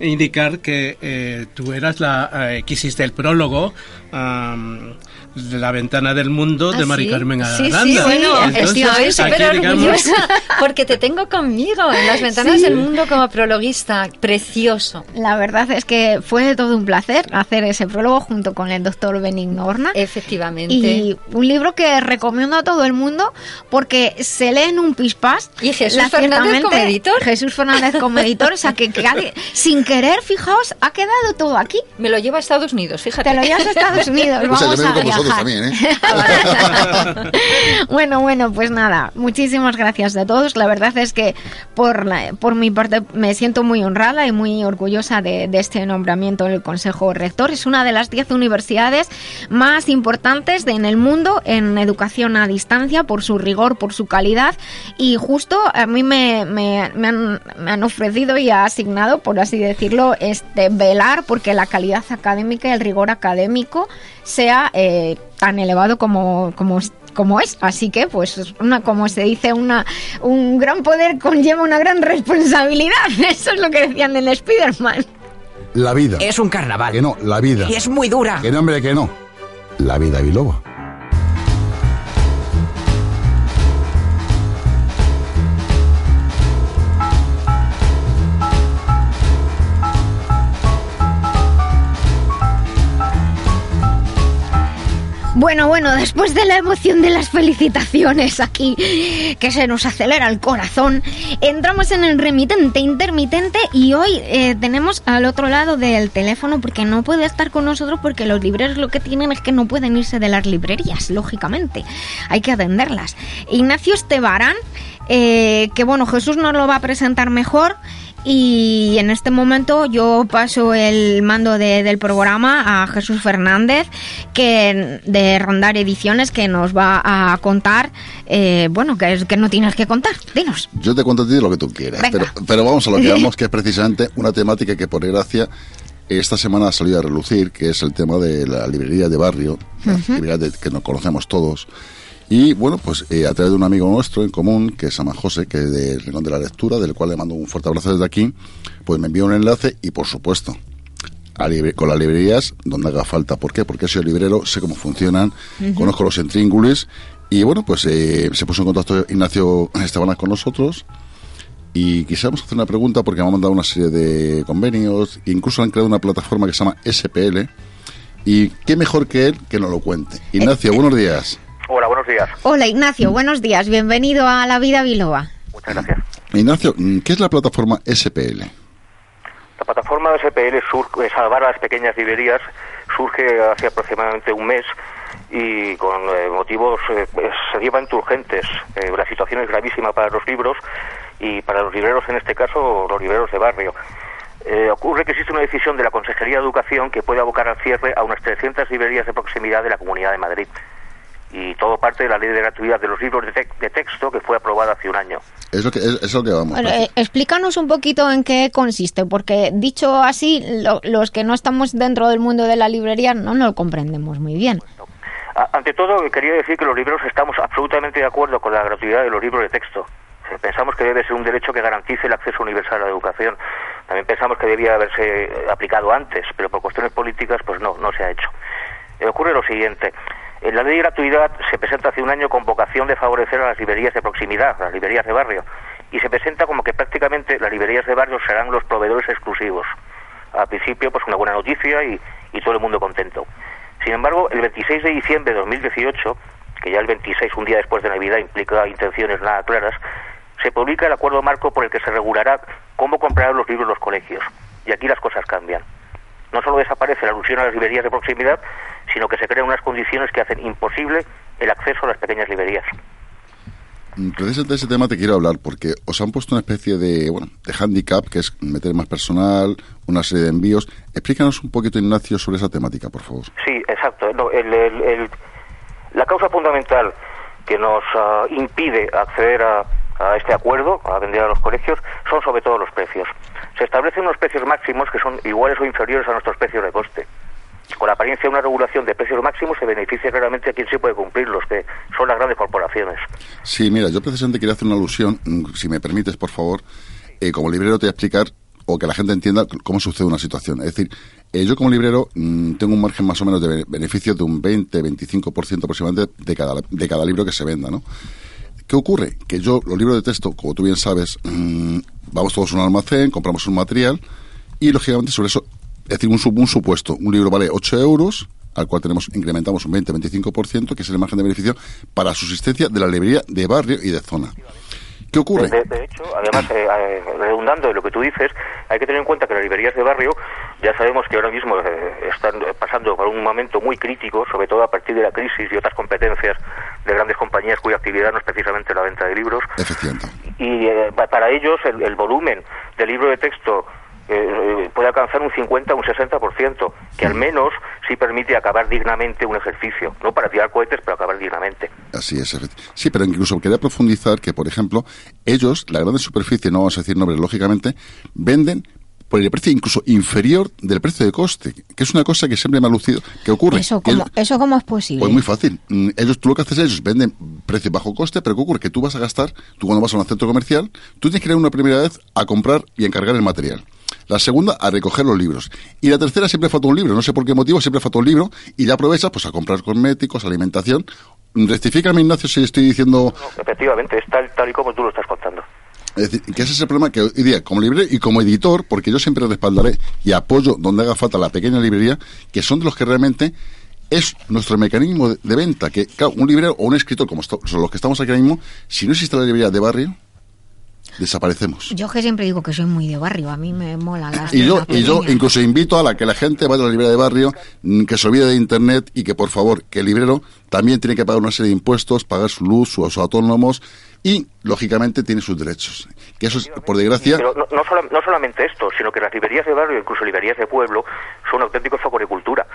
indicar que eh, tú eras la eh, que hiciste el prólogo. de la ventana del mundo de ¿Ah, Mari sí? Carmen Sí, Aranda. sí, bueno, Entonces, estoy súper orgullosa porque te tengo conmigo en las ventanas del mundo como prologuista. Precioso. La verdad es que fue todo un placer hacer ese prólogo junto con el doctor Benigno Horna. Efectivamente. Y un libro que recomiendo a todo el mundo porque se lee en un pispás. Y Jesús Fernández como editor. Jesús Fernández como editor. O sea que, que sin querer, fijaos, ha quedado todo aquí. Me lo llevo a Estados Unidos, fíjate. Te lo llevas a Estados Unidos. O sea, Vamos a también, ¿eh? bueno, bueno, pues nada, muchísimas gracias a todos. La verdad es que por, la- por mi parte me siento muy honrada y muy orgullosa de, de este nombramiento en el Consejo Rector. Es una de las 10 universidades más importantes de- en el mundo en educación a distancia por su rigor, por su calidad y justo a mí me, me- me han, me han ofrecido y asignado, por así decirlo, este velar porque la calidad académica y el rigor académico sea eh, tan elevado como, como, como es. Así que, pues, es una, como se dice, una, un gran poder conlleva una gran responsabilidad. Eso es lo que decían en Spider-Man. La vida. Es un carnaval. Que no, la vida. Y es muy dura. Que no, hombre, que no. La vida biloba. Bueno, bueno, después de la emoción de las felicitaciones aquí, que se nos acelera el corazón, entramos en el remitente intermitente y hoy eh, tenemos al otro lado del teléfono porque no puede estar con nosotros porque los libreros lo que tienen es que no pueden irse de las librerías, lógicamente. Hay que atenderlas. Ignacio Estebarán, eh, que bueno, Jesús nos lo va a presentar mejor. Y en este momento yo paso el mando de- del programa a Jesús Fernández, que de Rondar Ediciones, que nos va a contar, eh, bueno, que, es- que no tienes que contar. Dinos. Yo te cuento a ti lo que tú quieras. Pero, pero vamos a lo que vamos, que es precisamente una temática que, por desgracia, esta semana ha salido a relucir, que es el tema de la librería de barrio, librería de- que nos conocemos todos. Y bueno, pues eh, a través de un amigo nuestro en común, que se llama José, que es de Rincón de la Lectura, del cual le mando un fuerte abrazo desde aquí, pues me envió un enlace y, por supuesto, a con las librerías donde haga falta. ¿Por qué? Porque soy librero, sé cómo funcionan, conozco los intríngulis y bueno, pues eh, se puso en contacto Ignacio Esteban con nosotros y quisiéramos hacer una pregunta porque me han mandado una serie de convenios, incluso han creado una plataforma que se llama SPL Y qué mejor que él que nos lo cuente. Ignacio, buenos días. Hola, buenos días. Hola Ignacio, buenos días, bienvenido a La Vida Biloba. Muchas gracias. Ignacio, mm, ¿qué es la plataforma SPL? La plataforma de SPL sur- eh, Salvar a las Pequeñas Librerías surge hace aproximadamente un mes y con eh, motivos eh, pues, sencillamente urgentes. Eh, la situación es gravísima para los libros y para los libreros, en este caso, los libreros de barrio. Eh, ocurre que existe una decisión de la Consejería de Educación que puede abocar al cierre a unas 300 librerías de proximidad de la Comunidad de Madrid. Y todo parte de la ley de gratuidad de los libros de, te- de texto que fue aprobada hace un año. Es lo que, es, es lo que vamos. Bueno, eh, explícanos un poquito en qué consiste, porque dicho así, lo- los que no estamos dentro del mundo de la librería no lo comprendemos muy bien. A- Ante todo, quería decir que los libreros estamos absolutamente de acuerdo con la gratuidad de los libros de texto. Pensamos que debe ser un derecho que garantice el acceso universal a la educación. También pensamos que debía haberse eh, aplicado antes, pero por cuestiones políticas, pues no, no se ha hecho. Eh, ocurre lo siguiente. Eh, La ley de gratuidad se presenta hace un año con vocación de favorecer a las librerías de proximidad, las librerías de barrio, y se presenta como que prácticamente las librerías de barrio serán los proveedores exclusivos. Al principio, pues una buena noticia y, y todo el mundo contento. Sin embargo, el 26 de diciembre de 2018, que ya el 26, un día después de Navidad, implica intenciones nada claras, se publica el acuerdo marco por el que se regulará cómo comprarán los libros los colegios. Y aquí las cosas cambian. No solo desaparece la alusión a las librerías de proximidad, sino que se crean unas condiciones que hacen imposible el acceso a las pequeñas librerías. Mm, Precisamente de ese tema te quiero hablar porque os han puesto una especie de, bueno, de handicap, que es meter más personal, una serie de envíos. Explícanos un poquito, Ignacio, sobre esa temática, por favor. Sí, exacto. No, el- el- el- la causa fundamental que nos ah, impide acceder a, a este acuerdo, a vender a los colegios, son sobre todo los precios. Se establecen unos precios máximos que son iguales o inferiores a nuestros precios de coste. Con la apariencia de una regulación de precios máximos se beneficia claramente a quien sí puede cumplirlos, que son las grandes corporaciones. Sí, mira, yo precisamente quería hacer una alusión, mm, si me permites, por favor. Eh, como librero te voy a explicar o que la gente entienda cómo sucede una situación. Es decir, eh, yo como librero mm, tengo un margen más o menos de be- beneficio de un 20-25% aproximadamente de cada, de cada libro que se venda, ¿no? ¿Qué ocurre? Que yo, los libros de texto, como tú bien sabes, mm, vamos todos a un almacén, compramos un material y, lógicamente, sobre eso, es decir, un, un supuesto, un libro vale 8 euros, al cual tenemos incrementamos un 20-25%, que es el margen de beneficio para subsistencia de la librería de barrio y de zona. ¿Qué ocurre? De, de hecho, además, eh, eh, redundando en lo que tú dices, hay que tener en cuenta que las librerías de barrio ya sabemos que ahora mismo eh, están pasando por un momento muy crítico, sobre todo a partir de la crisis y otras competencias de grandes compañías cuya actividad no es precisamente la venta de libros. Efectivamente. Y eh, pa- para ellos el, el volumen del libro de texto eh, eh, puede alcanzar un 50 o un 60%, que al menos sí permite acabar dignamente un ejercicio. No para tirar cohetes, pero acabar dignamente. Así es, sí, pero incluso quería profundizar que, por ejemplo, ellos, la gran superficie, no vamos a decir nombres, lógicamente, venden por el precio incluso inferior del precio de coste, que es una cosa que siempre me ha lucido. ¿Qué ocurre? ¿Eso Que cómo, ellos- ¿Eso cómo es posible? Pues muy fácil. Mm, Ellos, tú lo que haces es, ellos venden precio bajo coste, pero ¿qué ocurre? Que tú vas a gastar, tú cuando vas a un centro comercial, tú tienes que ir una primera vez a comprar y encargar el material. La segunda, a recoger los libros. Y la tercera, siempre falta un libro. No sé por qué motivo, siempre falta un libro. Y ya aprovechas pues, a comprar cosméticos, alimentación. Rectifícame, Ignacio, si estoy diciendo... Efectivamente, es tal, tal y como tú lo estás contando. Es decir, que ese es el problema que hoy día, como librero y como editor, porque yo siempre respaldaré y apoyo donde haga falta la pequeña librería, que son de los que realmente es nuestro mecanismo de, de venta. Que claro, un librero o un escritor, como esto- son los que estamos aquí ahora mismo, si no existe la librería de barrio, desaparecemos. Yo que siempre digo que soy muy de barrio, a mí me mola las Y yo, y yo incluso invito a la que la gente vaya a la librería de barrio, mm, que se olvide de internet y que por favor, que el librero también tiene que pagar una serie de impuestos, pagar su luz, sus autónomos y, lógicamente, tiene sus derechos. Que eso es, por desgracia, Pero no, no, sola- no solamente esto, sino que las librerías de barrio, incluso librerías de pueblo, son auténticos focos de cultura.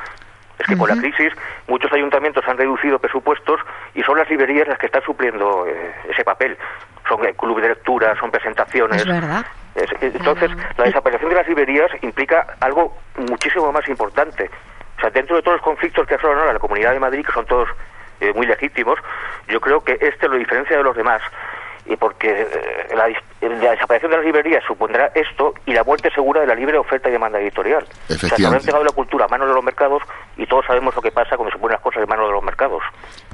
Es que con la crisis muchos ayuntamientos han reducido presupuestos y son las librerías las que están supliendo eh, ese papel. Son eh, clubes de lectura, son presentaciones. Es verdad. Es- entonces, la desaparición de las librerías implica algo muchísimo más importante. O sea, dentro de todos los conflictos que afloran ahora la Comunidad de Madrid, que son todos eh, muy legítimos, yo creo que este lo diferencia de los demás. Y porque eh, la, la desaparición de las librerías supondrá esto y la muerte segura de la libre oferta y demanda editorial. O sea, se habrá entregado la cultura a manos de los mercados y todos sabemos lo que pasa cuando se ponen las cosas en manos de los mercados.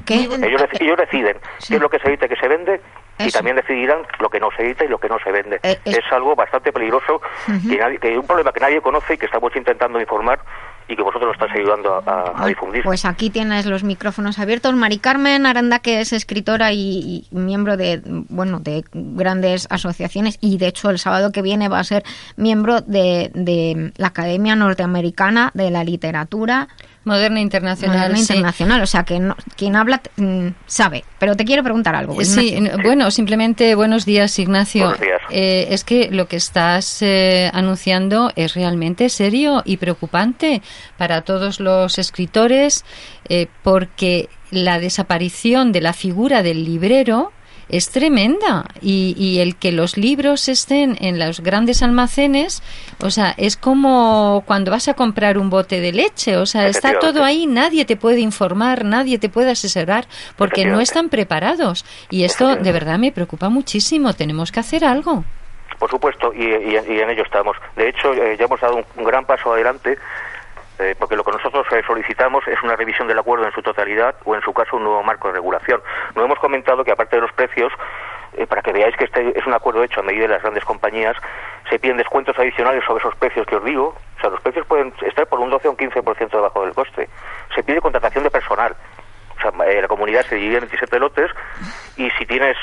¿Qué? Ellos, ellos deciden qué es lo que se edita y qué se vende y Eso. también decidirán lo que no se edita y lo que no se vende. Eh, es- Es algo bastante peligroso que, nadie- que un problema que nadie conoce y que estamos intentando informar y que vosotros nos estáis ayudando a, a difundir. Pues aquí tienes los micrófonos abiertos. Mari Carmen Aranda, que es escritora y, y miembro de, bueno, de grandes asociaciones y de hecho el sábado que viene va a ser miembro de, de la Academia Norteamericana de la Literatura. Moderna Internacional. Moderna sí. Internacional, o sea que no- quien habla mm, sabe. Pero te quiero preguntar algo. Sí, Ignacio. bueno, simplemente buenos días, Ignacio. Buenos días. Eh, es que lo que estás eh, anunciando es realmente serio y preocupante para todos los escritores eh, porque la desaparición de la figura del librero es tremenda. Y, y el que los libros estén en los grandes almacenes, o sea, es como cuando vas a comprar un bote de leche, o sea, está todo ahí, nadie te puede informar, nadie te puede asesorar porque no están preparados. Y esto de verdad me preocupa muchísimo, tenemos que hacer algo. Por supuesto, y, y- y en ello estamos. De hecho, eh, ya hemos dado un, un gran paso adelante, eh, porque lo que nosotros eh, solicitamos es una revisión del acuerdo en su totalidad o, en su caso, un nuevo marco de regulación. No hemos comentado que, aparte de los precios, eh, para que veáis que este es un acuerdo hecho a medida de las grandes compañías, se piden descuentos adicionales sobre esos precios que os digo. O sea, los precios pueden estar por un 12 o un 15% debajo del coste. Se pide contratación de personal. O sea, eh, la comunidad se divide en 27 lotes y si tienes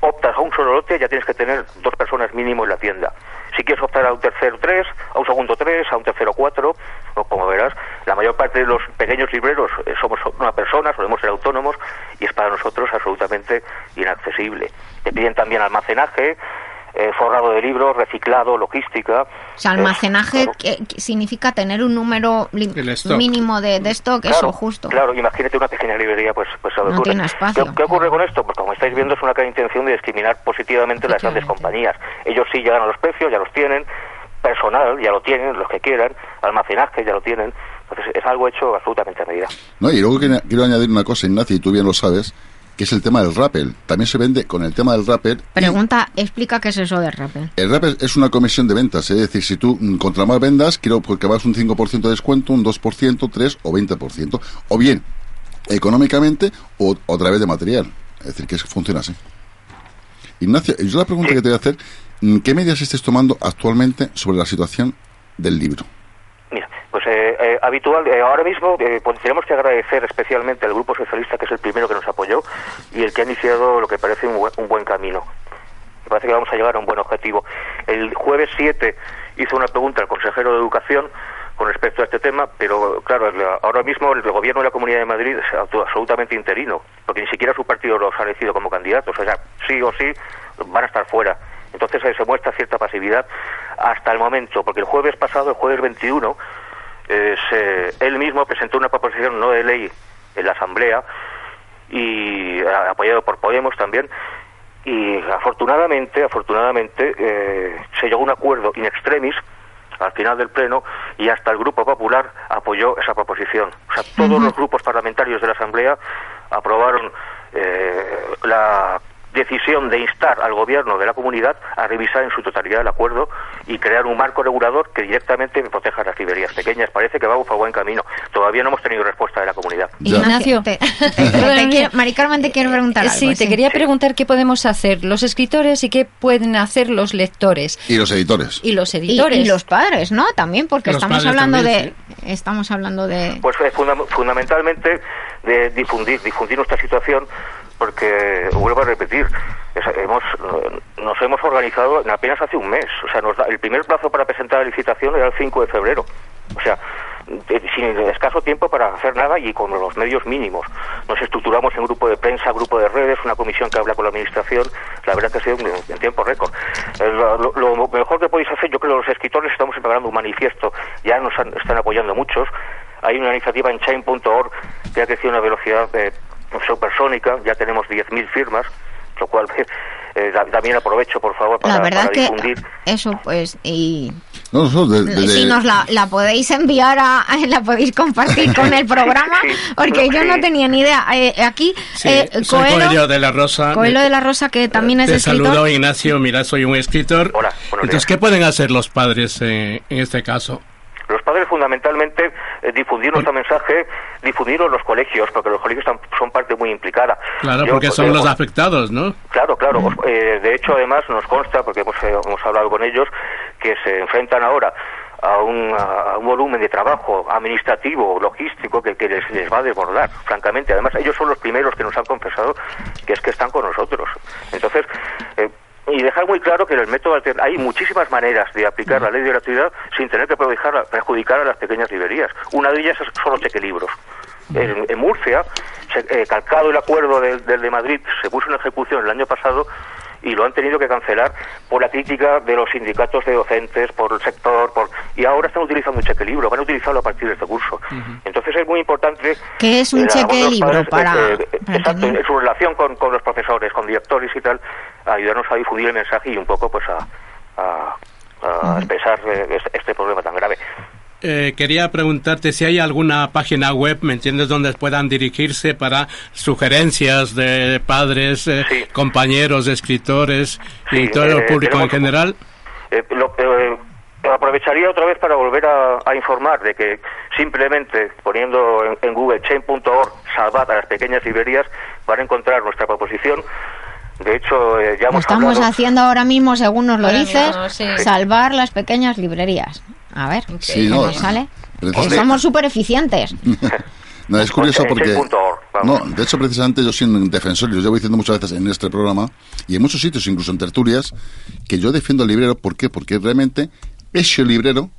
optas a un solo lote ya tienes que tener dos personas mínimo en la tienda. Si quieres optar a un tercero tres, a un segundo tres, a un tercero cuatro, como verás, la mayor parte de los pequeños libreros eh, somos una persona, solemos ser autónomos y es para nosotros absolutamente inaccesible. Te piden también almacenaje, eh, forrado de libros, reciclado, logística. O sea, Eh, almacenaje claro. que, que significa tener un número mínimo de, de stock, Claro, eso justo. Claro, imagínate una pequeña librería, pues, pues No ocurre. tiene espacio. ¿Qué, qué ocurre con esto? Pues como estáis viendo es una clara intención de discriminar positivamente las grandes compañías. Ellos sí llegan a los precios, ya los tienen, personal ya lo tienen, los que quieran, almacenaje ya lo tienen. Entonces es algo hecho absolutamente a medida. No, y luego quiero, añadir una cosa, Ignacio, y tú bien lo sabes, que es el tema del rappel. También se vende con el tema del rappel. Pregunta, explica qué es eso de Rappel. El rappel es una comisión de ventas, es decir, si tú mm, contra más vendas, quiero que vas un 5% de descuento, un 2%, 3 o 20%. O bien, económicamente o, o a través de material. Es decir, que funciona así. Ignacio, yo la pregunta que te voy a hacer, ¿qué medidas estés tomando actualmente sobre la situación del libro? Mira, pues eh, eh, habitual, eh, ahora mismo eh, pues tenemos que agradecer especialmente al Grupo Socialista, que es el primero que nos apoyó y el que ha iniciado lo que parece un un buen camino. Me parece que vamos a llegar a un buen objetivo. El jueves 7 hizo una pregunta al consejero de Educación con respecto a este tema, pero claro, ahora mismo el gobierno de la Comunidad de Madrid es absolutamente interino, porque ni siquiera su partido los ha elegido como candidatos, o sea, sí o sí van a estar fuera. Entonces eh, se muestra cierta pasividad hasta el momento, porque el jueves pasado, el jueves 21, eh, se- él mismo presentó una proposición no de ley en la Asamblea y eh, apoyado por Podemos también y afortunadamente afortunadamente eh, se llegó a un acuerdo in extremis al final del pleno y hasta el Grupo Popular apoyó esa proposición. O sea, todos los grupos parlamentarios de la Asamblea aprobaron eh, la decisión de instar al gobierno de la comunidad a revisar en su totalidad el acuerdo y crear un marco regulador que directamente proteja a las librerías pequeñas. Parece que vamos por buen camino. Todavía no hemos tenido respuesta de la comunidad. Ignacio. te- te- quiero- Mari Carmen te quiero preguntar Eh, algo. Sí, te quería preguntar qué podemos hacer los escritores y qué pueden hacer los lectores Y los editores. y los editores. y los padres, ¿no? También, porque Los estamos hablando también, de... Estamos hablando de... Pues eh, funda- fundamentalmente de difundir, difundir nuestra situación, porque vuelvo a repetir, hemos, nos hemos organizado en apenas hace un mes. O sea, nos da- el primer plazo para presentar la licitación era el 5 de febrero. O sea, sin escaso tiempo para hacer nada y con los medios mínimos. Nos estructuramos en grupo de prensa, grupo de redes, una comisión que habla con la administración. La verdad que ha sido en, tiempo récord. Eh, Lo, mejor que podéis hacer, yo creo, los escritores estamos preparando un manifiesto. Ya nos están apoyando muchos. Hay una iniciativa en chain.org que ha crecido a una velocidad eh, supersónica. Ya tenemos 10.000 firmas, lo cual eh, también aprovecho, por favor, para, la verdad para que difundir. eso pues y No, no, de- de- si nos la, la podéis enviar a la podéis compartir con el programa Sí, porque yo no tenía ni idea Eh, aquí Sí, eh, Coelho, Coelho de la Rosa. Coelho de la Rosa que también es Te escritor saludo, Ignacio. Mira, soy un escritor. Hola, Entonces, días. ¿qué pueden hacer los padres eh, en este caso? Los padres fundamentalmente difundir nuestro mensaje, difundirlo en los colegios, porque los colegios son parte muy implicada. Claro, Yo, porque pues, son eh, los os- afectados, ¿no? Claro, claro. Eh, de hecho, además, nos consta, porque hemos, eh, hemos hablado con ellos, que se enfrentan ahora a un, a un volumen de trabajo administrativo, logístico, que, que les, les va a desbordar, francamente. Además, ellos son los primeros que nos han confesado que es que están con nosotros. Entonces, eh, y dejar muy claro que en el método alter- hay muchísimas maneras de aplicar la ley de gratuidad sin tener que perjudicar, perjudicar a las pequeñas librerías. Una de ellas es- son los chequelibros. En, en Murcia, se- eh, calcado el acuerdo del, del de Madrid, se puso en ejecución el año pasado y lo han tenido que cancelar por la crítica de los sindicatos de docentes, por el sector, por y ahora están utilizando un chequelibro, van a utilizarlo a partir de este curso. Entonces es muy importante ¿Qué es un eh, chequelibro padres, para- eh, eh, para exacto, en su relación con, con los profesores, con directores y tal, a ayudarnos a difundir el mensaje y un poco pues a, a, a expresar eh, este, este problema tan grave. Eh, quería preguntarte si hay alguna página web, ¿me entiendes?, donde puedan dirigirse para sugerencias de padres, eh, compañeros, escritores y Sí, todo el eh, público en general. Eh, lo- aprovecharía otra vez para volver a, a informar de que simplemente poniendo en, en Google chain.org salvad a las pequeñas librerías van a encontrar nuestra proposición. De hecho, eh, ya Lo hemos estamos hablado- haciendo ahora mismo, según nos lo Ahora dices, mismo, sí. salvar las pequeñas librerías. A ver, Sí, ¿qué no, nos sale? precisamente- Que somos súper eficientes. No, es curioso Pues, porque... No, de hecho, precisamente yo soy un defensor, y lo llevo diciendo muchas veces en este programa, y en muchos sitios, incluso en tertulias, que yo defiendo al librero. ¿Por qué? Porque realmente sido librero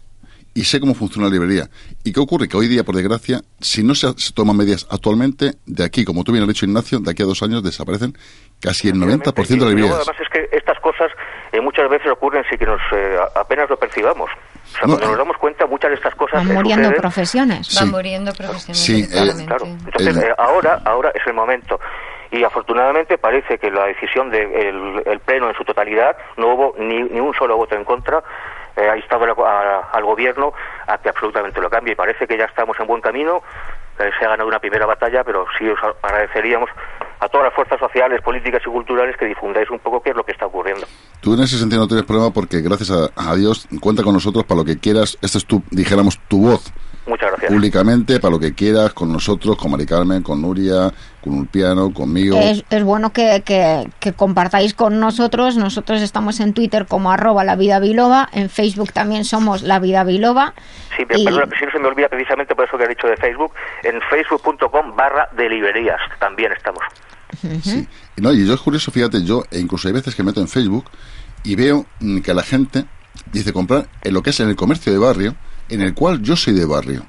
y sé cómo funciona la librería. ¿Y qué ocurre? Que hoy día, por desgracia, si no se, se toman medidas actualmente, de aquí, como tú bien has dicho, Ignacio, de aquí a dos años desaparecen casi el 90% de las librerías. además es que estas cosas eh, muchas veces ocurren sin que nos eh, apenas lo percibamos. O sea, No, cuando nos damos cuenta, muchas de estas cosas Van eh, muriendo suceden profesiones. Van Sí. muriendo profesionalmente. Sí, eh, Claro. Entonces, El- eh, ahora, ahora es el momento. Y afortunadamente parece que la decisión del el pleno en su totalidad no hubo ni, ni un solo voto en contra. Eh, ha instado a a- al gobierno a que absolutamente lo cambie. Y parece que ya estamos en buen camino. Eh, se ha ganado una primera batalla, pero sí os agradeceríamos a todas las fuerzas sociales, políticas y culturales que difundáis un poco qué es lo que está ocurriendo. Tú en ese sentido no tienes problema porque, gracias a, a Dios, cuenta con nosotros para lo que quieras. Esta es tu, dijéramos, tu voz. Muchas gracias. Públicamente, para lo que quieras, con nosotros, con Mari Carmen, con Nuria, con Ulpiano, conmigo. Es, es bueno que, que- que compartáis con nosotros. Nosotros estamos en Twitter como arroba la vida biloba. En Facebook también somos la vida biloba. Sí, pero Y- perdona, si no se me olvida precisamente por eso que he dicho de Facebook, en facebook.com barra de librerías también estamos. Sí. Y No, y yo es curioso, fíjate, yo e incluso hay veces que me meto en Facebook y veo mm, que la gente dice comprar en lo que es en el comercio de barrio, en el cual yo soy de barrio.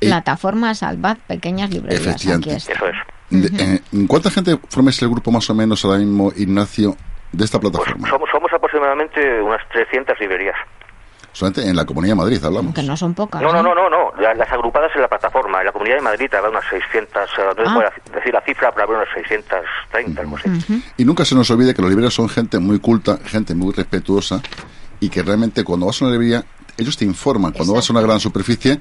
Eh, Plataforma Salvad Pequeñas Librerías. Aquí Efectivamente. está. Eso es. de- eh, ¿Cuánta gente forma ese grupo más o menos ahora mismo, Ignacio, de esta plataforma? Somos, somos aproximadamente unas 300 librerías. Solamente en la Comunidad de Madrid hablamos. Que no son pocas. No, no, no, no, no. La- las agrupadas en la plataforma. En la Comunidad de Madrid habrá unas 600, eh, no se Ah. puede decir la cifra, pero habrá unas 630, algo así. Y nunca se nos olvide que los libreros son gente muy culta, gente muy respetuosa y que realmente cuando vas a una librería, ellos te informan. Cuando vas a una gran superficie,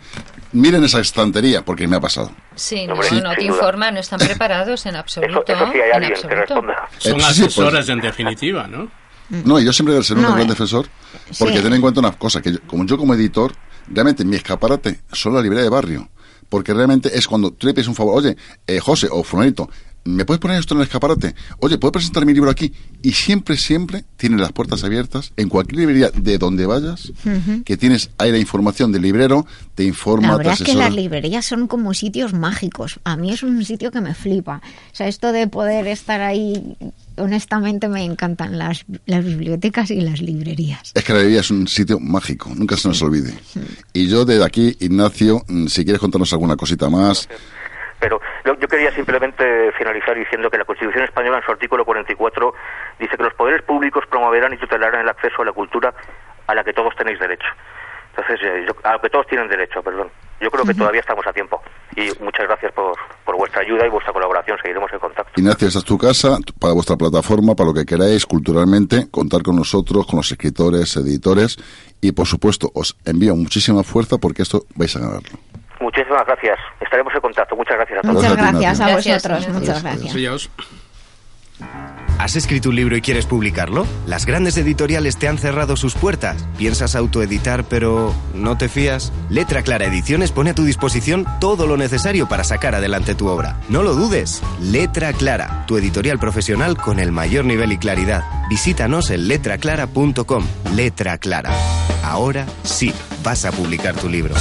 miren esa estantería, porque me ha pasado. Sí, no, Hombre, no te informan, no están preparados en absoluto. eso sí hay en alguien que absoluto. responda. Son sí, asesores en definitiva, ¿no? No, y yo siempre seré un No, gran eh. defensor, porque Sí. ten en cuenta una cosa, que yo- como yo como editor, realmente mi escaparate son la librería de barrio, porque realmente es cuando tú le pides un favor, oye, eh, José o Fulanito, ¿me puedes poner esto en el escaparate? Oye, ¿puedo presentar mi libro aquí? Y siempre, siempre tienen las puertas abiertas en cualquier librería de donde vayas, que tienes ahí la información del librero, te informa, La te verdad es que las librerías son como sitios mágicos. A mí es un sitio que me flipa. O sea, esto de poder estar ahí, honestamente me encantan las, las bibliotecas y las librerías. Es que la librería es un sitio mágico, nunca se nos olvide. Y yo desde aquí, Ignacio, mm, si quieres contarnos alguna cosita más, Pero yo, yo quería simplemente finalizar diciendo que la Constitución española en su artículo 44 dice que los poderes públicos promoverán y tutelarán el acceso a la cultura a la que todos tenéis derecho. Entonces, eh, yo- a lo que todos tienen derecho, perdón. Yo creo que todavía estamos a tiempo. Y muchas gracias por, por vuestra ayuda y vuestra colaboración. Seguiremos en contacto. Ignacio, esta es tu casa, para vuestra plataforma, para lo que queráis, culturalmente, contar con nosotros, con los escritores, editores, y por supuesto, os envío muchísima fuerza porque esto vais a ganarlo. Muchísimas gracias. Estaremos en contacto. Muchas gracias a todos. Muchas Gracias a vosotros, muchas gracias. ¿Has escrito un libro y quieres publicarlo? Las grandes editoriales te han cerrado sus puertas. ¿Piensas autoeditar pero no te fías? Letra Clara Ediciones pone a tu disposición todo lo necesario para sacar adelante tu obra. No lo dudes. Letra Clara, tu editorial profesional con el mayor nivel y claridad. Visítanos en letraclara.com. Letra Clara. Ahora sí, vas a publicar tu libro.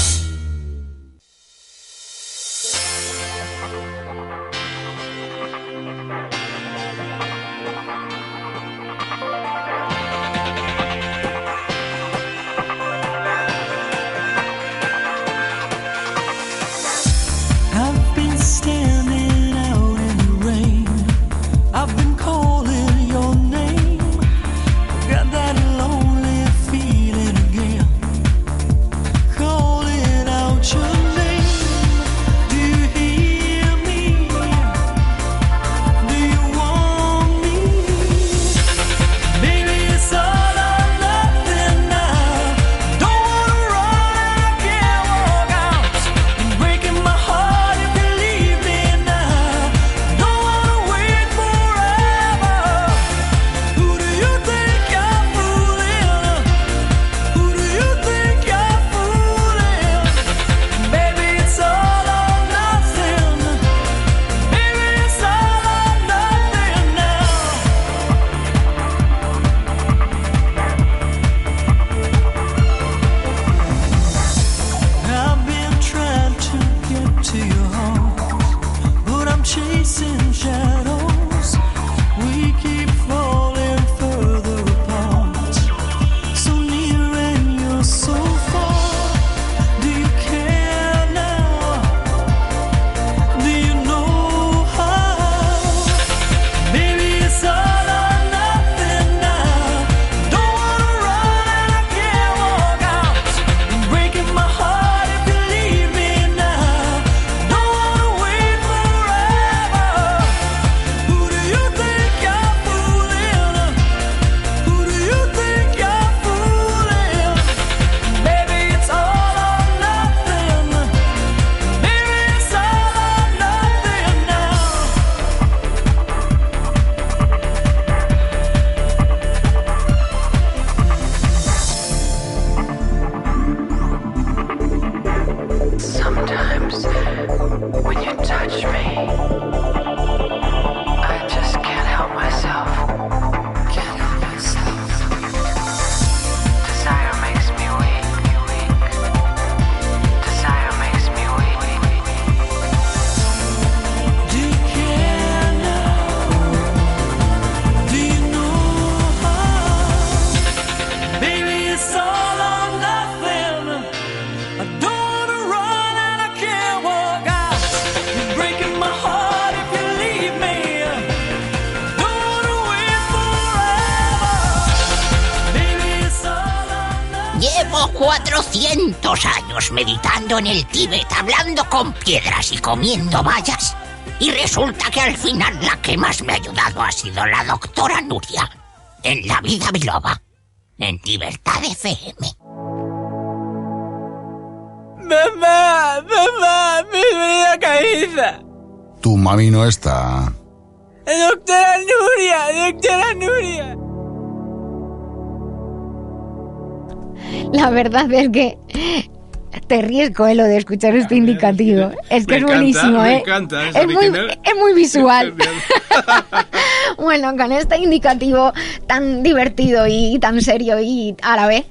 En el Tíbet, hablando con piedras y comiendo bayas. Y resulta que al final la que más me ha ayudado ha sido la doctora Nuria. En la vida biloba. En Libertad FM. Mamá, mamá, mi vida caída. Tu mami no está. Doctora Nuria, doctora Nuria. La verdad es que te ríes, Coelho, de escuchar este indicativo. Es que Me es encanta, buenísimo, me ¿eh? encanta, es es, muy, es muy visual. bueno, con este indicativo tan divertido y tan serio y a la vez,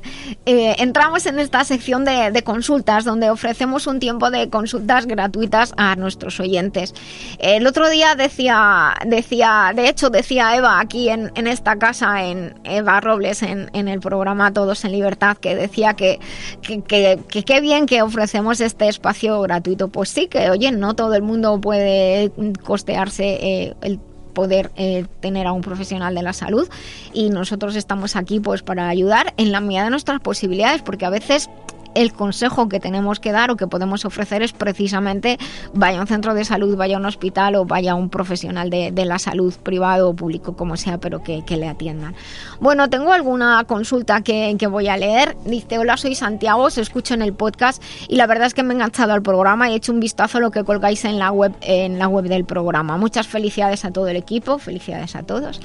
eh, entramos en esta sección de, consultas donde ofrecemos un tiempo de consultas gratuitas a nuestros oyentes. El otro día decía, decía, de hecho decía Eva aquí en, esta casa, en Eva Robles, en, el programa Todos en Libertad, que decía que qué bien que ofrecemos este espacio gratuito. Pues sí, que oye, no todo el mundo puede costearse eh, el poder eh, tener a un profesional de la salud. Y nosotros estamos aquí pues para ayudar en la medida de nuestras posibilidades porque a veces el consejo que tenemos que dar o que podemos ofrecer es precisamente vaya a un centro de salud, vaya a un hospital o vaya a un profesional de, la salud privado o público, como sea, pero que, que le atiendan. Bueno, tengo alguna consulta que, que, voy a leer. Dice, hola, soy Santiago, os escucho en el podcast y la verdad es que me he enganchado al programa y he hecho un vistazo a lo que colgáis en la web, en la web del programa. Muchas felicidades a todo el equipo, felicidades a todos.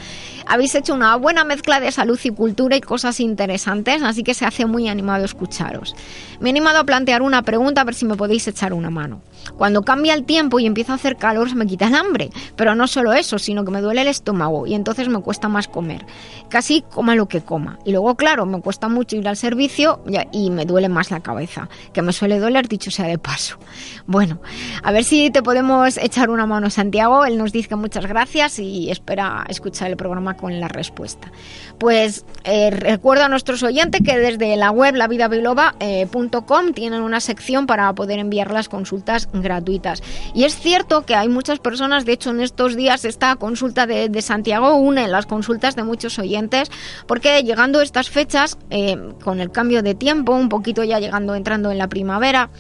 Habéis hecho una buena mezcla de salud y cultura y cosas interesantes, así que se hace muy animado escucharos. Me he animado a plantear una pregunta a ver si me podéis echar una mano. Cuando cambia el tiempo y empieza a hacer calor se me quita el hambre, pero no solo eso, sino que me duele el estómago y entonces me cuesta más comer. Casi coma lo que coma. Y luego, claro, me cuesta mucho ir al servicio y me duele más la cabeza, que me suele doler dicho sea de paso. Bueno, a ver si te podemos echar una mano, Santiago. Él nos dice que muchas gracias y espera escuchar el programa con la respuesta. Pues eh, recuerdo a nuestros oyentes que desde la web lavidabiloba.com tienen una sección para poder enviar las consultas gratuitas. Y es cierto que hay muchas personas, de hecho en estos días esta consulta de, de Santiago une las consultas de muchos oyentes, porque llegando estas fechas, eh, con el cambio de tiempo, un poquito ya llegando, entrando en la primavera,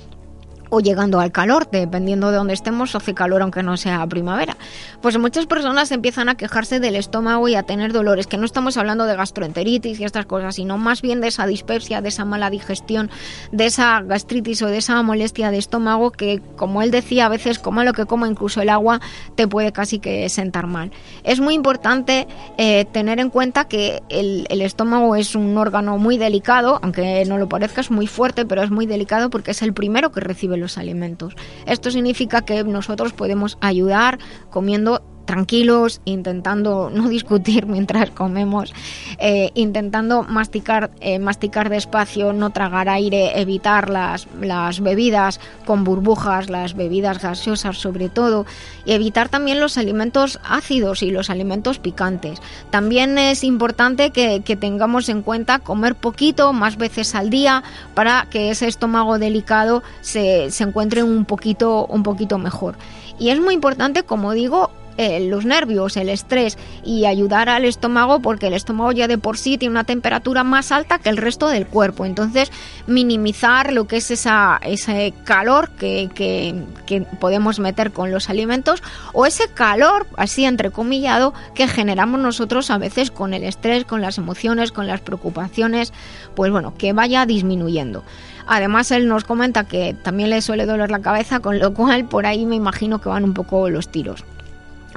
o llegando al calor, dependiendo de dónde estemos, hace calor aunque no sea primavera. Pues muchas personas empiezan a quejarse del estómago y a tener dolores, que no estamos hablando de gastroenteritis y estas cosas, sino más bien de esa dispepsia, de esa mala digestión, de esa gastritis o de esa molestia de estómago que, como él decía, a veces coma lo que coma, incluso el agua, te puede casi que sentar mal. Es muy importante eh, tener en cuenta que el, el estómago es un órgano muy delicado, aunque no lo parezca, es muy fuerte, pero es muy delicado porque es el primero que recibe los alimentos. Esto significa que nosotros podemos ayudar comiendo tranquilos, intentando no discutir mientras comemos, eh, intentando masticar, eh, masticar despacio, no tragar aire, evitar las, las bebidas con burbujas, las bebidas gaseosas sobre todo, y evitar también los alimentos ácidos y los alimentos picantes. También es importante que, que tengamos en cuenta comer poquito, más veces al día, para que ese estómago delicado se, se encuentre un poquito, un poquito mejor. Y es muy importante, como digo, eh, los nervios, el estrés y ayudar al estómago porque el estómago ya de por sí tiene una temperatura más alta que el resto del cuerpo. Entonces, minimizar lo que es esa, ese calor que, que, que podemos meter con los alimentos o ese calor, así entrecomillado, que generamos nosotros a veces con el estrés, con las emociones, con las preocupaciones, pues bueno, que vaya disminuyendo. Además, él nos comenta que también le suele doler la cabeza, con lo cual por ahí me imagino que van un poco los tiros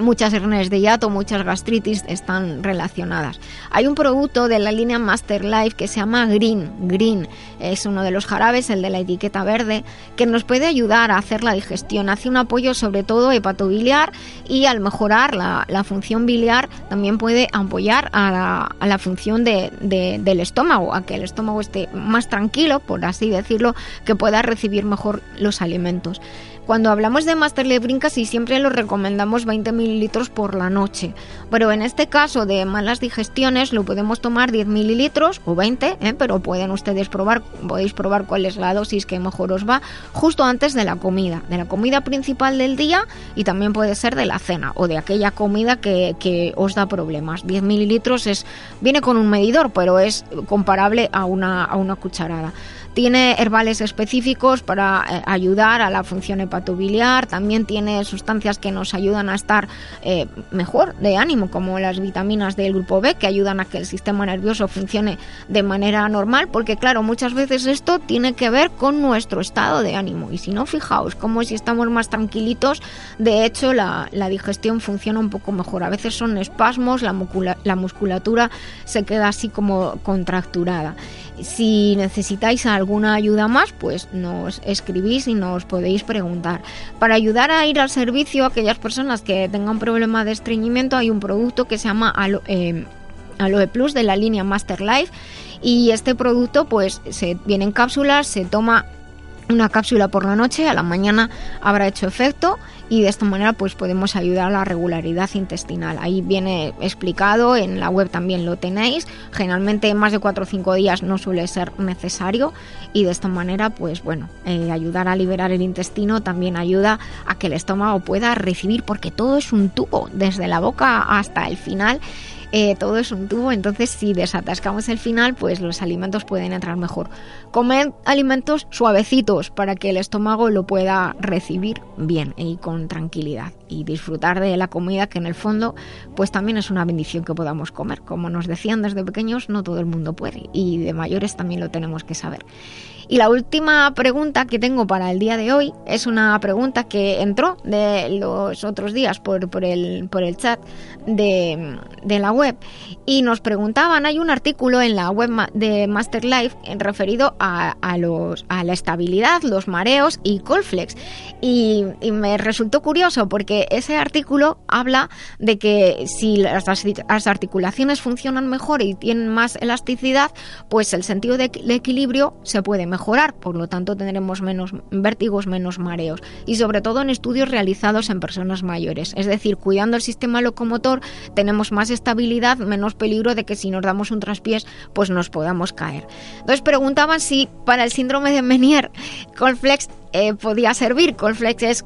muchas hernias de hiato, muchas gastritis están relacionadas. Hay un producto de la línea Master Life que se llama Green. Green es uno de los jarabes, el de la etiqueta verde, que nos puede ayudar a hacer la digestión. Hace un apoyo sobre todo hepatobiliar y al mejorar la, función biliar también puede apoyar a la, función de, de, del estómago, a que el estómago esté más tranquilo, por así decirlo, que pueda recibir mejor los alimentos. Cuando hablamos de Master Green casi siempre lo recomendamos 20 mililitros por la noche, pero en este caso de malas digestiones lo podemos tomar 10 mililitros o 20, ¿eh? pero pueden ustedes probar, podéis probar cuál es la dosis que mejor os va justo antes de la comida, de la comida principal del día y también puede ser de la cena o de aquella comida que, que os da problemas. 10 mililitros es, viene con un medidor, pero es comparable a una, a una cucharada. Tiene herbales específicos para eh, ayudar a la función hepatobiliar, también tiene sustancias que nos ayudan a estar eh, mejor de ánimo, como las vitaminas del grupo B, que ayudan a que el sistema nervioso funcione de manera normal, porque claro, muchas veces esto tiene que ver con nuestro estado de ánimo. Y si no, fijaos, como si estamos más tranquilitos, de hecho la, digestión funciona un poco mejor. A veces son espasmos, la, muscula- la musculatura se queda así como contracturada. Si necesitáis alguna ayuda más, pues nos escribís y nos podéis preguntar. Para ayudar a ir al servicio a aquellas personas que tengan problema de estreñimiento, hay un producto que se llama Alo- eh, Aloe Plus de la línea Master Life y este producto pues se viene en cápsulas, se toma una cápsula por la noche, a la mañana habrá hecho efecto y de esta manera pues podemos ayudar a la regularidad intestinal. Ahí viene explicado, en la web también lo tenéis. Generalmente más de 4 o 5 días no suele ser necesario y de esta manera pues bueno, eh, ayudar a liberar el intestino también ayuda a que el estómago pueda recibir porque todo es un tubo, desde la boca hasta el final eh, todo es un tubo, entonces si desatascamos el final, pues los alimentos pueden entrar mejor. Comed alimentos suavecitos para que el estómago lo pueda recibir bien y con tranquilidad. y disfrutar de la comida que en el fondo pues también es una bendición que podamos comer. Como nos decían desde pequeños, no todo el mundo puede y de mayores también lo tenemos que saber. Y la última pregunta que tengo para el día de hoy es una pregunta que entró de los otros días por, por, el, por el chat de, de la web y nos preguntaban, hay un artículo en la web de Master Life referido a, a los, a la estabilidad, los mareos y Colflex. Y, me resultó curioso porque ese artículo habla de que si las, arti- las articulaciones funcionan mejor y tienen más elasticidad, pues el sentido de equilibrio se puede mejorar, por lo tanto tendremos menos vértigos, menos mareos. Y sobre todo en estudios realizados en personas mayores. Es decir, cuidando el sistema locomotor tenemos más estabilidad, menos peligro de que si nos damos un traspiés pues nos podamos caer. Entonces preguntaban si para el síndrome de Menier Colflex eh, podía servir. Colflex es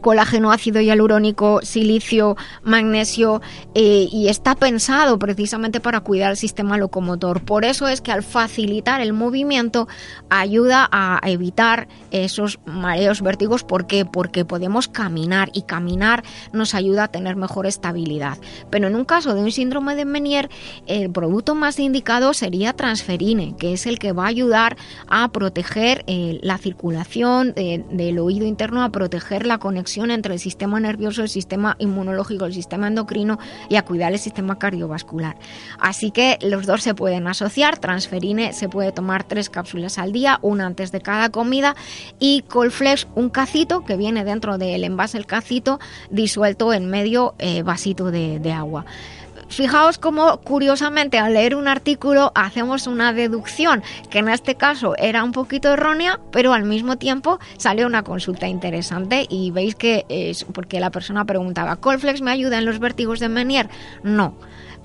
colágeno, ácido hialurónico, silicio, magnesio eh, y está pensado precisamente para cuidar el sistema locomotor. Por eso es que al facilitar el movimiento ayuda a evitar esos mareos, vértigos. ¿Por qué? Porque podemos caminar y caminar nos ayuda a tener mejor estabilidad. Pero en un caso de un síndrome de Menier, el producto más indicado sería transferine, que es el que va a ayudar a proteger eh, la circulación eh, del oído interno, a proteger la conexión entre el sistema nervioso, el sistema inmunológico, el sistema endocrino y a cuidar el sistema cardiovascular. Así que los dos se pueden asociar. Transferine se puede tomar tres cápsulas al día, una antes de cada comida y Colflex un cacito que viene dentro del envase el cacito disuelto en medio eh, vasito de, de agua. Fijaos cómo curiosamente al leer un artículo hacemos una deducción que en este caso era un poquito errónea, pero al mismo tiempo sale una consulta interesante y veis que es porque la persona preguntaba, ¿Colflex me ayuda en los vértigos de Menier? No.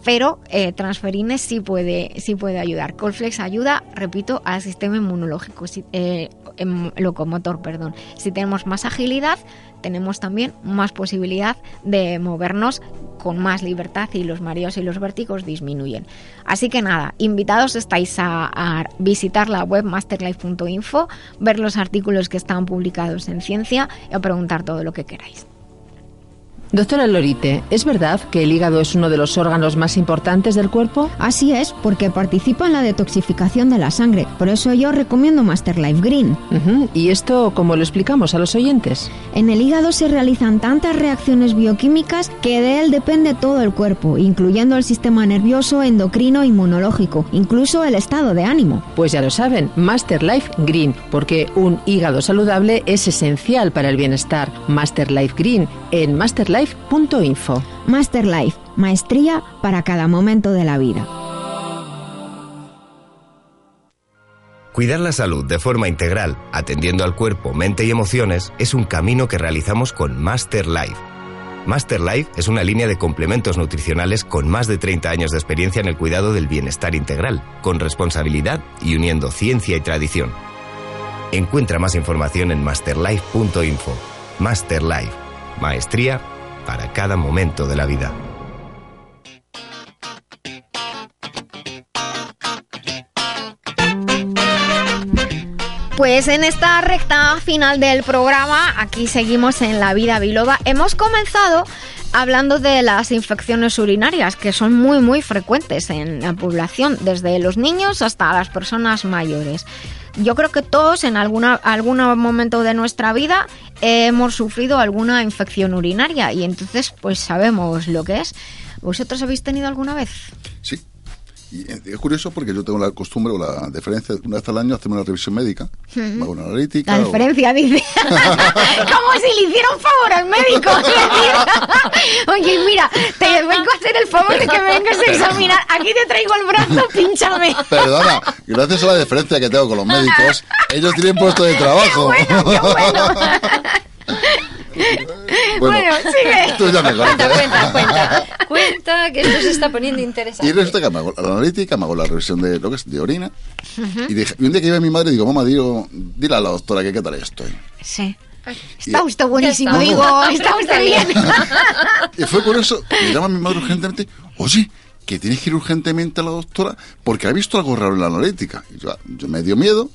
Pero eh, transferine sí puede, sí puede ayudar. Colflex ayuda, repito, al sistema inmunológico, eh, em- locomotor, perdón. Si tenemos más agilidad, tenemos también más posibilidad de movernos con más libertad y los mareos y los vértigos disminuyen. Así que nada, invitados estáis a, a visitar la web masterlife.info, ver los artículos que están publicados en Ciencia y a preguntar todo lo que queráis. Doctora Lorite, ¿es verdad que el hígado es uno de los órganos más importantes del cuerpo? Así es, porque participa en la detoxificación de la sangre. Por eso yo recomiendo Master Life Green. ¿Y esto cómo lo explicamos a los oyentes? En el hígado se realizan tantas reacciones bioquímicas que de él depende todo el cuerpo, incluyendo el sistema nervioso, endocrino, inmunológico, incluso el estado de ánimo. Pues ya lo saben, Master Life Green, porque un hígado saludable es esencial para el bienestar. Master Life Green en masterlife.info. Master Life, maestría para cada momento de la vida. Cuidar la salud de forma integral, atendiendo al cuerpo, mente y emociones, es un camino que realizamos con Master Life. Master Life es una línea de complementos nutricionales con más de 30 años de experiencia en el cuidado del bienestar integral, con responsabilidad y uniendo ciencia y tradición. Encuentra más información en masterlife.info. Master Life, maestría para cada momento de la vida. Pues en esta recta final del programa, aquí seguimos en La Vida Biloba. Hemos comenzado hablando de las infecciones urinarias, que son muy, muy frecuentes en la población, desde los niños hasta las personas mayores. Yo creo que todos en alguna, algún momento de nuestra vida hemos sufrido alguna infección urinaria y entonces pues sabemos lo que es. ¿Vosotros habéis tenido alguna vez? Sí. Y eh, es curioso porque yo tengo la costumbre o la deferencia de una vez al año hacerme una revisión médica, hago una analítica. La o- diferencia, dice. Como si le hiciera un favor al médico. Oye, mira, te vengo a hacer el favor de que me vengas a examinar. Aquí te traigo el brazo, pínchame. Perdona, gracias a la deferencia que tengo con los médicos, ellos tienen puesto de trabajo. Bueno, sigue. Tú ya me conoces. Cuenta, cuenta, cuenta. Cuenta que esto se está poniendo interesante. Y resulta que me hago la analítica, me hago la revisión de lo que es de orina. Y, dije- y un día que iba mi madre, digo, mamá, digo, dile a la doctora que qué tal estoy. Sí. Está usted buenísimo, está. digo, está usted bien. Y fue curioso, me llama mi madre urgentemente, oye, que tienes que ir urgentemente a la doctora porque ha visto algo raro en la analítica. Y yo, yo me dio miedo,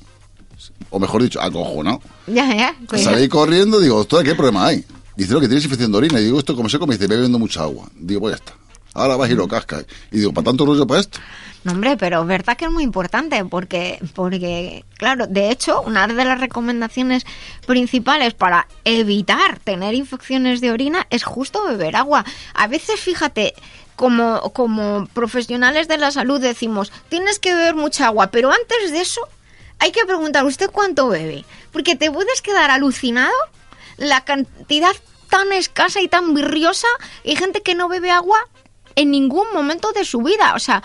o mejor dicho, acojonado. Ya, ya. cuidado. Salí corriendo, digo, doctora, ¿qué problema hay? Dice, no, que tienes infección de orina. Y digo, ¿esto como sé como dice, bebiendo mucha agua. Digo, pues ya está. Ahora vas y lo cascas. Y digo, ¿para tanto rollo para esto? No, hombre, pero verdad que es muy importante porque, porque, claro, de hecho, una de las recomendaciones principales para evitar tener infecciones de orina es justo beber agua. A veces, fíjate, como, como profesionales de la salud decimos, tienes que beber mucha agua, pero antes de eso hay que preguntar, ¿usted cuánto bebe? Porque te puedes quedar alucinado la cantidad tan escasa y tan virriosa. Hay gente que no bebe agua en ningún momento de su vida. O sea,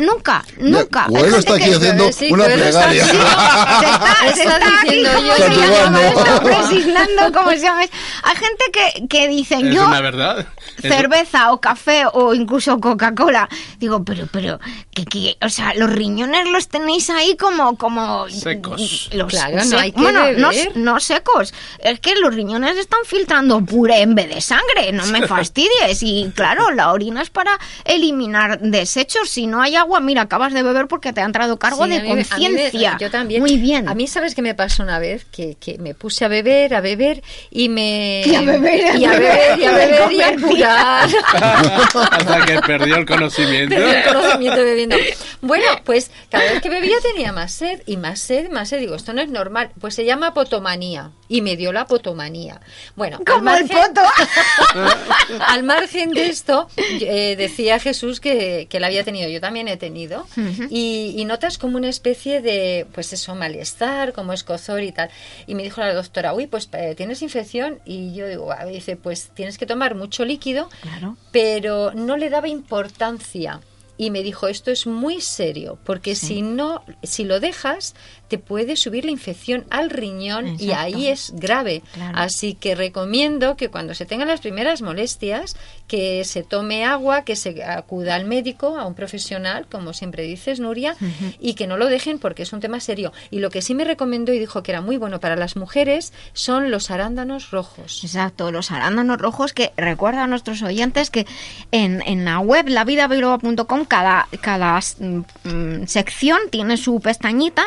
nunca, nunca. Hay Bueno, gente está aquí que- haciendo Sí, una Coelho está plegaria. se está, se Está está aquí, diciendo ¿cómo yo. se llama ¿cómo se llama? Hay gente que, que dicen, Es yo, una verdad. Cerveza o café o incluso Coca-Cola. Digo, pero, pero, que, que, o sea, los riñones los tenéis ahí como, como Secos. Los, Claro, no hay que bueno, no, no secos. Es que los riñones están filtrando puré en vez de sangre. No me fastidies. Y claro, la orina es para eliminar desechos. Si no hay agua, mira, acabas de beber porque te ha entrado cargo Sí, de conciencia. Yo también. Muy bien. A mí, ¿sabes qué me pasó una vez? Que, que me puse a beber, a beber y me... Y a beber, y a beber, y a beber, y a apurar. Hasta que perdió el conocimiento. Perdí el conocimiento bebiendo. Bueno, pues cada vez que bebía tenía más sed y más sed, más sed. Digo, esto no es normal. Pues se llama potomanía y me dio la potomanía. Bueno, al Como el margen- poto. al margen de esto, eh, decía Jesús que, que la había tenido, yo también he tenido, y, y notas como una especie de, pues eso, malestar, como escozor y tal. Y me dijo la doctora, uy, pues eh, tienes infección, y yo digo, "Ah", dice, pues tienes que tomar mucho líquido, Claro. pero no le daba importancia. Y me dijo, esto es muy serio, porque si no, si lo dejas, te puede subir la infección al riñón y ahí es grave. Claro. Así que recomiendo que cuando se tengan las primeras molestias, que se tome agua, que se acuda al médico, a un profesional, como siempre dices, Nuria, y que no lo dejen porque es un tema serio. Y lo que sí me recomendó y dijo que era muy bueno para las mujeres son los arándanos rojos. Exacto, los arándanos rojos que recuerda a nuestros oyentes que en, en la web lavidabiloba.com cada, cada mm, mm, sección tiene su pestañita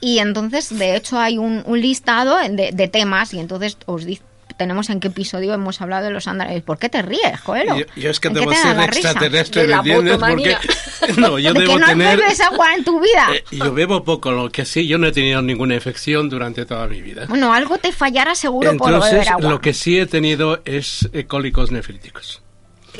y entonces de hecho hay un, un listado de, de temas y entonces os dice tenemos en qué episodio hemos hablado de los arándanos. ¿Por qué te ríes, Coelho? Yo, yo es que ¿En qué debo te ser extraterrestre, De ¿me la entiendes? Porque no, yo ¿De debo que no tener. bebes agua en tu vida? eh, yo bebo poco, lo que sí, yo no he tenido ninguna infección durante toda mi vida. Bueno, algo te fallará seguro por Entonces, beber agua. lo que sí he tenido es eh, cólicos nefríticos.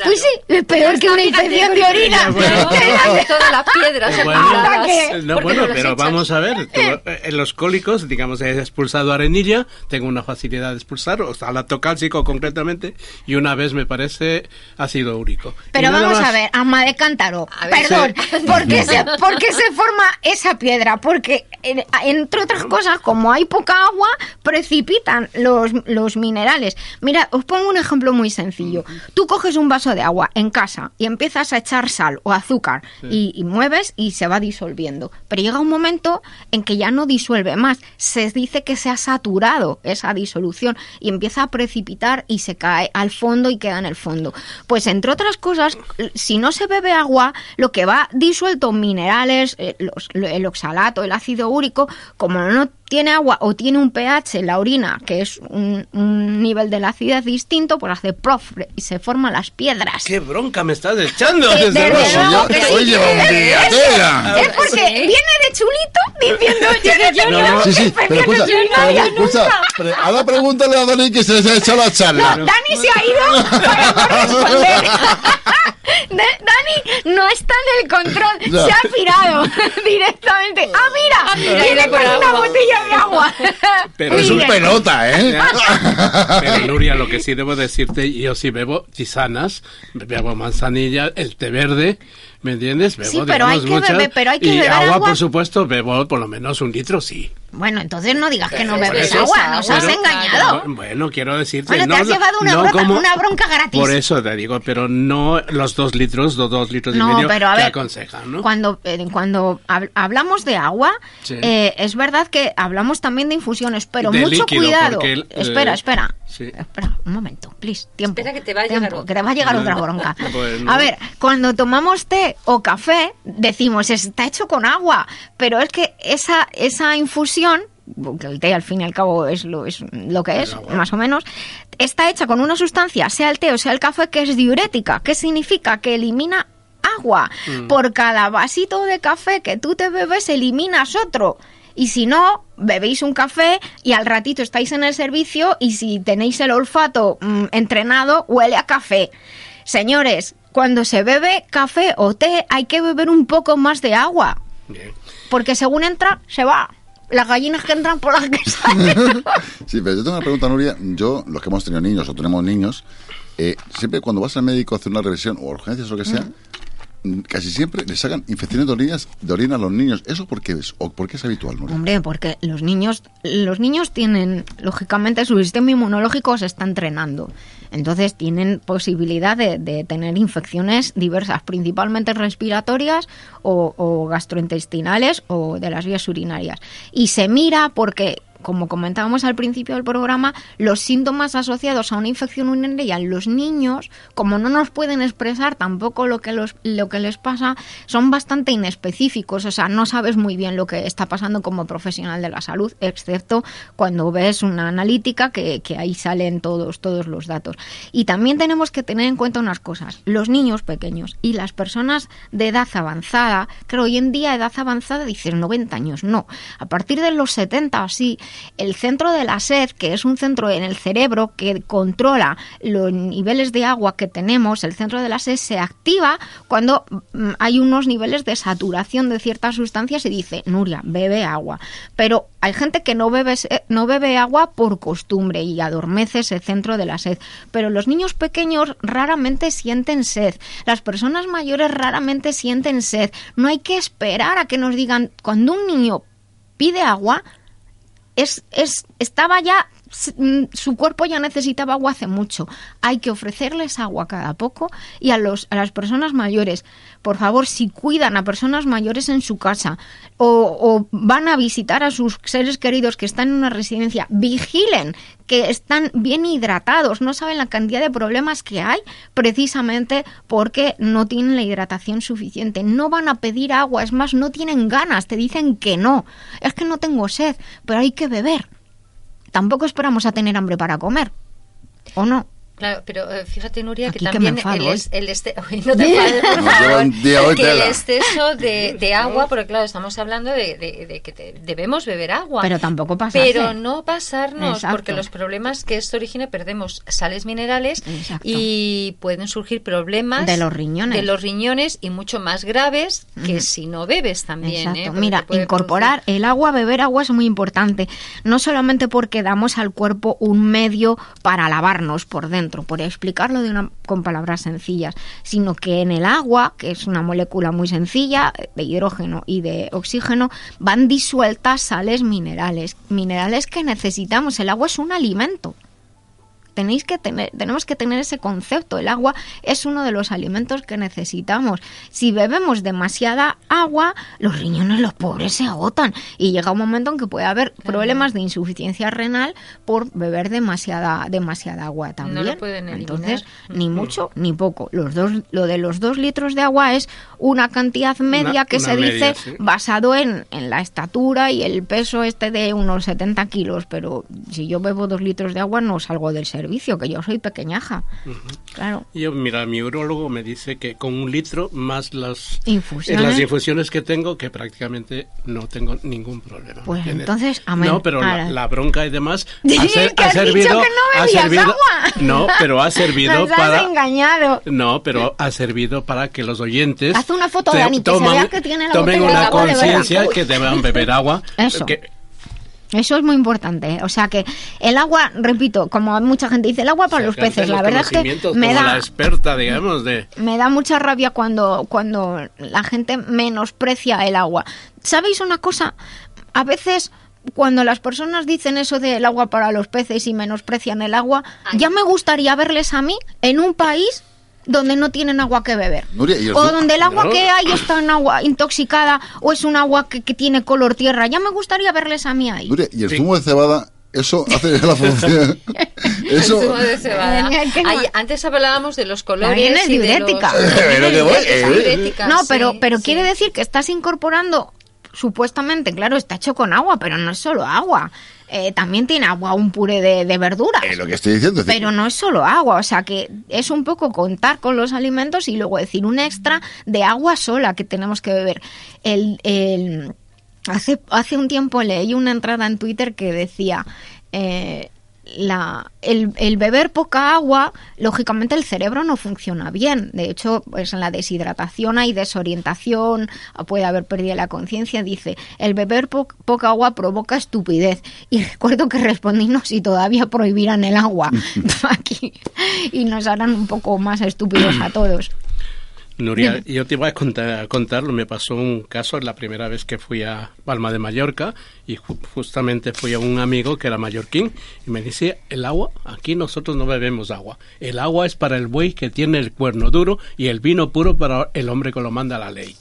Pues sí, es peor que una infección de orina. Bueno. Todas las piedras. No, bueno, pero echas. vamos a ver. tú, eh, en los cólicos, digamos, he expulsado arenilla, tengo una facilidad de expulsar, o sea, lactocálcico concretamente, y una vez me parece ácido úrico. Pero vamos más. a ver, ama de cántaro. A ver, Perdón, sí. ¿por, qué se, por qué se forma esa piedra? Porque, en- entre otras cosas, como hay poca agua, precipitan los, los minerales. Mira, os pongo un ejemplo muy sencillo. Tú coges un vaso de agua en casa y empiezas a echar sal o azúcar y, y mueves y se va disolviendo. Pero llega un momento en que ya no disuelve más. Se dice que se ha saturado esa disolución y empieza a precipitar y se cae al fondo y queda en el fondo. Pues entre otras cosas, si no se bebe agua, lo que va disuelto minerales, eh, el oxalato, el ácido úrico, como no tiene agua o tiene un pH en la orina, que es un, un nivel de la acidez distinto, pues hace prof y se forman las piedras. ¡Qué bronca me estás echando! Desde luego! luego Es- tela. Es porque Sí. viene de chulito diciendo yo no No, no. Sí, sí, pero escucha, pre- ahora pregúntale a Dani que se les ha echado la charla. No, Dani se ha ido para no responder. De- Dani no está en el control, Ya. se ha pirado directamente. ¡Ah, mira! mira, Viene mira por con una agua. botella de agua. Pero Es un pelota, ¿eh? Pero Nuria, lo que sí debo decirte, yo sí bebo tisanas, bebo manzanilla, el té verde, ¿me entiendes? Bebo, Sí, pero hay digamos, que muchas, beber- pero hay que y beber agua, agua. por supuesto, bebo por lo menos un litro, sí. Bueno, entonces no digas que no bebes eso agua, agua, nos has engañado. No, Bueno, quiero decirte, Bueno, te no, has llevado una no bronca- como- una bronca gratis. Por eso te digo, pero no los dos litros, los dos litros y No, medio pero a que ver, aconsejan, ¿no? cuando, eh, cuando hab- hablamos de agua, Sí. eh, es verdad que hablamos también de infusiones, pero De mucho líquido, cuidado. el- espera, eh, espera. sí. Espera, un momento, please, tiempo. Espera que te va a tiempo, llegar otra. que te va a llegar otra bronca. Bueno. A ver, cuando tomamos té o café, decimos está hecho con agua, pero es que esa, esa infusión porque el té al fin y al cabo es lo, es lo que es, más o menos, está hecha con una sustancia, sea el té o sea el café, que es diurética. ¿Qué significa? Que elimina agua. Mm. Por cada vasito de café que tú te bebes, eliminas otro. Y si no, bebéis un café y al ratito estáis en el servicio y si tenéis el olfato mm, entrenado, huele a café. Señores, cuando se bebe café o té hay que beber un poco más de agua. Porque según entra, se va. Las gallinas que entran por las que salen. Sí, pero yo tengo una pregunta, Nuria. Yo, los que hemos tenido niños o tenemos niños, eh, siempre cuando vas al médico a hacer una revisión o urgencias o lo que sea, mm, casi siempre le sacan infecciones de orinas, de orina a los niños. ¿Eso por qué es? ¿O por qué es habitual, Nuria? Hombre, porque los niños, los niños tienen, lógicamente, su sistema inmunológico se está entrenando. Entonces tienen posibilidad de, tener infecciones diversas, principalmente respiratorias o gastrointestinales o de las vías urinarias. Y se mira porque como comentábamos al principio del programa, los síntomas asociados a una infección urinaria en los niños, como no nos pueden expresar tampoco lo que, los, lo que les pasa, son bastante inespecíficos. O sea, no sabes muy bien lo que está pasando como profesional de la salud, excepto cuando ves una analítica que, que ahí salen todos, todos los datos. Y también tenemos que tener en cuenta unas cosas. Los niños pequeños y las personas de edad avanzada, que hoy en día edad avanzada dices 90 años, no. A partir de los 70 o así, el centro de la sed, que es un centro en el cerebro que controla los niveles de agua que tenemos, el centro de la sed se activa cuando mm, hay unos niveles de saturación de ciertas sustancias y dice, Nuria, bebe agua. Pero hay gente que no bebe, no bebe agua por costumbre y adormece ese centro de la sed. Pero los niños pequeños raramente sienten sed. Las personas mayores raramente sienten sed. No hay que esperar a que nos digan, cuando un niño pide agua, es, es, estaba ya, su cuerpo ya necesitaba agua hace mucho. Hay que ofrecerles agua cada poco y a, los, a las personas mayores, por favor, si cuidan a personas mayores en su casa o, o van a visitar a sus seres queridos que están en una residencia, vigilen que están bien hidratados, no saben la cantidad de problemas que hay precisamente porque no tienen la hidratación suficiente. No van a pedir agua, es más, no tienen ganas, te dicen que no. Es que no tengo sed, pero hay que beber. Tampoco esperamos a tener hambre para comer. ¿O no? Claro, pero eh, fíjate, Nuria, Aquí que también el, es- este- Uy, no te que exceso de, de agua, porque claro, estamos hablando de, de- de que te- debemos beber agua. Pero tampoco pasarse. Pero no pasarnos, Exacto. porque los problemas que esto origina, perdemos sales minerales Exacto. y pueden surgir problemas De los riñones. de los riñones y mucho más graves que si no bebes también. Exacto. ¿eh? Mira, incorporar el agua, beber agua es muy importante. No solamente porque damos al cuerpo un medio para lavarnos por dentro, por explicarlo de una, con palabras sencillas, sino que en el agua, que es una molécula muy sencilla de hidrógeno y de oxígeno, van disueltas sales minerales, minerales que necesitamos. El agua es un alimento. Tenéis que tener, tenemos que tener ese concepto. El agua es uno de los alimentos que necesitamos. Si bebemos demasiada agua, los riñones, los pobres, se agotan. Y llega un momento en que puede haber problemas de insuficiencia renal por beber demasiada, demasiada agua también. lo pueden eliminar. Entonces, ni mucho ni poco. Los dos, lo de los dos litros de agua es una cantidad media Una- que una se media, dice sí. basado en, en la estatura y el peso este de unos 70 kilos. Pero si yo bebo dos litros de agua no salgo del servicio, que yo soy pequeñaja. Claro. Yo, mira, mi urologo me dice que con un litro más las Infusiones. las infusiones que tengo, que prácticamente no tengo ningún problema. Pues ¿entiendes? entonces, amén. No, pero la, la bronca y demás ha, ser- que ha has servido... no ha servido agua. No, pero ha servido Nos has para... engañado. No, pero ha servido para que los oyentes Haz una foto, te- Dani, que se vea que tiene la tomen una conciencia que deban beber agua. Eso. que- Eso es muy importante. O sea que el agua, repito, como mucha gente dice, el agua para los peces. La verdad es que me como la da, experta, digamos, de... me da mucha rabia cuando, cuando la gente menosprecia el agua. ¿Sabéis una cosa? A veces cuando las personas dicen eso del agua para los peces y menosprecian el agua, ya me gustaría verles a mí en un país donde no tienen agua que beber. Nuria, ¿y el O donde el agua No. que hay está en agua intoxicada o es un agua que, que tiene color tierra. Ya me gustaría verles a mí ahí. Nuria, y el zumo de cebada, eso hace la función. eso. Zumo de cebada. Ay, antes hablábamos de los colores También es y de los- diurética. También Pero que voy, eh. diurética, No, sí, pero, pero sí. quiere decir que estás incorporando supuestamente, claro, está hecho con agua, pero no es solo agua. Eh, también tiene agua, un puré de, de verduras. Es lo que estoy diciendo. es Pero no es solo agua, o sea que es un poco contar con los alimentos y luego decir un extra de agua sola que tenemos que beber. El, el- hace, hace un tiempo leí una entrada en Twitter que decía... eh, la, el, el beber poca agua, lógicamente el cerebro no funciona bien. De hecho, pues en la deshidratación hay desorientación, puede haber pérdida de la conciencia. Dice, el beber po- poca agua provoca estupidez. Y recuerdo que respondí, no, si todavía prohibieran el agua aquí y nos harán un poco más estúpidos a todos. Nuria, yo te iba a contar, contarlo. Me pasó un caso la primera vez que fui a Palma de Mallorca y ju- justamente fui a un amigo que era mallorquín y me decía, el agua, aquí nosotros no bebemos agua. El agua es para el buey que tiene el cuerno duro y el vino puro para el hombre que lo manda la ley.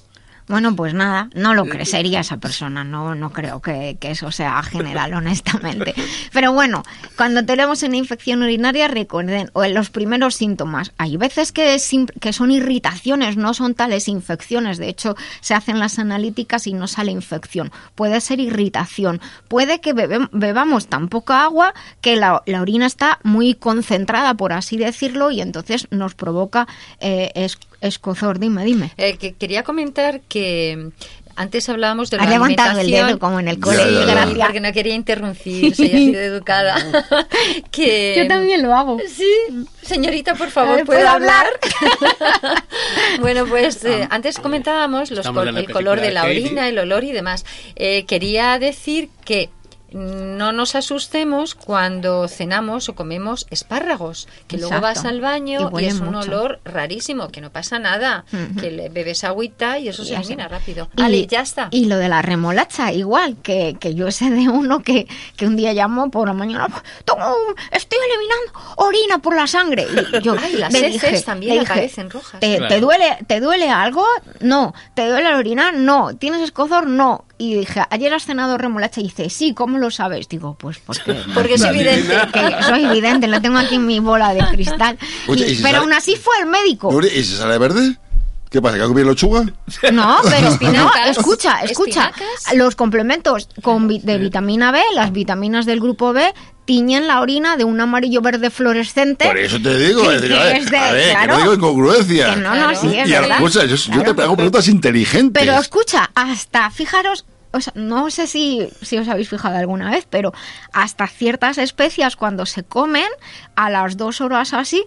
Bueno, pues nada, no lo cre- sería esa persona, no, no creo que, que eso sea general, honestamente. Pero bueno, cuando tenemos una infección urinaria, recuerden, o en los primeros síntomas, hay veces que, es sim- que son irritaciones, no son tales infecciones, de hecho se hacen las analíticas y no sale infección, puede ser irritación, puede que bebe- bebamos tan poca agua que la, la orina está muy concentrada, por así decirlo, y entonces nos provoca eh, es- escozor, dime, dime. Eh, que quería comentar que antes hablábamos de Ha la levantado el dedo como en el cole, Sí, gracias. porque no quería interrumpir, soy así de educada. que Yo también lo hago. Sí, señorita, por favor, ¿puedo ¿puedo hablar? bueno, pues eh, antes comentábamos los col- el color de la orina, el olor y demás. Eh, quería decir que no nos asustemos cuando cenamos o comemos espárragos, que luego vas al baño Y es un olor rarísimo, que no pasa nada, que le bebes agüita y eso Y se elimina rápido. Y- Vale, ya está. Y lo de la remolacha, igual, que, que yo sé de uno que, que un día llamó por la mañana, "Tengo un- estoy eliminando orina por la sangre. Y yo Ay, las heces dije- también dije, aparecen rojas. ¿Te, Claro. te duele, ¿Te duele algo? No. ¿Te duele la orina? No. ¿Tienes escozor? No. Y dije, ayer has cenado remolacha. Y dice, sí, ¿cómo lo sabes? Digo, pues porque... Porque es evidente. que soy evidente, lo tengo aquí en mi bola de cristal. Oye, Y- ¿y si pero sale- aún así fue el médico. ¿Y si sale verde? ¿Qué pasa? ¿Que ha comido lechuga? No, pero no, escucha, escucha. Espinacas. Los complementos con vi- de vitamina B, las vitaminas del grupo B, tiñen la orina de un amarillo verde fluorescente. Por eso te digo, que- es que de- a ver, que claro, no digo incongruencia. que no, no, Claro. sí, es y verdad. escucha, yo, yo Claro. te hago preguntas inteligentes. Pero escucha, hasta, fijaros, o sea, no sé si, si os habéis fijado alguna vez, pero hasta ciertas especias cuando se comen, a las dos horas así,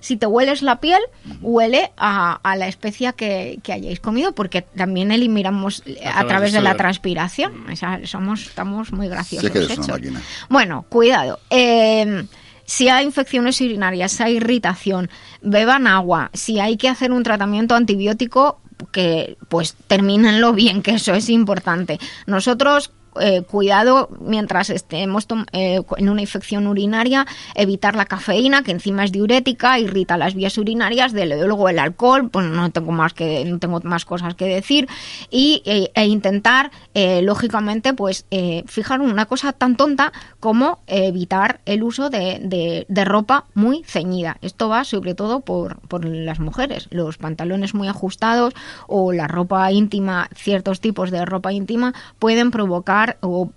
si te hueles la piel, huele a, a la especia que, que hayáis comido, porque también eliminamos a, través de la transpiración. O sea, somos, estamos muy graciosos. Sí que. Bueno, cuidado. Eh, si hay infecciones urinarias, si hay irritación, beban agua. Si hay que hacer un tratamiento antibiótico, que pues termínenlo bien, que eso es importante. Nosotros eh, cuidado mientras estemos eh, en una infección urinaria, evitar la cafeína, que encima es diurética, irrita las vías urinarias, de luego el alcohol, pues no tengo más que no tengo más cosas que decir y e, e intentar eh, lógicamente pues eh, fijar una cosa tan tonta como evitar el uso de, de- ropa muy ceñida. Esto va sobre todo por, por las mujeres, los pantalones muy ajustados o la ropa íntima, ciertos tipos de ropa íntima pueden provocar o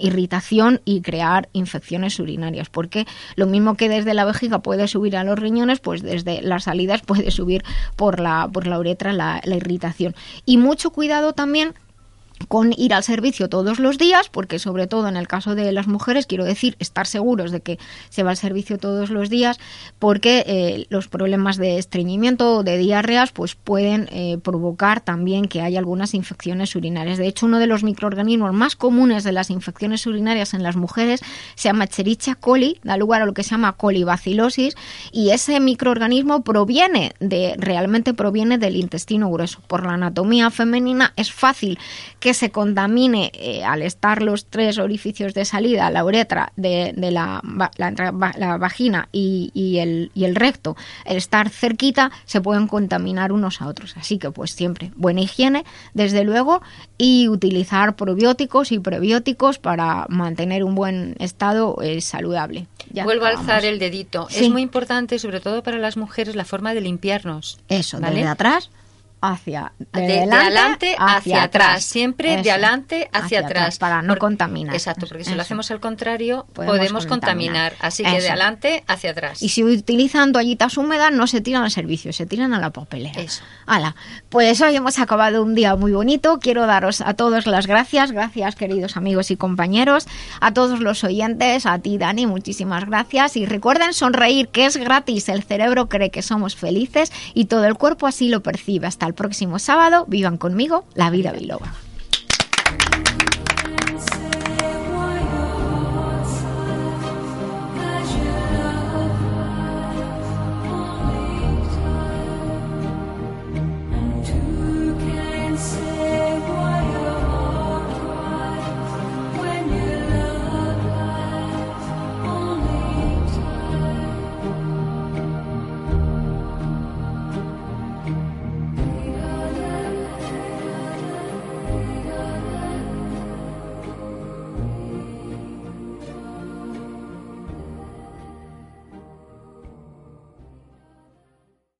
irritación y crear infecciones urinarias, porque lo mismo que desde la vejiga puede subir a los riñones, pues desde las salidas puede subir por la, por la uretra la, la irritación. Y mucho cuidado también con ir al servicio todos los días, porque sobre todo en el caso de las mujeres, quiero decir, estar seguros de que se va al servicio todos los días, porque eh, los problemas de estreñimiento o de diarreas pues pueden eh, provocar también que haya algunas infecciones urinarias. De hecho, uno de los microorganismos más comunes de las infecciones urinarias en las mujeres se llama Escherichia coli, da lugar a lo que se llama colibacilosis, y ese microorganismo proviene de, realmente proviene del intestino grueso. Por la anatomía femenina es fácil que se contamine eh, al estar los tres orificios de salida, la uretra de, de la, la, vagina y, y el, y el recto, el estar cerquita, se pueden contaminar unos a otros. Así que pues siempre buena higiene, desde luego, y utilizar probióticos y prebióticos para mantener un buen estado eh, saludable. Ya Vuelvo a alzar el dedito. Sí. Es muy importante, sobre todo para las mujeres, la forma de limpiarnos. Eso, ¿vale? desde atrás. Hacia de, de de delante adelante hacia, atrás, siempre de Eso, adelante hacia, atrás. para no contaminar. Exacto, porque si lo Eso. hacemos al contrario, Podemos podemos, contaminar. contaminar. Así que de Eso. adelante hacia atrás. Y si utilizan toallitas húmedas, no se tiran al servicio, se tiran a la papelera. Eso. Hala, pues hoy hemos acabado un día muy bonito. Quiero daros a todos las gracias. Gracias, queridos amigos y compañeros. A todos los oyentes, a ti, Dani, muchísimas gracias. Y recuerden sonreír, que es gratis. El cerebro cree que somos felices y todo el cuerpo así lo percibe. Hasta el próximo sábado. Vivan conmigo la vida biloba.